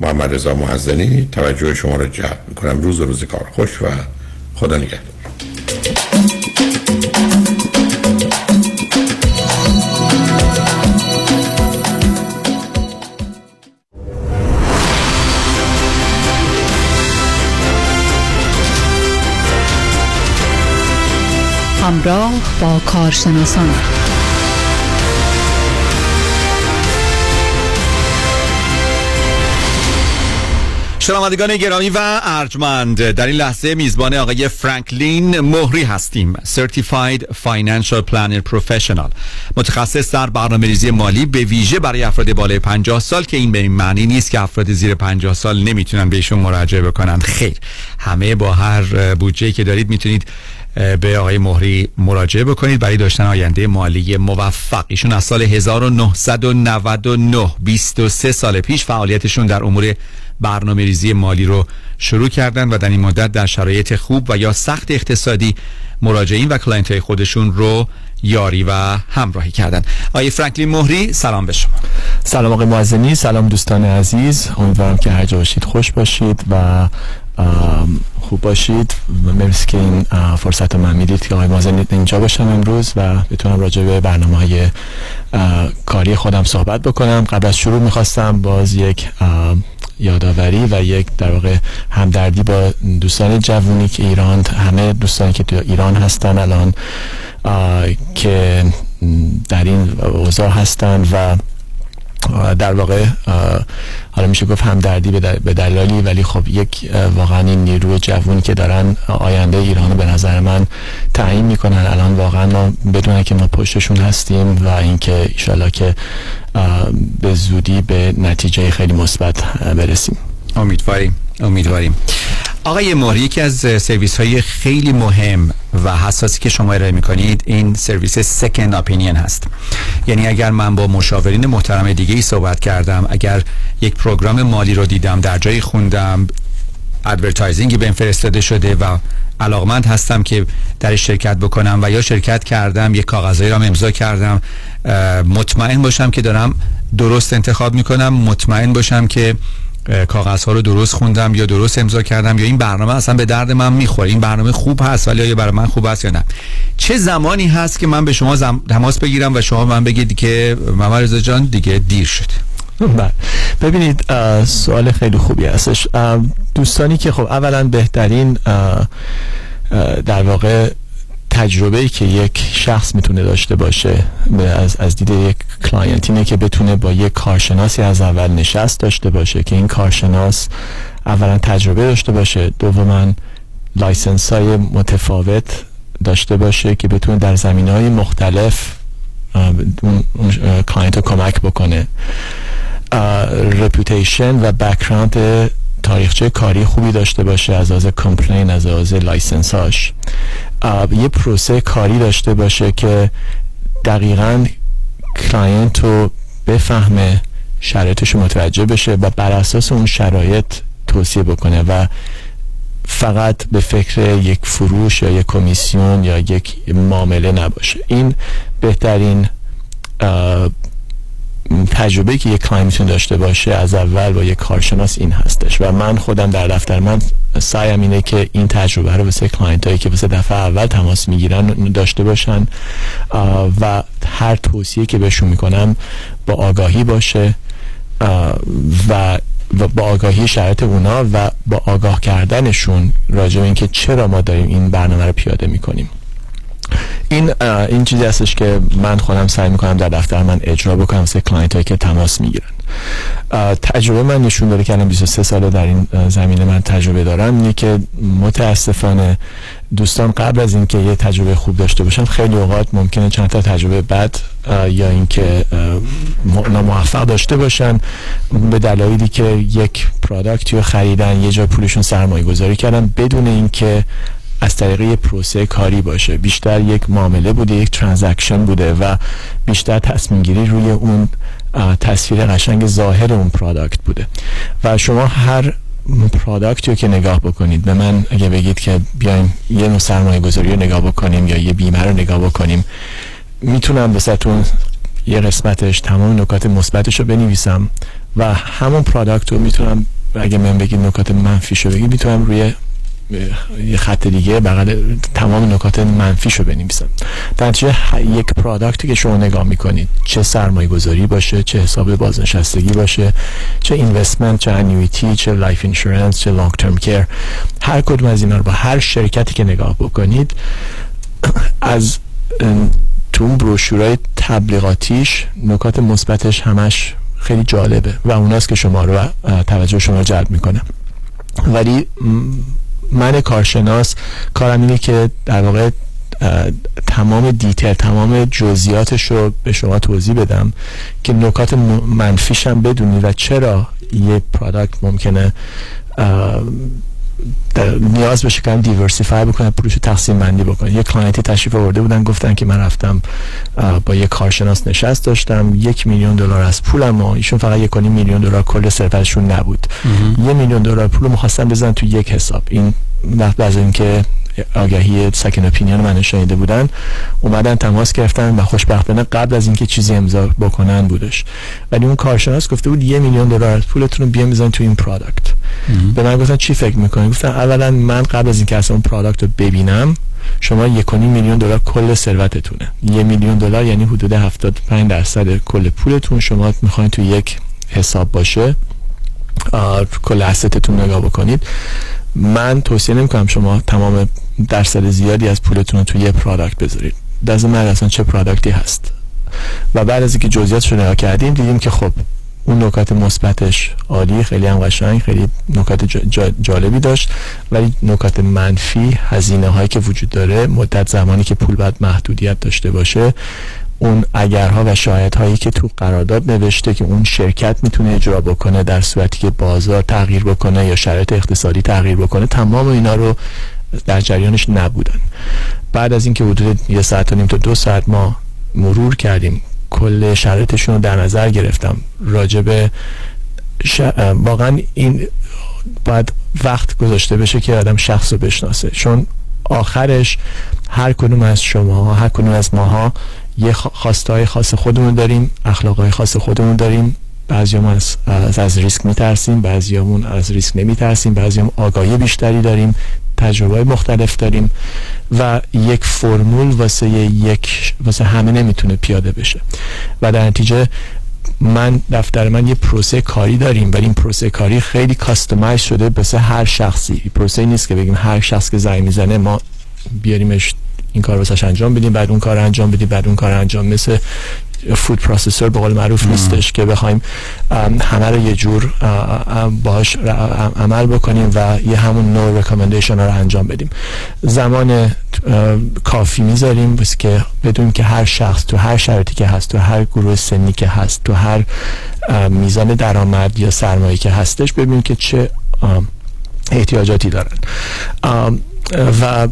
محمد رضا محزنی توجه شما رو جلب می‌کنم. روز و روز کار خوش و خدا نگهدار. همراه با کارشناسان. شنوندگان گرامی و ارجمند در این لحظه میزبان آقای فرانکلین مهری هستیم Certified Financial Planner Professional. متخصص در برنامه ریزی مالی به ویژه برای افراد بالای 50 سال که این به این معنی نیست که افراد زیر 50 سال نمی‌تونن بهشون مراجعه بکنن. خیر همه با هر بودجه که دارید می‌تونید به آقای مهری مراجعه بکنید. برای داشتن آینده مالی موفق. ایشون از سال 1999 23 سال پیش فعالیتشون در امور برنامه ریزی مالی رو شروع کردن و در این مدت در شرایط خوب و یا سخت اقتصادی مراجعین و client های خودشون رو یاری و همراهی کردن. آقای فرانکلین مهری سلام به شما. سلام آقای معزنی سلام دوستان عزیز. امیدوارم که هر جا باشید خوش باشید و خوب باشید. مرسی که این فرصت من می‌دید که آقای مازن اینجا باشم امروز و بتونم راجع به برنامه های کاری خودم صحبت بکنم. قبل از شروع می‌خواستم باز یک یادآوری و یک در واقع همدردی با دوستان جوونی که ایران همه دوستانی که تو ایران هستن الان که در این اوضاع هستن و در واقع حالا میشه گفت همدردی به دلالی ولی خب یک واقعا این نیروی جوونی که دارن آینده ایران به نظر من تعیین می‌کنن. الان واقعا ما بدونه که ما پشتشون هستیم و اینکه ایشالا که به زودی به نتیجه خیلی مثبت برسیم. امیدواریم. امیدواریم. آقای مهری یکی از سرویس های خیلی مهم و حساسی که شما ارائه می‌کنید این سرویس سکند اپینین هست. یعنی اگر من با مشاورین محترم دیگه ای صحبت کردم اگر یک program مالی رو دیدم در جایی خوندم advertising ی به فرستاده شده و علاقمند هستم که در شرکت بکنم و یا شرکت کردم یک کاغذایی را امضا کردم مطمئن باشم که دارم درست انتخاب می‌کنم مطمئن باشم که کاغذ ها رو درست خوندم یا درست امضا کردم یا این برنامه اصلا به درد من می‌خوره. این برنامه خوب هست ولی آیا برای من خوب هست یا نه؟ چه زمانی هست که من به شما تماس بگیرم و شما من بگید که محمد رضا جان دیگه دیر شد؟ بله. ببینید سوال خیلی خوبی هستش. دوستانی که خب اولا بهترین در واقع تجربه ای که یک شخص می‌تونه داشته باشه از, از دید یک client اینه که بتونه با یک کارشناسی از اول نشست داشته باشه که این کارشناس اولا تجربه داشته باشه دوما license های متفاوت داشته باشه که بتونه در زمینه های مختلف اون client رو کمک بکنه. reputation و background تاریخچه کاری خوبی داشته باشه از از complaint از از license هاش یه پروسه کاری داشته باشه که دقیقا client رو بفهمه شرایطش متوجه بشه و بر اساس اون شرایط توصیه بکنه و فقط به فکر یک فروش یا یک کمیسیون یا یک معامله نباشه. این بهترین تجربه که یک client می‌تونه داشته باشه از اول با یک کارشناس این هستش و من خودم در دفتر من سعیم اینه که این تجربه رو واسه client هایی که واسه دفعه اول تماس می‌گیرن داشته باشن و هر توصیه که بهشون می‌کنم با آگاهی باشه و با آگاهی شرایط اونا و با آگاه کردنشون راجع به اینکه چرا ما داریم این برنامه رو پیاده می‌کنیم. این این چیزی هستش که من خودم سعی می‌کنم در دفتر من اجرا بکنم واسه client هایی که تماس می‌گیرن. تجربه من نشون داده که الان 23 ساله در این زمینه من تجربه دارم. اینه که متاسفانه دوستان قبل از اینکه یه تجربه خوب داشته باشن خیلی اوقات ممکنه چند تا تجربه بد یا اینکه ناموفق داشته باشن به دلایلی که یک پرادکتی رو خریدن یه جای پولشون سرمایه گذاری کردن بدون اینکه از طریق پروسه کاری باشه. بیشتر یک معامله بوده یک ترانزکشن بوده و بیشتر تصمیم گیری روی اون تصویر قشنگ ظاهر اون پرادکت بوده. و شما هر پرادکتی رو که نگاه بکنید به من اگه بگید که بیایم یه نوع سرمایه گذاری رو نگاه بکنیم یا یه بیمه رو نگاه بکنیم می‌تونم به یه قسمتش تمام نکات مثبتش رو بنویسم و همون product رو می‌تونم اگه من بگید نکات منفیش رو بگید می‌تونم روی یه خط دیگه بغل تمام نکات منفیشو بنویسم. در نتیجه یک product ی که شما نگاه می‌کنید چه سرمایه گذاری باشه چه حساب بازنشستگی باشه چه investment چه annuity چه life insurance چه long term care هر کدوم از اینا رو با هر شرکتی که نگاه بکنید از تو بروشورای تبلیغاتیش نکات مثبتش همش خیلی جالبه و اوناست که شما رو توجه شما رو جلب می‌کنه. ولی من کارشناس کارم اینه که در واقع تمام دیتر تمام جزئیاتش رو به شما توضیح بدم که نکات منفیشم بدونی و چرا یه پرادکت ممکنه نیاز بشه که diversify بکنه پولش تقسیم بندی بکنه یه client ی تشریف آورده بودن گفتن که من رفتم با یه کارشناس نشست داشتم یک میلیون دلار از پولم و ایشون فقط یک میلیون دلار کل ثروتشون نبود. یه میلیون دلار پول می‌خواستن بزنن تو یک حساب. این وقت از اینکه آگهی second opinion من شنیده بودن اومدن تماس گرفتن و خوشبختانه قبل از اینکه چیزی امضا بکنن بودش. ولی اون کارشناس گفته بود یه میلیون دلار از پولتون رو بیان تو این product به من گفتن چی فکر می‌کنی؟ گفتن اولا من قبل از اینکه اصلا اون product رو ببینم شما یک میلیون دلار کل ثروتتونه. یه میلیون دلار یعنی حدود 75 درصد کل پولتون شما می‌خواین تو یک حساب باشه. کل asset تون نگاه بکنید. من توصیه نمی‌کنم شما تمام درصد زیادی از پولتون رو توی یه product بذارید. دست من اصلا چه product ی هست. و بعد از اینکه جزئیاتش رو نگاه کردیم دیدیم که خب اون نکات مثبتش عالی خیلی هم قشنگ خیلی نکات جالبی داشت. ولی نکات منفی هزینه هایی که وجود داره مدت زمانی که پول باید محدودیت داشته باشه اون اگرها و هایی که تو قرارداد نوشته که اون شرکت می‌تونه اجرا بکنه در صورتی که بازار تغییر بکنه یا شرایط اقتصادی تغییر بکنه تمام اینا رو در جریانش نبودن. بعد از اینکه حدود یه ساعت و نیم تا دو ساعت ما مرور کردیم کل شرایطشون رو در نظر گرفتم. راجب ش... واقعا این باید وقت گذاشته بشه که آدم شخص رو بشناسه. چون آخرش هر کدوم از شما هر کدوم از ماها یه خواسته های خاص خودمون داریم اخلاق های خاص خودمون داریم. بعضی از, از, از ریسک میترسیم بعضی از ریسک نمیترسیم بعضی هم آگاهی بیشتری داریم. تجربه مختلف داریم و یک فرمول واسه یک واسه همه نمی‌تونه پیاده بشه. و در نتیجه من دفتر من یه پروسه کاری داریم ولی این پروسه کاری خیلی کاستمایز شده بسه هر شخصی. پروسه نیست که بگیم هر شخص که زنگ می‌زنه ما بیاریمش این کار واسش انجام بدیم بعد اون کار انجام بدیم بعد اون کار انجام مثل فود پروسسور به قول معروف نیستش که بخوایم همه رو یه جور باش عمل بکنیم و یه همون نوع رکامندیشن رو انجام بدیم. زمان کافی می‌ذاریم بس که بدونیم که هر شخص تو هر شرطی که هست تو هر گروه سنی که هست تو هر میزان درآمد یا سرمایه که هستش ببینیم که چه احتیاجاتی دارن. و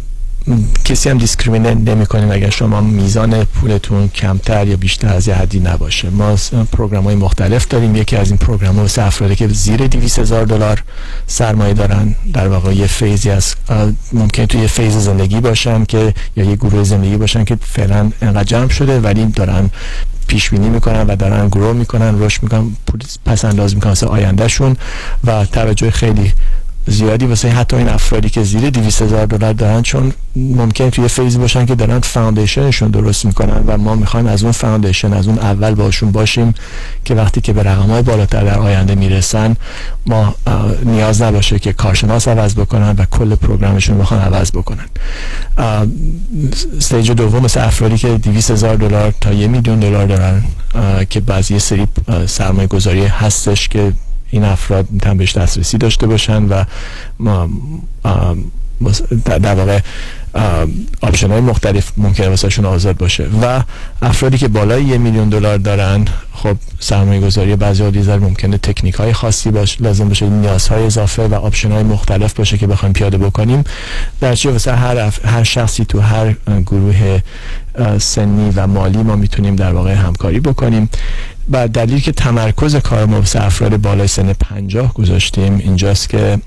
کسی هم دیسکریمینه نمی کنیم اگر شما میزان پولتون کمتر یا بیشتر از یه حدی نباشه. ما program های مختلف داریم. یکی از این program ها افرادی که زیر 200 هزار دلار سرمایه دارن. در واقع یه phase ی از ممکن توی یه phase زندگی باشن که یا یه گروه زندگی باشن که فعلا انقدر جمع شده ولی دارن پیش بینی می‌کنن و دارن grow می‌کنن رشد می‌کنن پس انداز می‌کنن واسه آیندهشون. و توجه خیلی زیادی واسه حتی این افرادی که زیر 200 هزار دلار دارن چون ممکن توی phase ی باشن که دارن foundation شون درست می‌کنن و ما می‌خوایم از اون foundation از اون اول باهاشون باشیم که وقتی که به رقم های بالاتر در آینده می‌رسن ما نیاز نباشه که کارشناس عوض بکنن و کل program شون بخوان عوض بکنن. stage دوم مثل افرادی که 200 هزار دلار تا یه میلیون دلار دارن که یه سری سرمایه گذاری هستش که این افراد می‌تونن بهش دسترسی داشته باشن و ما در واقع option های مختلف ممکنه واسهشون آزاد باشه. و افرادی که بالای یه میلیون دلار دارن خب سرمایه گذاری بعضی ها ممکنه تکنیک های خاصی باشه لازم باشه نیازهای اضافه و option های مختلف باشه که بخوایم پیاده بکنیم. در نتیجه واسه هر, هر شخصی تو هر گروه سنی و مالی ما می‌تونیم در واقع همکاری بکنیم. و دلیل که تمرکز کار ما افراد بالای سن پنجاه گذاشتیم اینجاست که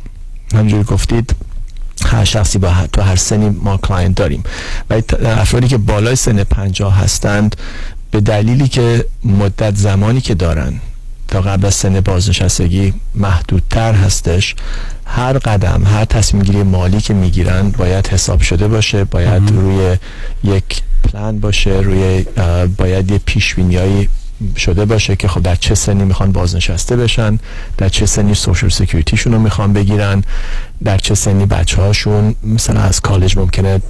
همونجوری گفتید هر شخصی با تو هر سنی ما client داریم. و افرادی که بالای سن پنجاه هستند به دلیلی که مدت زمانی که دارن تا قبل از سن بازنشستگی محدودتر هستش هر قدم هر تصمیم گیری مالی که می‌گیرن باید حساب شده باشه باید روی یک پلان باشه روی باید یه پیش شده باشه که خب در چه سنی می‌خوان بازنشسته بشن در چه سنی social security شون رو می‌خوان بگیرن. در چه سنی بچه هاشون مثلا از کالج ممکنه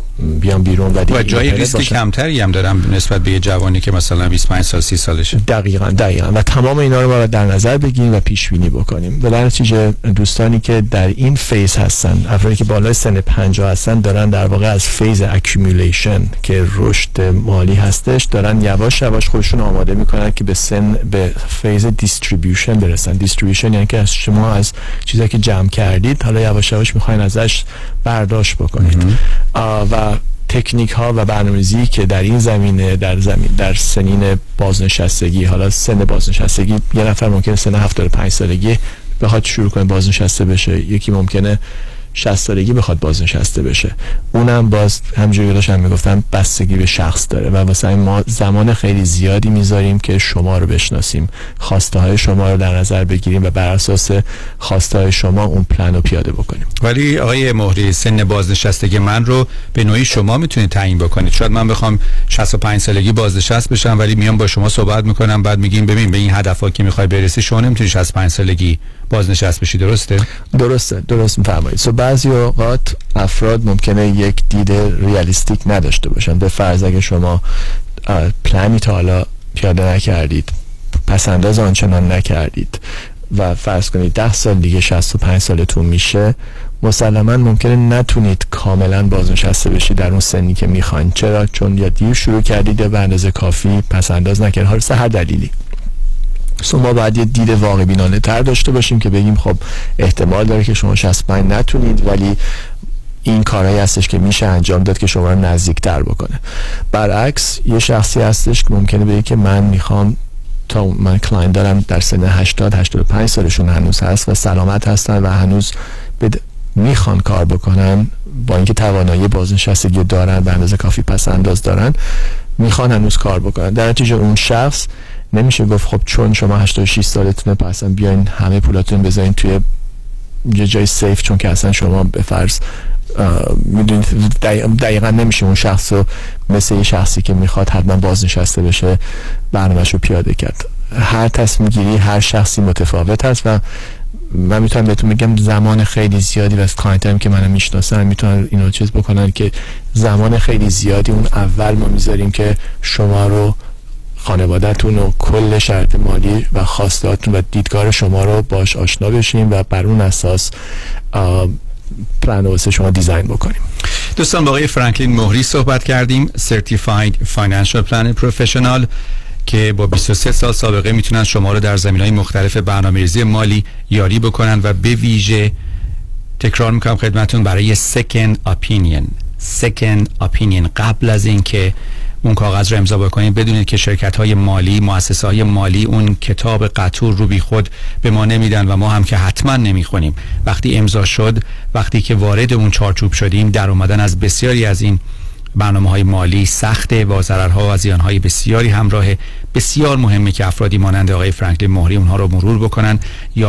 بیان بیرون و, و جای ریسک کمتری هم دارم نسبت به یه جوانی که مثلا 25 سال 30 سالشه. دقیقا دقیقا. و تمام اینا رو باید در نظر بگیریم و پیش بینی بکنیم. در نتیجه دوستانی که در این phase هستن افرادی که بالای سن 50 هستن دارن در واقع از phase accumulation که رشد مالی هستش دارن یواش یواش خودشون آماده می‌کنن که به سن به phase distribution برسن. distribution یعنی که از شما از چیزایی که جمع کردید حالا یواش یواش می‌خواین ازش برداشت بکنید. و تکنیک ها و برنامه‌ریزی که در این زمینه در زمین در سنین بازنشستگی حالا سن بازنشستگی یه نفر ممکنه سن 75 سالگی بخواد شروع کنه بازنشسته بشه. یکی ممکنه 60 سالگی بخواد بازنشسته بشه. اونم باز همجوری داشتم می‌گفتم بستگی به شخص داره و واسه ما زمان خیلی زیادی می‌ذاریم که شما رو بشناسیم. خواسته های شما رو در نظر بگیریم و بر اساس خواسته های شما اون پلن رو پیاده بکنیم. ولی آقای مهری سن بازنشستگی من رو به نوعی شما می‌تونید تعیین بکنید. شاید من بخوام 65 سالگی بازنشست بشم ولی میام با شما صحبت می‌کنم بعد میگیم ببین به این هدفا که می‌خوای برسی شما نمی‌تونی 65 سالگی بازنشست بشی درسته؟ درسته درست میفرمایید. سو بعضی اوقات افراد ممکنه یک دید ریالیستیک نداشته باشن. به فرض اگه شما پلانی تا حالا پیاده نکردید پس انداز آنچنان نکردید و فرض کنید ده سال دیگه 65 سالتون میشه مسلما ممکنه نتونید کاملا بازنشسته بشید در اون سنی که می‌خواین. چرا؟ چون یا دیر شروع کردید به اندازه کافی پس انداز نکردید. هر هر دلیلی. ما باید یه دید واقع بینانه تر داشته باشیم که بگیم خب احتمال داره که شما 65 نتونید ولی این کارهایی هستش که میشه انجام داد که شما رو تر بکنه. برعکس یه شخصی هستش که ممکنه بگه که من می‌خوام تا من client دارم در سن 80 85 سالشون هنوز هست و سلامت هستن و هنوز می‌خوان کار بکنن با اینکه توانایی بازنشستگی دارن به اندازه کافی پس انداز دارن می‌خوان هنوز کار بکنن. در نتیجه اون شخص نمیشه گفت خب چون شما 86 سالتونه پس بیاین همه پولاتون بذارین توی یه جای safe چون که اصلا شما به فرض می‌دونید دقیقا نمیشه اون شخص رو مثل یه شخصی که می‌خواد حتما بازنشسته بشه برنامهش رو پیاده کرد. هر تصمیم گیری هر شخصی متفاوت هست و من می‌تونم بهتون بگم زمان خیلی زیادی و از هم که منم می‌شناسن می‌تونن اینو چیز بکنن که زمان خیلی زیادی اون اول ما می‌ذاریم که شما رو خانوادهتون و کل شرط مالی و خواستاتون و دیدگار شما رو باش آشنا بشیم و بر اون اساس پلان واسه شما دیزاین بکنیم. دوستان با آقای فرانکلین مهری صحبت کردیم Certified Financial Planner Professional که با 23 سال سابقه می‌تونن شما رو در زمین های مختلف برنامه مالی یاری بکنن و به ویژه تکرار می‌کنم خدمتون برای second opinion. Second opinion. قبل از اینکه اون کاغذ رو امضا بکنید. بدونید که شرکت های مالی مؤسسه های مالی اون کتاب قطور رو بی خود به ما نمیدن و ما هم که حتما نمی‌خونیم. وقتی امضا شد وقتی که وارد اون چارچوب شدیم در اومدن از بسیاری از این برنامه های مالی سخته و ضررها و زیان های بسیاری همراه بسیار مهمه که افرادی مانند آقای فرانکلین مهری اونها رو مرور بکنن یا